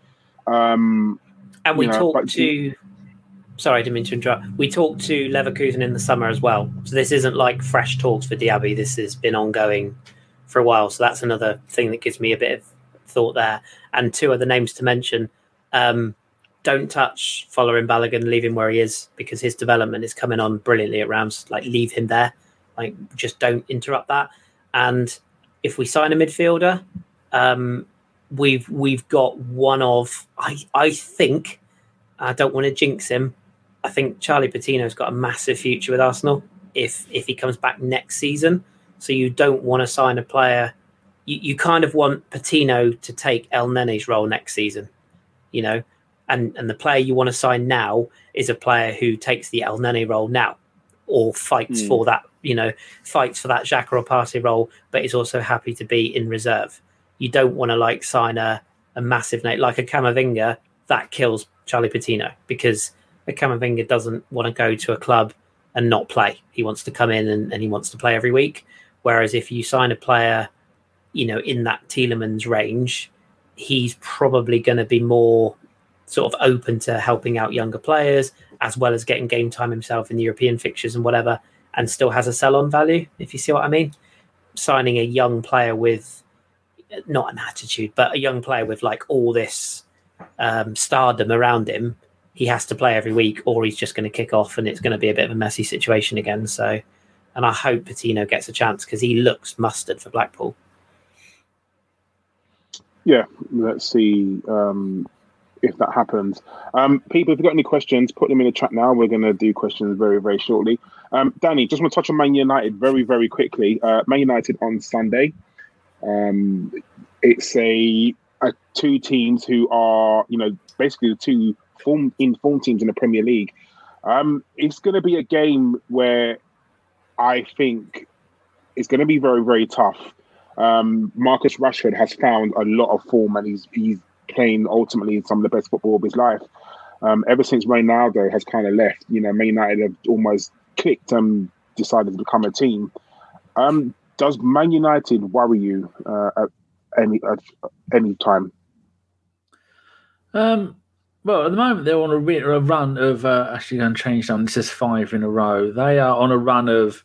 Um, and we know, talked to. Sorry, I didn't mean to interrupt. We talked to Leverkusen in the summer as well. So this isn't like fresh talks for Diaby. This has been ongoing for a while. So that's another thing that gives me a bit of thought there. And two other names to mention. Um, don't touch Folarin Balogun, leave him where he is because his development is coming on brilliantly at Reims. Like leave him there. Like just don't interrupt that. And if we sign a midfielder, um, we've we've got one of I I think I don't want to jinx him. I think Charlie Patino's got a massive future with Arsenal if if he comes back next season. So you don't want to sign a player. You, you kind of want Patino to take Elneny's role next season, you know, and and the player you want to sign now is a player who takes the El Nene role now, or fights mm. for that, you know, fights for that Xhaka or Partey role, but is also happy to be in reserve you don't want to like sign a, a massive name like a Camavinga that kills Charlie Patino because a Camavinga doesn't want to go to a club and not play. He wants to come in and, and he wants to play every week. Whereas if you sign a player, you know, in that Tielemans range, he's probably going to be more sort of open to helping out younger players as well as getting game time himself in the European fixtures and whatever, and still has a sell on value, if you see what I mean. Signing a young player with not an attitude, but a young player with like all this um, stardom around him, he has to play every week, or he's just going to kick off, and it's going to be a bit of a messy situation again. So, and I hope Patino gets a chance because he looks mustard for Blackpool. Yeah, let's see um, if that happens. Um, people, if you've got any questions, put them in the chat now. We're going to do questions very, very shortly. Um, Danny, just want to touch on Man United very, very quickly. Uh, Man United on Sunday. Um, it's a, a, two teams who are, you know, basically the two form informed teams in the Premier League. Um, it's going to be a game where I think it's going to be very, very tough. Um, Marcus Rashford has found a lot of form, and he's he's playing ultimately some of the best football of his life. Um, ever since Ronaldo has kind of left, you know, Man United have almost clicked and decided to become a team. Um, does Man United worry you uh, at any at any time? Um, well, at the moment they're on a, a run of uh, actually going to change them. This is five in a row. They are on a run of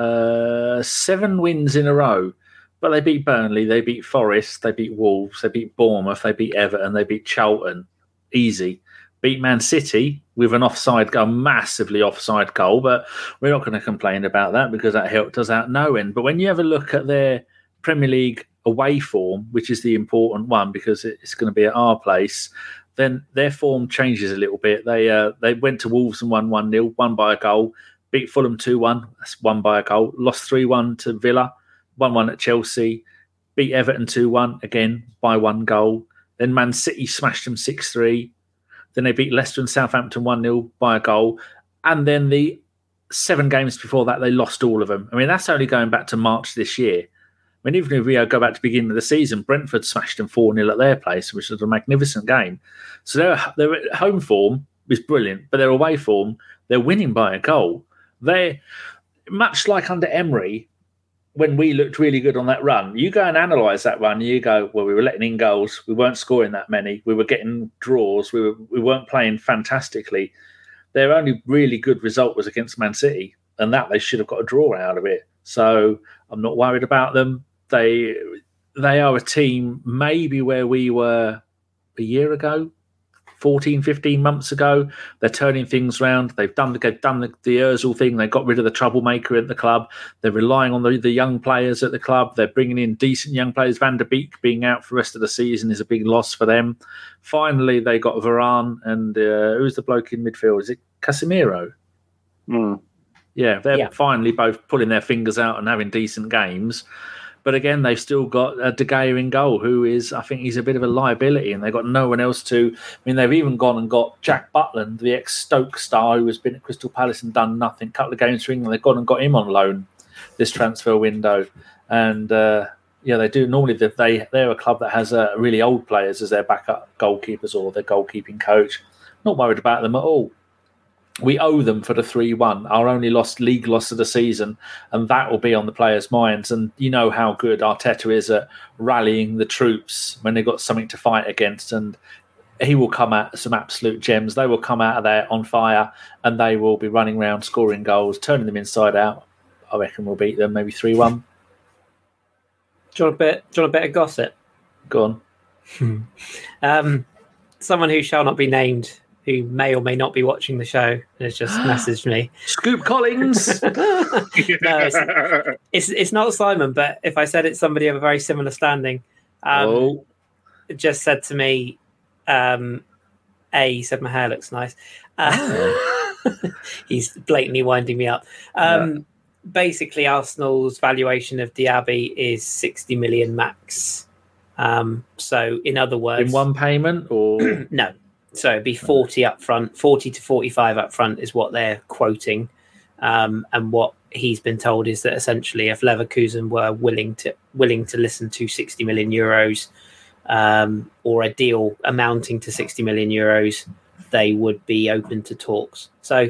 uh, seven wins in a row. But they beat Burnley, they beat Forest, they beat Wolves, they beat Bournemouth, they beat Everton, they beat Charlton. Easy beat Man City with an offside goal, massively offside goal, but we're not going to complain about that because that helped us out no end. But when you have a look at their Premier League away form, which is the important one because it's going to be at our place, then their form changes a little bit. They uh, they went to Wolves and won 1 0, won by a goal, beat Fulham 2 1, that's won by a goal, lost 3 1 to Villa, 1 1 at Chelsea, beat Everton 2 1, again by one goal. Then Man City smashed them 6 3 then they beat Leicester and Southampton 1 0 by a goal. And then the seven games before that, they lost all of them. I mean, that's only going back to March this year. I mean, even if we go back to the beginning of the season, Brentford smashed them 4 0 at their place, which was a magnificent game. So their, their home form is brilliant, but their away form, they're winning by a goal. They, much like under Emery, when we looked really good on that run, you go and analyse that run. You go, well, we were letting in goals, we weren't scoring that many, we were getting draws, we were we weren't playing fantastically. Their only really good result was against Man City, and that they should have got a draw out of it. So I'm not worried about them. They they are a team maybe where we were a year ago, 14, 15 months ago. They're turning things around. They've done, they've done the, the Ozil thing. They got rid of the troublemaker at the club. They're relying on the, the young players at the club. They're bringing in decent young players. Van der Beek being out for the rest of the season is a big loss for them. Finally, they got Varane and uh, who's the bloke in midfield? Is it Casemiro? Mm. Yeah, they're yeah. finally both pulling their fingers out and having decent games. But again, they've still got uh, De Gea in goal, who is, I think, he's a bit of a liability, and they've got no one else to. I mean, they've even gone and got Jack Butland, the ex Stoke star, who has been at Crystal Palace and done nothing. A couple of games for England, they've gone and got him on loan this transfer window, and uh, yeah, they do. Normally, they they're a club that has uh, really old players as their backup goalkeepers or their goalkeeping coach. Not worried about them at all we owe them for the 3 1, our only lost league loss of the season, and that will be on the players' minds. And you know how good Arteta is at rallying the troops when they've got something to fight against. And he will come at some absolute gems. They will come out of there on fire and they will be running around scoring goals, turning them inside out. I reckon we'll beat them maybe 3 1. Do you want a bit, do you want a bit of gossip? Go on. um, someone who shall not be named who may or may not be watching the show has just messaged me. Scoop Collins. no, it's, it's, it's not Simon, but if I said it's somebody of a very similar standing, um, oh. just said to me, um, "A," he said my hair looks nice. Uh, he's blatantly winding me up. Um, yeah. Basically, Arsenal's valuation of Diaby is sixty million max. Um, so, in other words, in one payment, or no, so it'd be 40 up front, 40 to 45 up front is what they're quoting. Um, and what he's been told is that essentially, if Leverkusen were willing to willing to listen to 60 million euros um, or a deal amounting to 60 million euros, they would be open to talks. So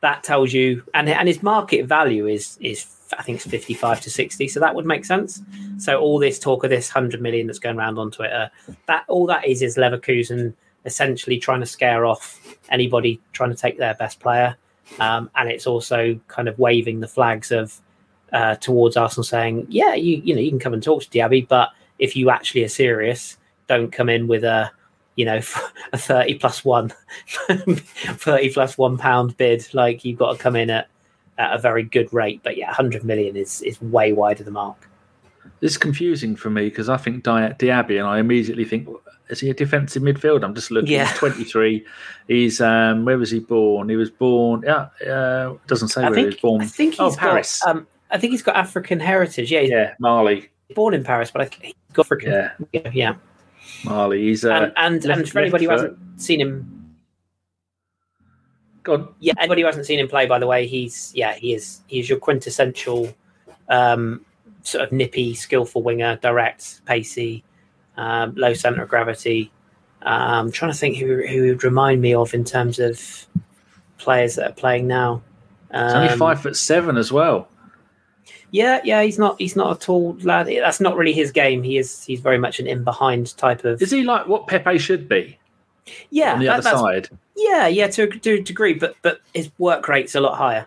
that tells you, and and his market value is is I think it's 55 to 60, so that would make sense. So all this talk of this 100 million that's going around on Twitter, that all that is is Leverkusen essentially trying to scare off anybody trying to take their best player. Um, and it's also kind of waving the flags of uh, towards Arsenal saying, yeah, you you know you can come and talk to Diaby, but if you actually are serious, don't come in with a you know a 30 plus one 30 plus one pound bid. Like you've got to come in at, at a very good rate. But yeah 100 million is is way wide of the mark. It's confusing for me because I think Diaby and I immediately think is he a defensive midfielder? I'm just looking. Yeah. He's 23. He's um, where was he born? He was born. Yeah, uh, doesn't say I where think, he was born. I think he's oh, Paris. Got, um, I think he's got African heritage. Yeah, yeah, Mali. Born in Paris, but I think he's got African. Yeah, yeah. yeah. Mali. He's uh, and and, left, and for anybody who hasn't seen him, go on. Yeah, anybody who hasn't seen him play, by the way, he's yeah, he is he's your quintessential um, sort of nippy, skillful winger, direct, pacey um, low center of gravity. Um, I'm trying to think who who would remind me of in terms of players that are playing now. Um, he's only five foot seven as well. Yeah, yeah, he's not he's not a tall lad. That's not really his game. He is he's very much an in behind type of. Is he like what Pepe should be? Yeah, on the that, other side. Yeah, yeah, to, to a degree, but but his work rate's a lot higher,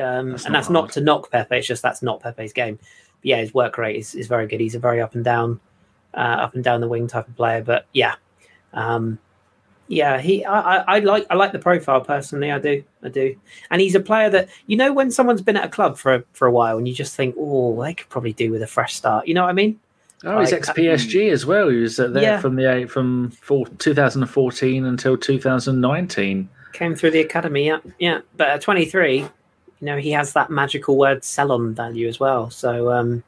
um, that's and that's hard. not to knock Pepe. It's just that's not Pepe's game. But yeah, his work rate is, is very good. He's a very up and down uh, up and down the wing type of player. But yeah, um, yeah, he I, I, I, like I like the profile personally. I do, I do, and he's a player that you know when someone's been at a club for for a while and you just think, oh, they could probably do with a fresh start. You know what I mean? Oh, like, he's ex PSG um, as well. He was uh, there yeah. from the from four, 2014 until 2019. Came through the academy, yeah, yeah. But at 23, you know, he has that magical word "sell-on" value as well. So, um,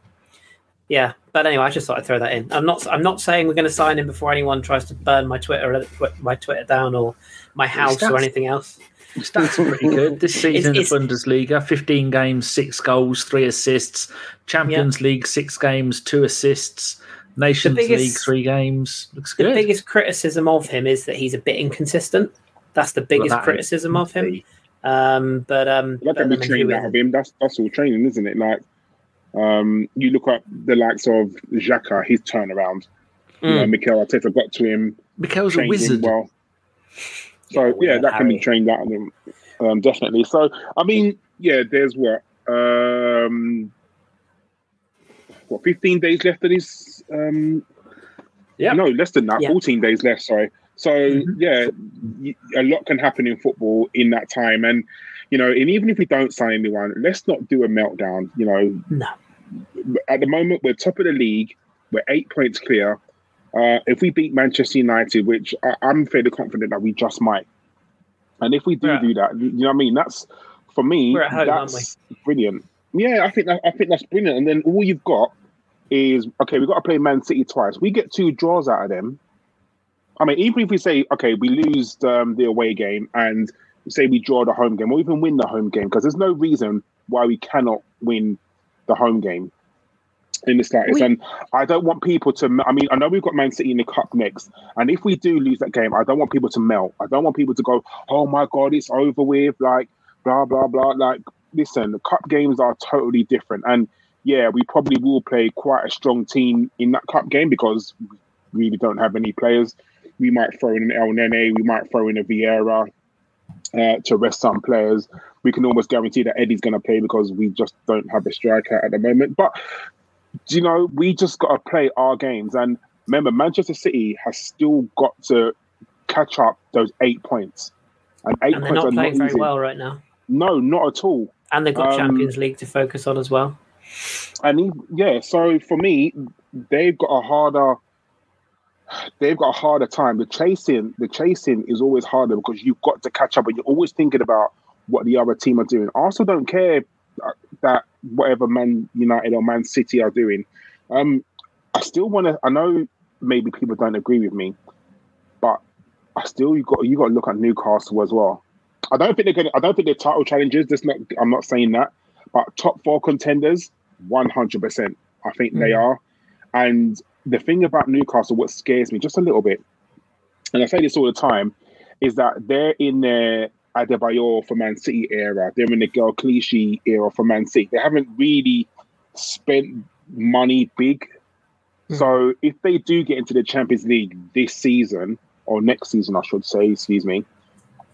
yeah, but anyway, I just thought I'd throw that in. I'm not. I'm not saying we're going to sign him before anyone tries to burn my Twitter, my Twitter down, or my house, stats, or anything else. Stats are pretty good this season it's, in the Bundesliga: 15 games, six goals, three assists. Champions yeah. League, six games, two assists. Nations biggest, League, three games. Looks the good. The biggest criticism of him is that he's a bit inconsistent. That's the biggest well, that criticism of him. Um, but um, like but, I trained out of him. That's that's all training, isn't it? Like um, you look at the likes of Xhaka, his turnaround. Mm. You know, mm. Mikel Arteta got to him. Mikel's a wizard. Well. So yeah, yeah that can be trained out of him, um, definitely. So I mean, yeah, there's what um, what 15 days left of this. Um, yeah, no, less than that. 14 days left. Sorry. So mm-hmm. yeah, a lot can happen in football in that time, and you know, and even if we don't sign anyone, let's not do a meltdown. You know, no at the moment we're top of the league. We're eight points clear. Uh, if we beat Manchester United, which I, am fairly confident that we just might, and if we do yeah. do that, you know what I mean? That's for me. Home, that's brilliant. Yeah, I think that, I think that's brilliant. And then all you've got is okay. We've got to play Man City twice. We get two draws out of them. I mean, even if we say okay, we lose um, the away game and say we draw the home game, or even win the home game, because there's no reason why we cannot win the home game in the slightest. We- and I don't want people to. I mean, I know we've got Man City in the cup next, and if we do lose that game, I don't want people to melt. I don't want people to go, "Oh my god, it's over with!" Like blah blah blah. Like, listen, the cup games are totally different, and yeah, we probably will play quite a strong team in that cup game because we really don't have any players. We might throw in an Elneny, we might throw in a Vieira uh, to rest some players. We can almost guarantee that Eddie's going to play because we just don't have a striker at the moment. But do you know, we just got to play our games. And remember, Manchester City has still got to catch up those eight points. And eight and they're points not are not playing very well right now. No, not at all. And they've got Um, Champions League to focus on as well. And he, yeah, so for me, they've got a harder. They've got a harder time. The chasing, the chasing is always harder because you've got to catch up, and you're always thinking about what the other team are doing. Arsenal don't care uh, that whatever Man United or Man City are doing. Um, I still want to. I know maybe people don't agree with me, but I still you got you got to look at Newcastle as well. I don't think they're going. I don't think they're title challengers. That's not. I'm not saying that, but top four contenders, one hundred percent. I think they are. And the thing about Newcastle, what scares me just a little bit, and I say this all the time, is that they're in their Adebayor for Man City era. They're in the Gael Clichy era for Man City. They haven't really spent money big. Hmm. So if they do get into the Champions League this season or next season, I should say, excuse me,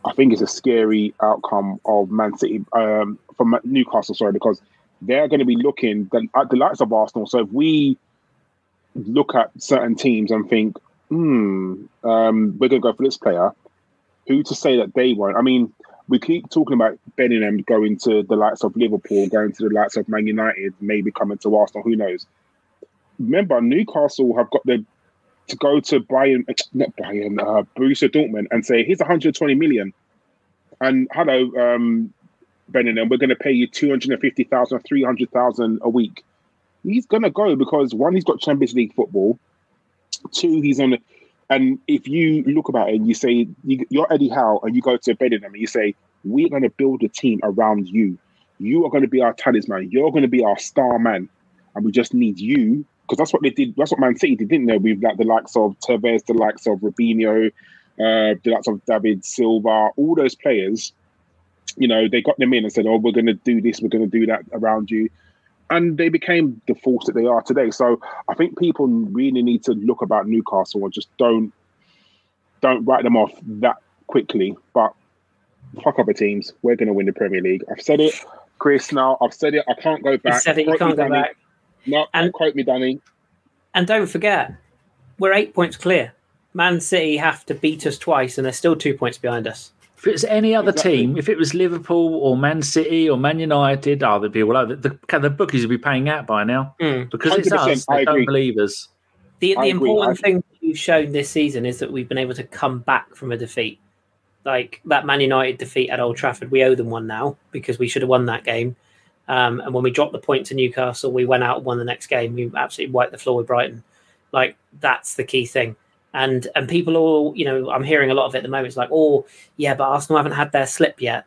I think it's a scary outcome of Man City um, from Newcastle. Sorry, because they're going to be looking at the likes of Arsenal. So if we look at certain teams and think, hmm, um, we're going to go for this player, who to say that they won't? I mean, we keep talking about Bellingham going to the likes of Liverpool, going to the likes of Man United, maybe coming to Arsenal. Who knows? Remember, Newcastle have got the to go to Bayern, not Bayern, uh, Borussia Dortmund, and say, "Here's 120 million, and hello, um, Bellingham, we're going to pay you 250,000, 300,000 a week." He's to go because one, he's got Champions League football. Two, he's on. And if you look about it and you say you, you're Eddie Howe and you go to Bellingham and you say, "We're going to build a team around you. You are going to be our talisman. You're going to be our star man, and we just need you." Because that's what they did. That's what Man City did, didn't they? With like the likes of Tevez, the likes of Robinho, uh, the likes of David Silva, all those players. You know, they got them in and said, "Oh, we're going to do this. We're going to do that around you." And they became the force that they are today. So I think people really need to look about Newcastle and just don't don't write them off that quickly. But fuck other teams. We're going to win the Premier League. I've said it, Kris. Now I've said it. I can't go back. You said it, you can't go Danny. back. No, And- quote me, Danny. And don't forget, we're eight points clear. Man City have to beat us twice, and they're still two points behind us. If it was any other Exactly. team, if it was Liverpool or Man City or Man United, oh, they'd be all over. The, the, the bookies would be paying out by now because it's 100%, us. I They don't believe us. The, the important thing that we've shown this season is that we've been able to come back from a defeat. Like that Man United defeat at Old Trafford, we owe them one now because we should have won that game. Um, and when we dropped the point to Newcastle, we went out and won the next game. We absolutely wiped the floor with Brighton. Like that's the key thing. And and people all, you know, I'm hearing a lot of it at the moment. It's like, oh, yeah, but Arsenal haven't had their slip yet.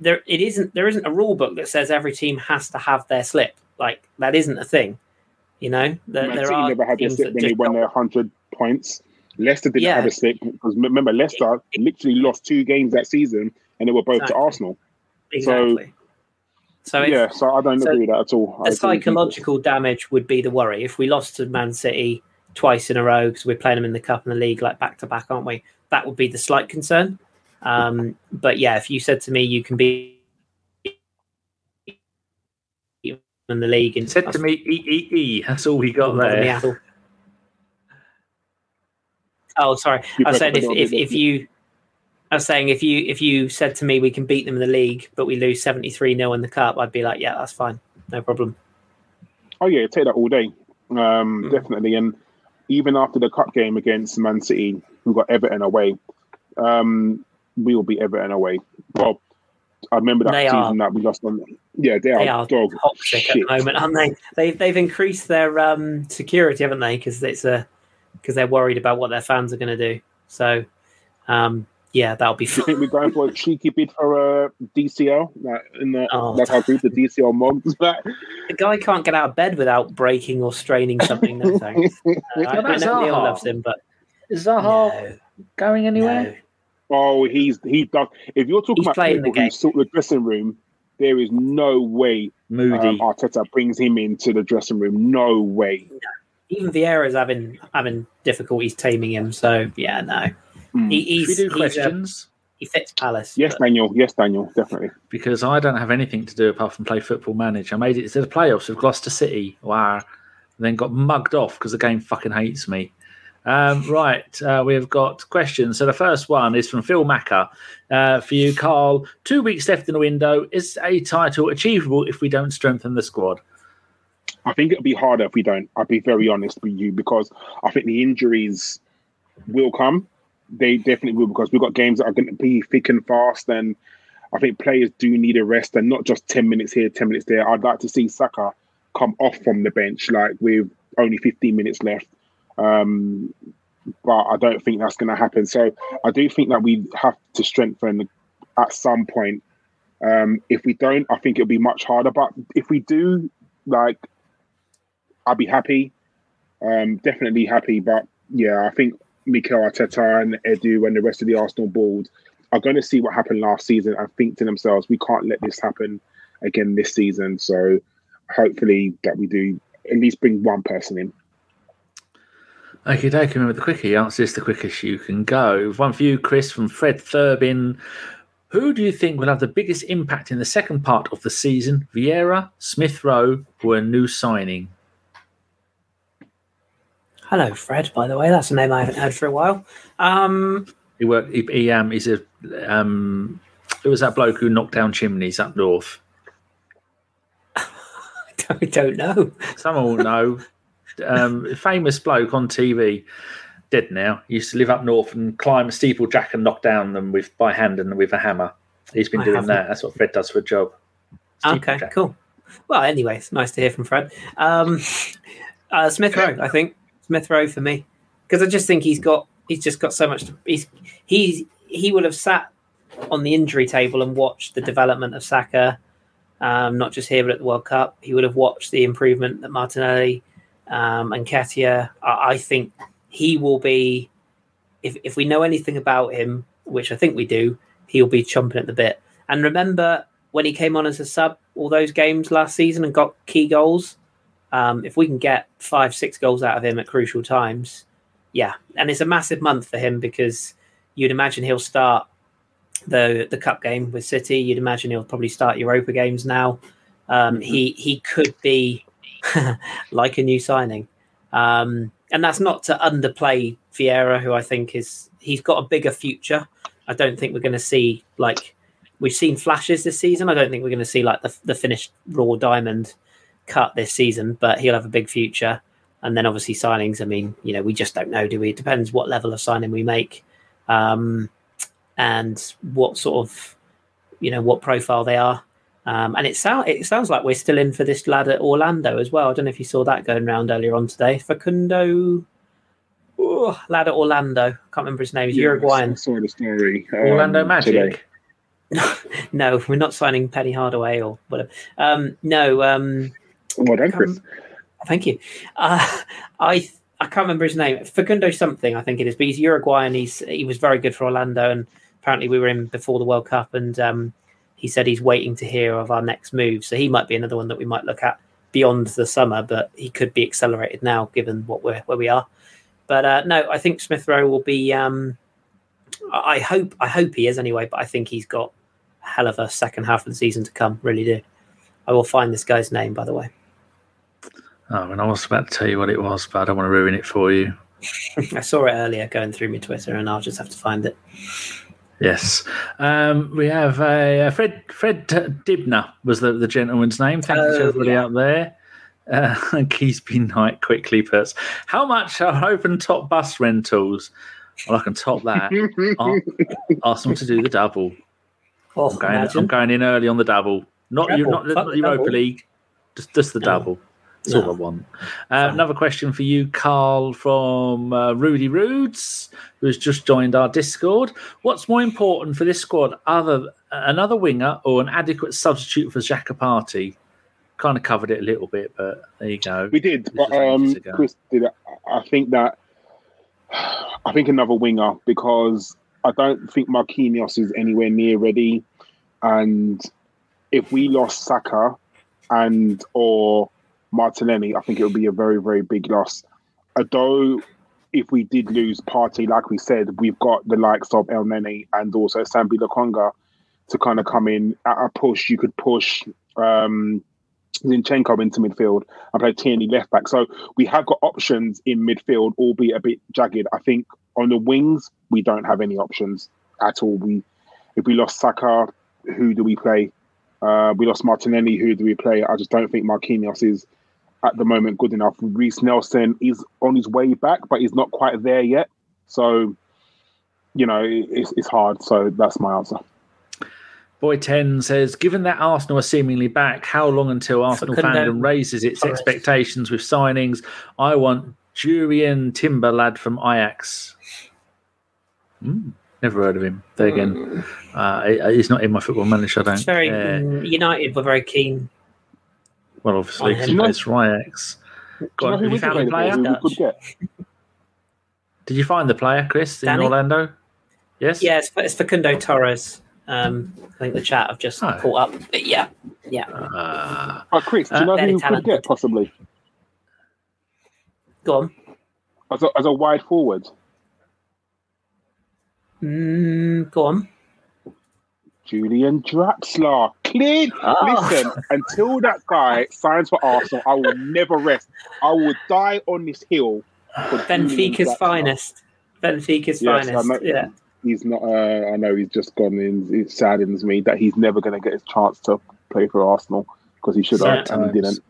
There, it isn't. There isn't a rule book that says every team has to have their slip. Like that isn't a thing. You know, there, Man there are never had their slip when they won their hundred points. Leicester didn't Yeah. have a slip because remember Leicester literally lost two games that season and they were both to Arsenal. Exactly. So, it's, yeah, so I don't so agree with that at all. The agree with you. psychological damage would be the worry. If we lost to Man City twice in a row because we're playing them in the cup and the league like back to back, aren't we? That would be the slight concern. Um, but yeah, if you said to me you can be in the league and said to me, E E E. That's all we got there. Oh, sorry. You I was saying if, if, if you I was saying if you if you said to me we can beat them in the league but we lose 73 0 in the cup, I'd be like, yeah, that's fine. No problem. Oh yeah, take that all day. Um, Mm. Definitely. And even after the cup game against Man City, we got Everton away. Um, we will be Everton away. Well, I remember that They season are. that we lost on. Yeah, they are, They are dog toxic at shit. the moment, aren't they? They've they've increased their um, security, haven't they? Because it's a because they're worried about what their fans are going to do. So, um, yeah, that'll be Do you fun. think we're going for a cheeky bid for a DCL? Like in the Oh. that's our group, the DCL moms. Like, The guy can't get out of bed without breaking or straining something. No thanks. Uh, I about know Neil Zaha? loves him, but Is Zaha no, going anywhere? no. oh, he's he does. If you're talking He's about playing the people who game. sort the dressing room, there is no way Moody. um, Arteta brings him into the dressing room. No way. Even Vieira's having having difficulties taming him. So yeah, no, Hmm. he, Should we do he's, questions? he fits Palace. Yes, but- Daniel. Yes, Daniel. Definitely. because I don't have anything to do apart from play football manager. I made it to the playoffs with Gloucester City. Wow. And then got mugged off because the game fucking hates me. Um, right, uh, we've got questions. So the first one is from Phil Macker uh, for you, Karl. Two weeks left in the window. Is a title achievable if we don't strengthen the squad? I think it'll be harder if we don't. I'll be very honest with you because I think the injuries will come. They definitely will because we've got games that are going to be thick and fast, and I think players do need a rest and not just ten minutes here, ten minutes there. I'd like to see Saka come off from the bench like with only fifteen minutes left, um, but I don't think that's going to happen. So I do think that we have to strengthen at some point. Um, if we don't, I think it'll be much harder. But if we do, like I'd be happy. Um, definitely happy. But yeah, I think Mikel Arteta and Edu and the rest of the Arsenal board are going to see what happened last season and think to themselves, we can't let this happen again this season. So hopefully that we do at least bring one person in. Okay, dokie. Remember the quicker you answer this, the quickest you can go. One for you, Kris, from Fred Thurbin. Who do you think will have the biggest impact in the second part of the season? Vieira, Smith Rowe, or a new signing? Hello, Fred. By the way, that's a name I haven't heard for a while. Um, He worked. He, he um. He's a um. Who was that bloke who knocked down chimneys up north? I don't know. Someone will know. Um, famous bloke on TV, dead now. He used to live up north and climb a steeplejack and knock down them with by hand and with a hammer. He's been I doing haven't. that. That's what Fred does for a job. Okay, cool. Well, anyway, it's nice to hear from Fred. Um, uh, Smith Rowe, I think Smith Rowe for me because I just think he's got he's just got so much. To, he's he's he would have sat on the injury table and watched the development of Saka, um, not just here but at the World Cup. He would have watched the improvement that Martinelli um, and Nketiah. I, I think he will be. If if we know anything about him, which I think we do, he'll be chomping at the bit. And remember when he came on as a sub all those games last season and got key goals. Um, if we can get five, six goals out of him at crucial times, yeah, and it's a massive month for him because you'd imagine he'll start the the cup game with City. You'd imagine he'll probably start Europa games now. Um, He he could be like a new signing, um, and that's not to underplay Vieira, who I think is he's got a bigger future. I don't think we're going to see like we've seen flashes this season. I don't think we're going to see like the the finished raw diamond cut this season, but he'll have a big future. And then obviously signings. I mean, you know, we just don't know, do we? It depends what level of signing we make, um, and what sort of, you know, what profile they are. Um, and it sounds it sounds like we're still in for this lad at Orlando as well. I don't know if you saw that going around earlier on today. Facundo, oh, lad at Orlando. Can't remember his name. He's Uruguayan. Sort of the story. um, Orlando Magic. today. no, we're not signing Penny Hardaway or whatever. Um, no, um, Well done, Kris. thank you. Uh, I I can't remember his name. Facundo something, I think it is. But he's Uruguayan. He's he was very good for Orlando, and apparently we were in before the World Cup, and um, he said he's waiting to hear of our next move. So he might be another one that we might look at beyond the summer, but he could be accelerated now given what we're where we are. But uh, no, I think Smith Rowe will be. Um, I I hope I hope he is anyway, but I think he's got a hell of a second half of the season to come. Really do. I will find this guy's name, by the way. Oh, and I was about to tell you what it was, but I don't want to ruin it for you. I saw it earlier going through my Twitter, and I'll just have to find it. Yes, um, we have a, uh Fred Fred Dibnah was the, the gentleman's name. Thank you to Oh, everybody yeah. out there. Uh, Keysby Knight quickly puts, "How much are open top bus rentals?" Well, I can top that. Ar- Arsenal to do the double. Oh, I'm going. I'm going in early on the double. Not you, not, not the Europa double. League, just just the double. That's all No. I want. Uh, another question for you, Karl, from uh, Rudy Rudes, who's just joined our Discord. What's more important for this squad, other another winger or an adequate substitute for Xhaka Partey? Kind of covered it a little bit, but there you go. We did, This but um. Kris did. I think that I think another winger because I don't think Marquinhos is anywhere near ready, and if we lost Saka and or Martinelli, I think it would be a very very big loss. Although if we did lose Partey, like we said, we've got the likes of Elneny and also Sambi Lokonga to kind of come in at a push. You could push. Um, Zinchenko into midfield and play Tierney left back. So we have got options in midfield, albeit a bit jagged. I think on the wings we don't have any options at all. We if we lost Saka, who do we play? Uh, we lost Martinelli, who do we play? I just don't think Marquinhos is at the moment good enough. Reiss Nelson is on his way back, but he's not quite there yet. So you know it's, it's hard. So that's my answer. Boy 10 says, given that Arsenal are seemingly back, how long until Arsenal Facundo fandom raises its Torres. expectations with signings? I want Jurriën Timber lad from Ajax. Hmm, never heard of him. There again, uh, he's not in my football manager, I don't. It's very care. mm, United were very keen. Well, obviously, on 'cause him. he plays for Ajax. Go Do you know on, who have you found the player? we could get? Did you find the player, Chris, in Orlando? Yes? Yeah, it's, it's Facundo Torres. Um, I think the chat have just Oh. caught up. But yeah, yeah. Uh, Oh, Chris, do you Uh, know very who we could get possibly Go on. as a, as a wide forward? Mm, go on. Julian Draxler. Clear. Oh. Listen, until that guy signs for Arsenal, I will never rest. I will die on this hill. For Julian Benfica's Draxler. finest. Benfica's Yes, I finest. know. Yeah. He's not. Uh, I know he's just gone in. It saddens me that he's never going to get his chance to play for Arsenal because he should have and he didn't.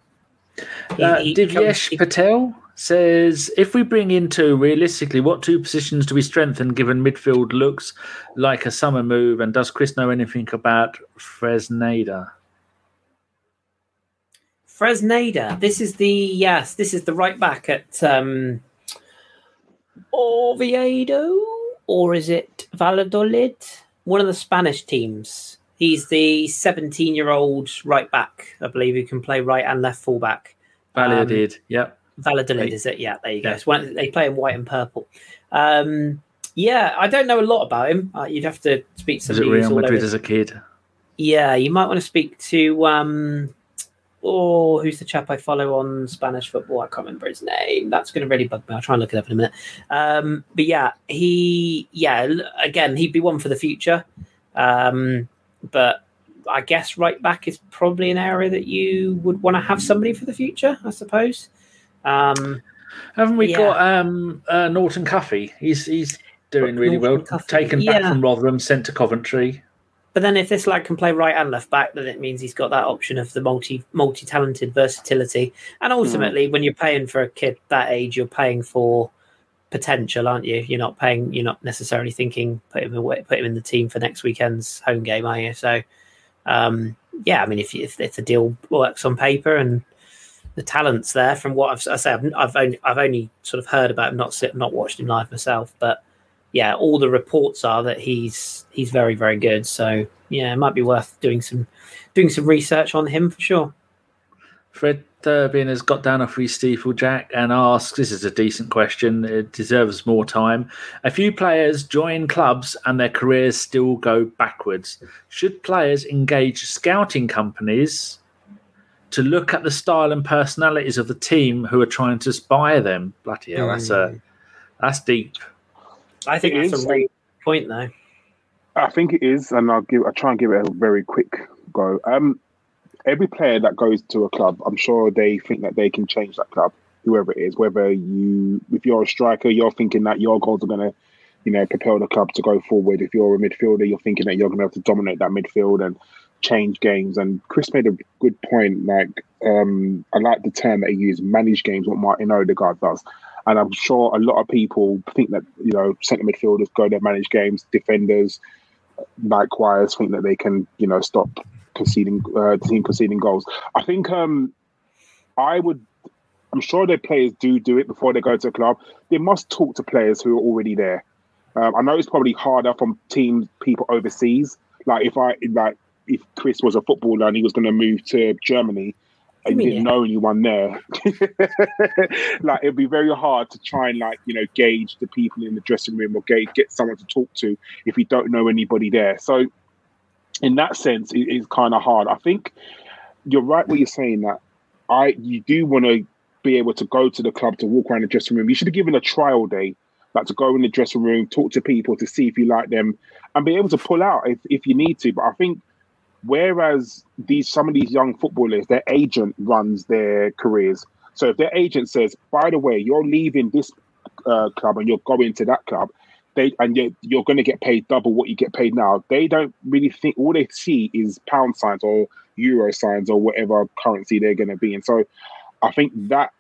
Uh, He- he Divyesh comes- Patel says, if we bring in two, realistically, what two positions do we strengthen given midfield looks like a summer move? And does Chris know anything about Fresneda? Fresneda. This is the yes. This is the right back at um, Oviedo, or is it Valladolid? One of the Spanish teams. He's the 17-year-old right back, I believe, who can play right and left fullback. Valia Um, yep. Valladolid, is it? Yeah, there you go. Yeah. One, they play in white and purple. Um, yeah, I don't know a lot about him. Uh, you'd have to speak to somebody Real Madrid as a kid? yeah, you might want to speak to um oh who's the chap I follow on Spanish football? I can't remember his name. That's gonna really bug me. I'll try and look it up in a minute. Um but yeah, he yeah, again, he'd be one for the future. Um but I guess right back is probably an area that you would want to have somebody for the future, I suppose. Um Haven't we Yeah. got um, uh, Norton Cuffy? He's he's doing really Norton well. Cuffy, Taken back from Rotherham, sent to Coventry. But then if this lad can play right and left back, then it means he's got that option of the multi multi talented versatility. And ultimately, when you're paying for a kid that age, you're paying for potential, aren't you? You're not paying. You're not necessarily thinking put him away, put him in the team for next weekend's home game, are you? So, um, yeah, I mean, if if, if the deal works on paper and the talent's there, from what I've I say, I've, I've only I've only sort of heard about him, not not watched him live myself, but yeah, all the reports are that he's he's very very good. So yeah, it might be worth doing some doing some research on him for sure. Fred Dibnah has got down a free Steeple Jack and asks this is a decent question. It deserves more time. A few players join clubs and their careers still go backwards. Should players engage scouting companies to look at the style and personalities of the team who are trying to spy them? Bloody hell, that's a that's deep. I think It that's is. a really good point though. I think it is, and I'll give. I try and give it a very quick go. Um, every player that goes to a club, I'm sure they think that they can change that club, whoever it is. Whether you, if you're a striker, you're thinking that your goals are going to, you know, propel the club to go forward. If you're a midfielder, you're thinking that you're going to have to dominate that midfield and change games. And Chris made a good point. Like, um, I like the term that he used, manage games. What Martin Odegaard does. And I'm sure a lot of people think that you know centre midfielders go there manage games, defenders, likewise think that they can, you know, stop conceding uh, team conceding goals. I think um, I would. I'm sure their players do do it before they go to a club. They must talk to players who are already there. Um, I know it's probably harder from team people overseas. Like if I like if Chris was a footballer and he was going to move to Germany, and didn't know anyone there, like it'd be very hard to try and like you know gauge the people in the dressing room or gauge get someone to talk to if you don't know anybody there. So in that sense, it is kind of hard. I think you're right what you're saying that I you do want to be able to go to the club to walk around the dressing room. You should have given a trial day, like to go in the dressing room, talk to people to see if you like them, and be able to pull out if, if you need to. But I think whereas these some of these young footballers, their agent runs their careers. So if their agent says, by the way, you're leaving this uh, club and you're going to that club, they and you're, you're going to get paid double what you get paid now. They don't really think all they see is pound signs or euro signs or whatever currency they're going to be in. So I think that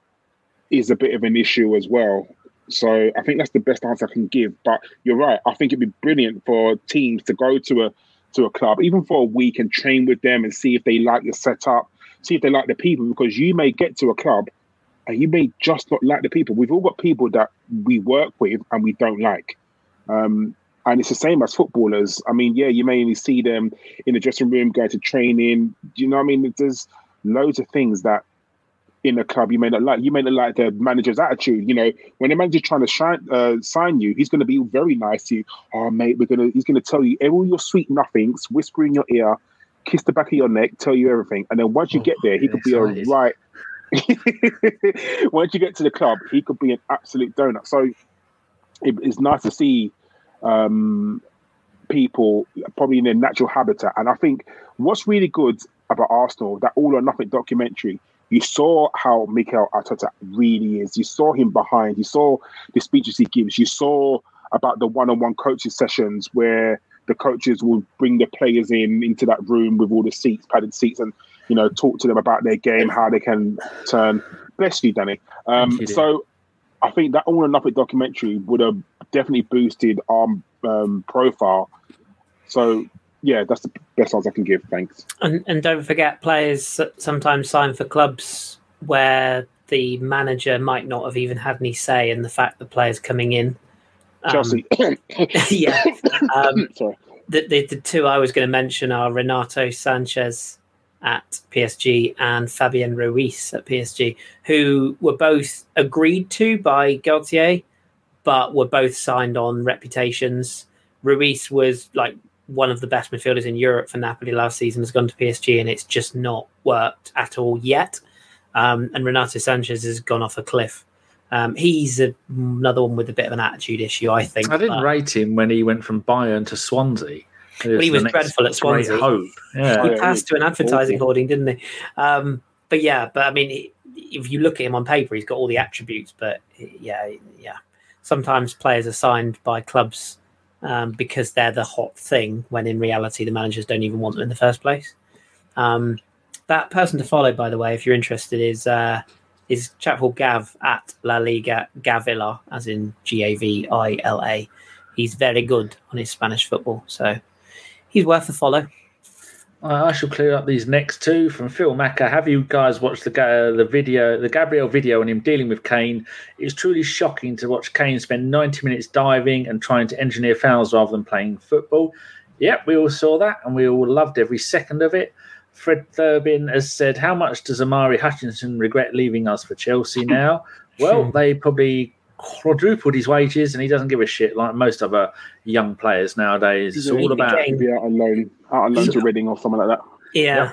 is a bit of an issue as well. So I think that's the best answer I can give. But you're right. I think it'd be brilliant for teams to go to a to a club, even for a week, and train with them and see if they like the setup, see if they like the people. Because you may get to a club and you may just not like the people. We've all got people that we work with and we don't like. Um, and it's the same as footballers. I mean, yeah, you may only see them in the dressing room, go to training. Do you know what I mean? There's loads of things that in a club you may not like. You may not like the manager's attitude. You know, when the manager's trying to shine, uh, sign you, he's going to be very nice to you. Oh, mate, we're gonna. He's going to tell you all your sweet nothings, whisper in your ear, kiss the back of your neck, tell you everything. And then once you Oh, get there, he could be a right. once you get to the club, he could be an absolute donut. So it, it's nice to see um, people probably in their natural habitat. And I think what's really good about Arsenal, that all or nothing documentary, you saw how Mikel Arteta really is. You saw him behind. You saw the speeches he gives. You saw about the one-on-one coaching sessions where the coaches will bring the players in into that room with all the seats, padded seats, and you know talk to them about their game, how they can turn. Bless you, Danny. Um, you, so I think that all or nothing documentary would have definitely boosted our um, profile. So yeah, that's the best answer I can give. Thanks. And, and don't forget, players sometimes sign for clubs where the manager might not have even had any say in the fact that players coming in. Um, Chelsea. yeah. Um, Sorry. the, the, the two I was going to mention are Renato Sanches at PSG and Fabian Ruiz at PSG, who were both agreed to by Galtier, but were both signed on reputations. Ruiz was like one of the best midfielders in Europe for Napoli last season, has gone to PSG, and it's just not worked at all yet. Um, and Renato Sanches has gone off a cliff. Um, he's a, another one with a bit of an attitude issue, I think. I didn't rate him when he went from Bayern to Swansea. Well, he was dreadful at Swansea. Hope. Yeah. he passed to an advertising awful. hoarding, didn't he? Um, but yeah, but I mean, if you look at him on paper, he's got all the attributes. But yeah, yeah. Sometimes players are signed by clubs um, because they're the hot thing, when in reality the managers don't even want them in the first place. Um, that person to follow, by the way, if you're interested, is uh, is chap called Gav at La Liga Gavila, as in G A V I L A. He's very good on his Spanish football, so he's worth a follow. I shall clear up these next two from Phil Macker. Have you guys watched the ga- the video, the Gabriel video on him dealing with Kane? It's truly shocking to watch Kane spend 90 minutes diving and trying to engineer fouls rather than playing football. Yep, we all saw that and we all loved every second of it. Fred Dibnah has said, How much does Omari Hutchinson regret leaving us for Chelsea now? Well, they probably quadrupled his wages and he doesn't give a shit like most other young players nowadays. It's all he about became- Maybe out on loan, out on loan to Reading or something like that. Yeah. Yeah.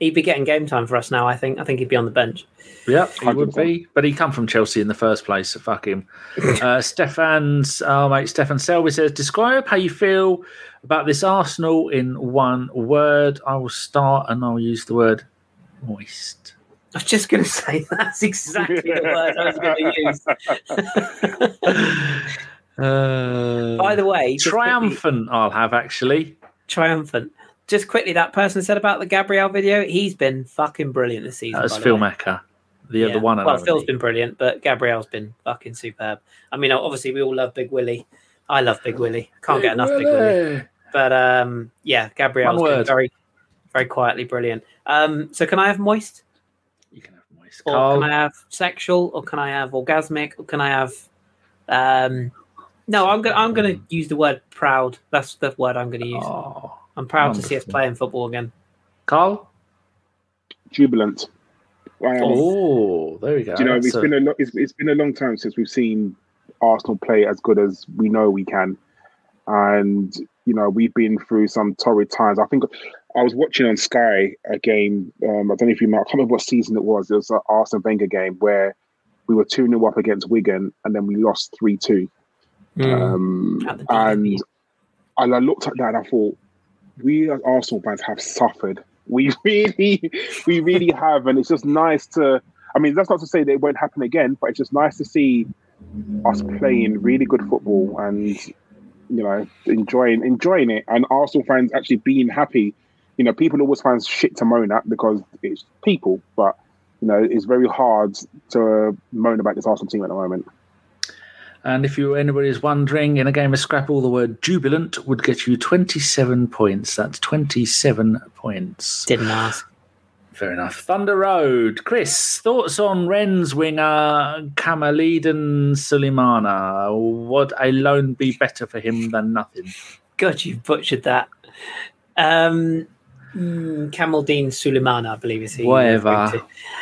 He'd be getting game time for us now, I think. I think he'd be on the bench. Yep, he would 100%. be, but he come from Chelsea in the first place, so fuck him. uh, Stefan's oh mate, Stefan Selby says, describe how you feel about this Arsenal in one word. I will start and I'll use the word moist. I was just going to say that's exactly the word I was going to use. Uh, By the way, just quickly- triumphant, I'll have actually. triumphant. Just quickly, that person said about the Gabriel video. He's been fucking brilliant this season. That was the Phil. Macker, the Yeah. other one. and Well. Phil's been brilliant, but Gabriel's been fucking superb. I mean, obviously, we all love Big Willie. I love Big Willie. Can't get enough Big Willie. But um, yeah, Gabriel's One been very, very quietly brilliant. Um, so can I have moist, You can have moist. or Karl, can I have sexual, or can I have orgasmic, or can I have? Um, no, I'm gonna I'm gonna use the word proud. That's the word I'm gonna use. oh, I'm proud to see us playing football again. Karl. Jubilant. I am. Oh, there we go. Do you know, That's it's a- been a lo- it's, it's been a long time since we've seen Arsenal play as good as we know we can, and you know we've been through some torrid times. I think I was watching on Sky a game. Um, I don't know if you remember. I can't remember what season it was. It was an Arsène Wenger game where we were two 0 up against Wigan, and then we lost three two. Um, and DFB. and I looked at that and I thought, we as Arsenal fans have suffered. We really, we really have, and it's just nice to. I mean, that's not to say that it won't happen again, but it's just nice to see us playing really good football and you know enjoying enjoying it, and Arsenal fans actually being happy. You know, people always find shit to moan at because it's people, but you know, it's very hard to moan about this Arsenal team at the moment. And if you anybody is wondering, in a game of Scrabble, the word jubilant would get you 27 points. That's 27 points. Didn't ask. Fair enough. Thunder Road. Chris, thoughts on Rennes winger Kamaleedon Suleimana? Would a loan be better for him than nothing? God, you butchered that. Um, mm, Kamaldeen Suleiman, I believe is he. Whatever.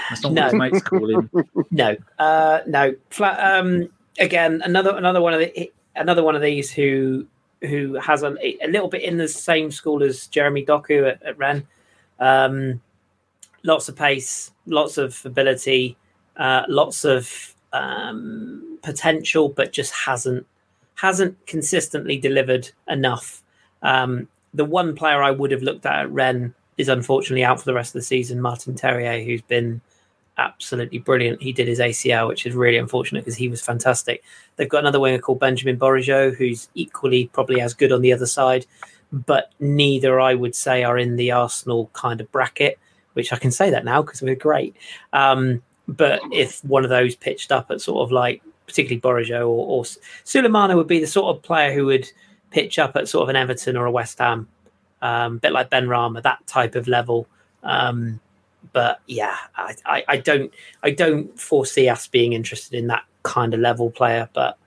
That's not No. what his mates call him. No, uh, no. Flat. Um, again, another another one of the another one of these who who has a, a little bit in the same school as Jeremy Doku at, at Rennes. Um, lots of pace, lots of ability, uh, lots of um, potential, but just hasn't hasn't consistently delivered enough. Um, the one player I would have looked at at Rennes is unfortunately out for the rest of the season. Martin Terrier, who's been absolutely brilliant. He did his ACL, which is really unfortunate because he was fantastic. They've got another winger called Benjamin Bourigeaud, who's equally probably as good on the other side, but neither I would say are in the Arsenal kind of bracket, which I can say that now because we're great. Um, but if one of those pitched up at sort of like, particularly Bourigeaud or, or would be the sort of player who would pitch up at sort of an Everton or a West Ham, um, a bit like Benrahma, that type of level. Um, but yeah, I, I, I don't I don't foresee us being interested in that kind of level player. But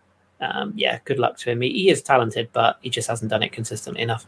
um, yeah, good luck to him. He, he is talented, but he just hasn't done it consistently enough.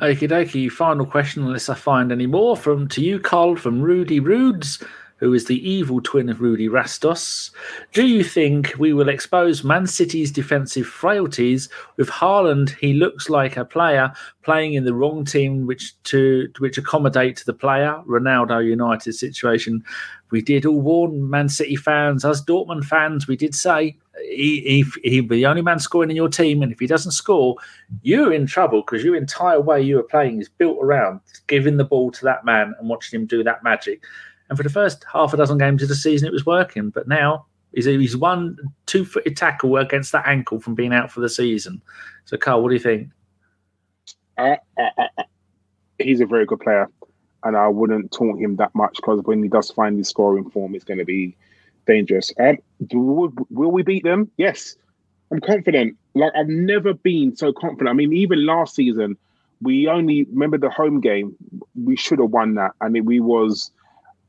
Okie dokie. Final question, unless I find any more, from to you, Karl, from Rudy Rudes, who is the evil twin of Rudy Rastos. Do you think we will expose Man City's defensive frailties with Haaland? He looks like a player playing in the wrong team, which to which accommodate the player. Ronaldo United situation. We did all warn Man City fans, as Dortmund fans, we did say he, he, he'll be the only man scoring in your team, and if he doesn't score, you're in trouble because your entire way you were playing is built around giving the ball to that man and watching him do that magic. And for the first half a dozen games of the season, it was working. But now he's, he's one two footed tackle against that ankle from being out for the season. So, Karl, what do you think? I, I, I, he's a very good player, and I wouldn't taunt him that much because when he does find his scoring form, it's going to be dangerous. Um, do, will, we beat them? Yes, I'm confident. Like I've never been so confident. I mean, even last season, we only remember the home game. We should have won that, and mean, we was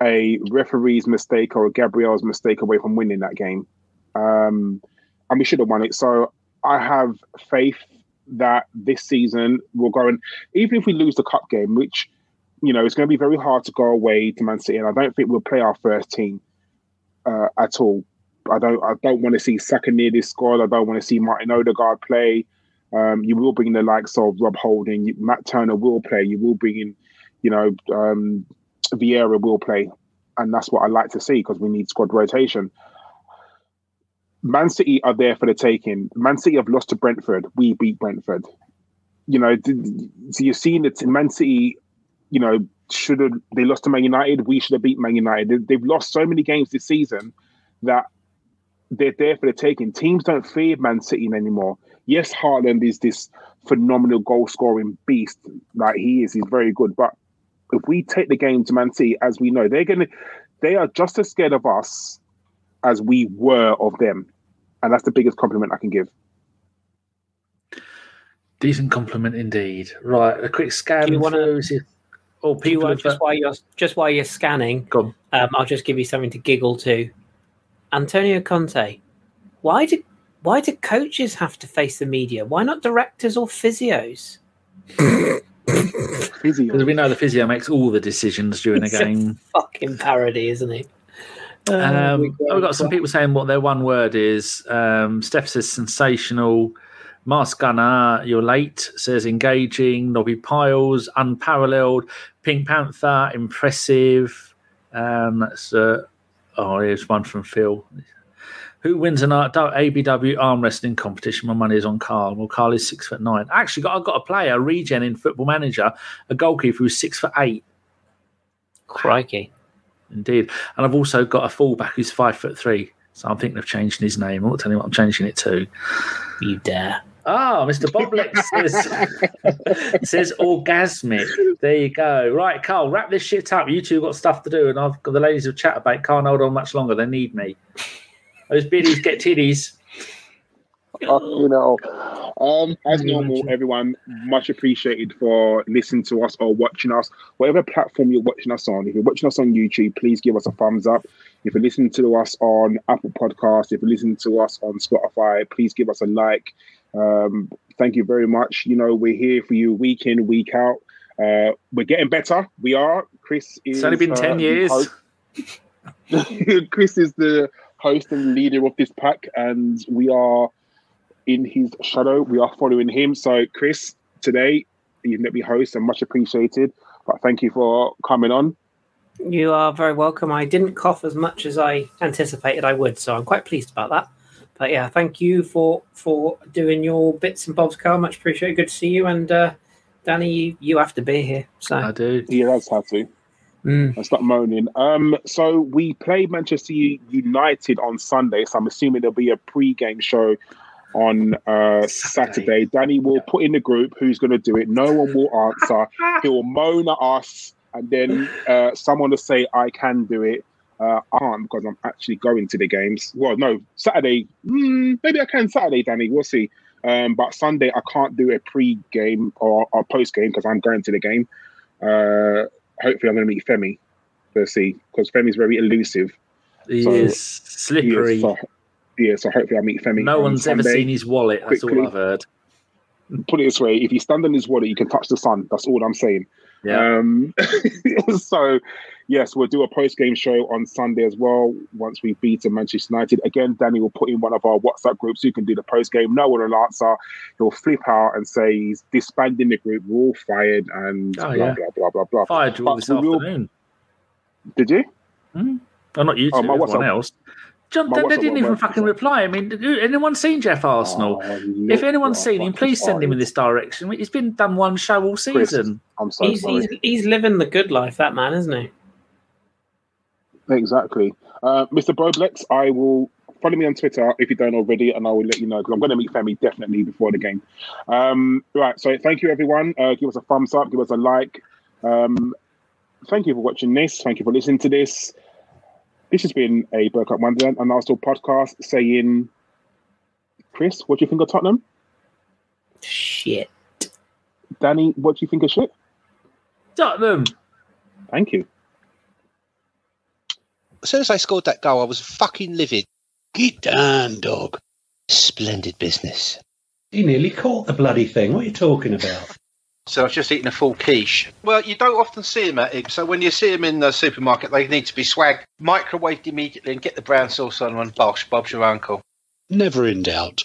a referee's mistake or a Gabriel's mistake away from winning that game, um, and we should have won it. So I have faith that this season we'll go and even if we lose the cup game, which you know it's going to be very hard to go away to Man City, and I don't think we'll play our first team uh, at all. I don't. I don't want to see Saka near this squad. I don't want to see Martin Odegaard play. Um, you will bring in the likes of Rob Holding. Matt Turner will play. You will bring in, you know, um, Vieira will play, and that's what I like to see because we need squad rotation. Man City are there for the taking. Man City have lost to Brentford. We beat Brentford. You know, so you're seeing that Man City, you know, should have they lost to Man United. We should have beat Man United. They've lost so many games this season that they're there for the taking. Teams don't fear Man City anymore. Yes, Haaland is this phenomenal goal scoring beast. Like he is, he's very good. But if we take the game to Man City, as we know, they're gonna they are just as scared of us as we were of them. And that's the biggest compliment I can give. Decent compliment indeed. Right, a quick scan Do you wanna- through. Oh, Do you people want have, just while you're just while you're scanning? Go. Um, I'll just give you something to giggle to. Antonio Conte. Why did why do coaches have to face the media? Why not directors or physios? Physio. Because we know the physio makes all the decisions during a It's a game. Fucking parody, isn't it? Uh, Um, we we've got some people saying what their one word is. Um, Steph says sensational. Mars Gunner, you're late, says engaging. Nobby Piles, unparalleled. Pink Panther, impressive. Um, that's, uh, oh, here's one from Phil. Who wins an ABW arm wrestling competition? My money is on Karl. Well, Karl is six foot nine. Actually, got, I've got a player, a regen in Football Manager, a goalkeeper who's six foot eight. Crikey. Indeed. And I've also got a fullback who's five foot three. So I'm thinking of changing his name. I'm not telling you what I'm changing it to. You dare. Ah, Mr. Boblex says, says orgasmic. There you go. Right, Karl, wrap this shit up. You two got stuff to do, and I've got the ladies of chat about can't hold on much longer. They need me. Those biddies get titties. you know, um, as normal, everyone, much appreciated for listening to us or watching us. Whatever platform you're watching us on, if you're watching us on YouTube, please give us a thumbs up. If you're listening to us on Apple Podcasts, if you're listening to us on Spotify, please give us a like. Um, thank you very much. You know, we're here for you week in, week out. Uh, we're getting better. We are. Chris is. It's only been uh, 10 the years. Chris is the host and leader of this pack, and we are in his shadow. We are following him. So, Chris, today you've let me host and much appreciated. But thank you for coming on. You are very welcome. I didn't cough as much as I anticipated I would, so I'm quite pleased about that. But yeah, thank you for for doing your bits and bobs, Karl. Much appreciated. Good to see you. And uh, Danny, you, you have to be here. So I do. He does have to. Mm. And stop moaning. Um, so we play Manchester United on Sunday. So I'm assuming there'll be a pre-game show on uh, Saturday. Saturday. Danny will put in the group who's going to do it. No one will answer. He will moan at us, and then uh, someone will say, "I can do it." Uh, I can't because I'm actually going to the games. Well, no, Saturday. Mm, maybe I can Saturday, Danny. We'll see. Um, but Sunday, I can't do a pre-game or, or post-game because I'm going to the game. Uh, hopefully, I'm going to meet Femi. We'll see because Femi's very elusive. He So- is slippery. Yeah, uh, so, yeah, so hopefully I'll meet Femi. no on one's ever seen his wallet. That's Quickly. all I've heard. Put it this way: if you stand on his wallet, you can touch the sun. That's all I'm saying. Yeah. Um, so, yes, we'll do a post game show on Sunday as well. Once we beat Manchester United again, Danny will put in one of our WhatsApp groups who can do the post game. No one will answer. He'll flip out and say he's disbanding the group. We're all fired and Oh, blah, yeah. blah blah blah blah. Fired you all this we will- afternoon. Did you? Oh, not you two, Oh, everyone WhatsApp- else. John, they, they didn't even fucking reply. I mean, anyone seen Jeff Arsenal? Oh, if anyone's seen him, please send him in this direction. He's been done one show all Chris. season. I'm so he's, sorry. he's he's living the good life, that man, isn't he? Exactly. Uh, Mr. Boblex, I will follow me on Twitter if you don't already, and I will let you know because I'm going to meet Femi definitely before the game. Um, right. So thank you, everyone. Uh, give us a thumbs up, give us a like. Um, thank you for watching this. Thank you for listening to this. This has been a Bergkamp Wonderland and Arsenal podcast saying, Chris, what do you think of Tottenham? Shit. Danny, what do you think of shit? Tottenham. Thank you. As soon as I scored that goal, I was fucking livid. Get down, dog. Splendid business. He nearly caught the bloody thing. What are you talking about? So I've just eaten a full quiche. Well, you don't often see them at it. So when you see them in the supermarket, they need to be swagged, microwaved immediately, and get the brown sauce on and bosh, Bob's your uncle. Never in doubt.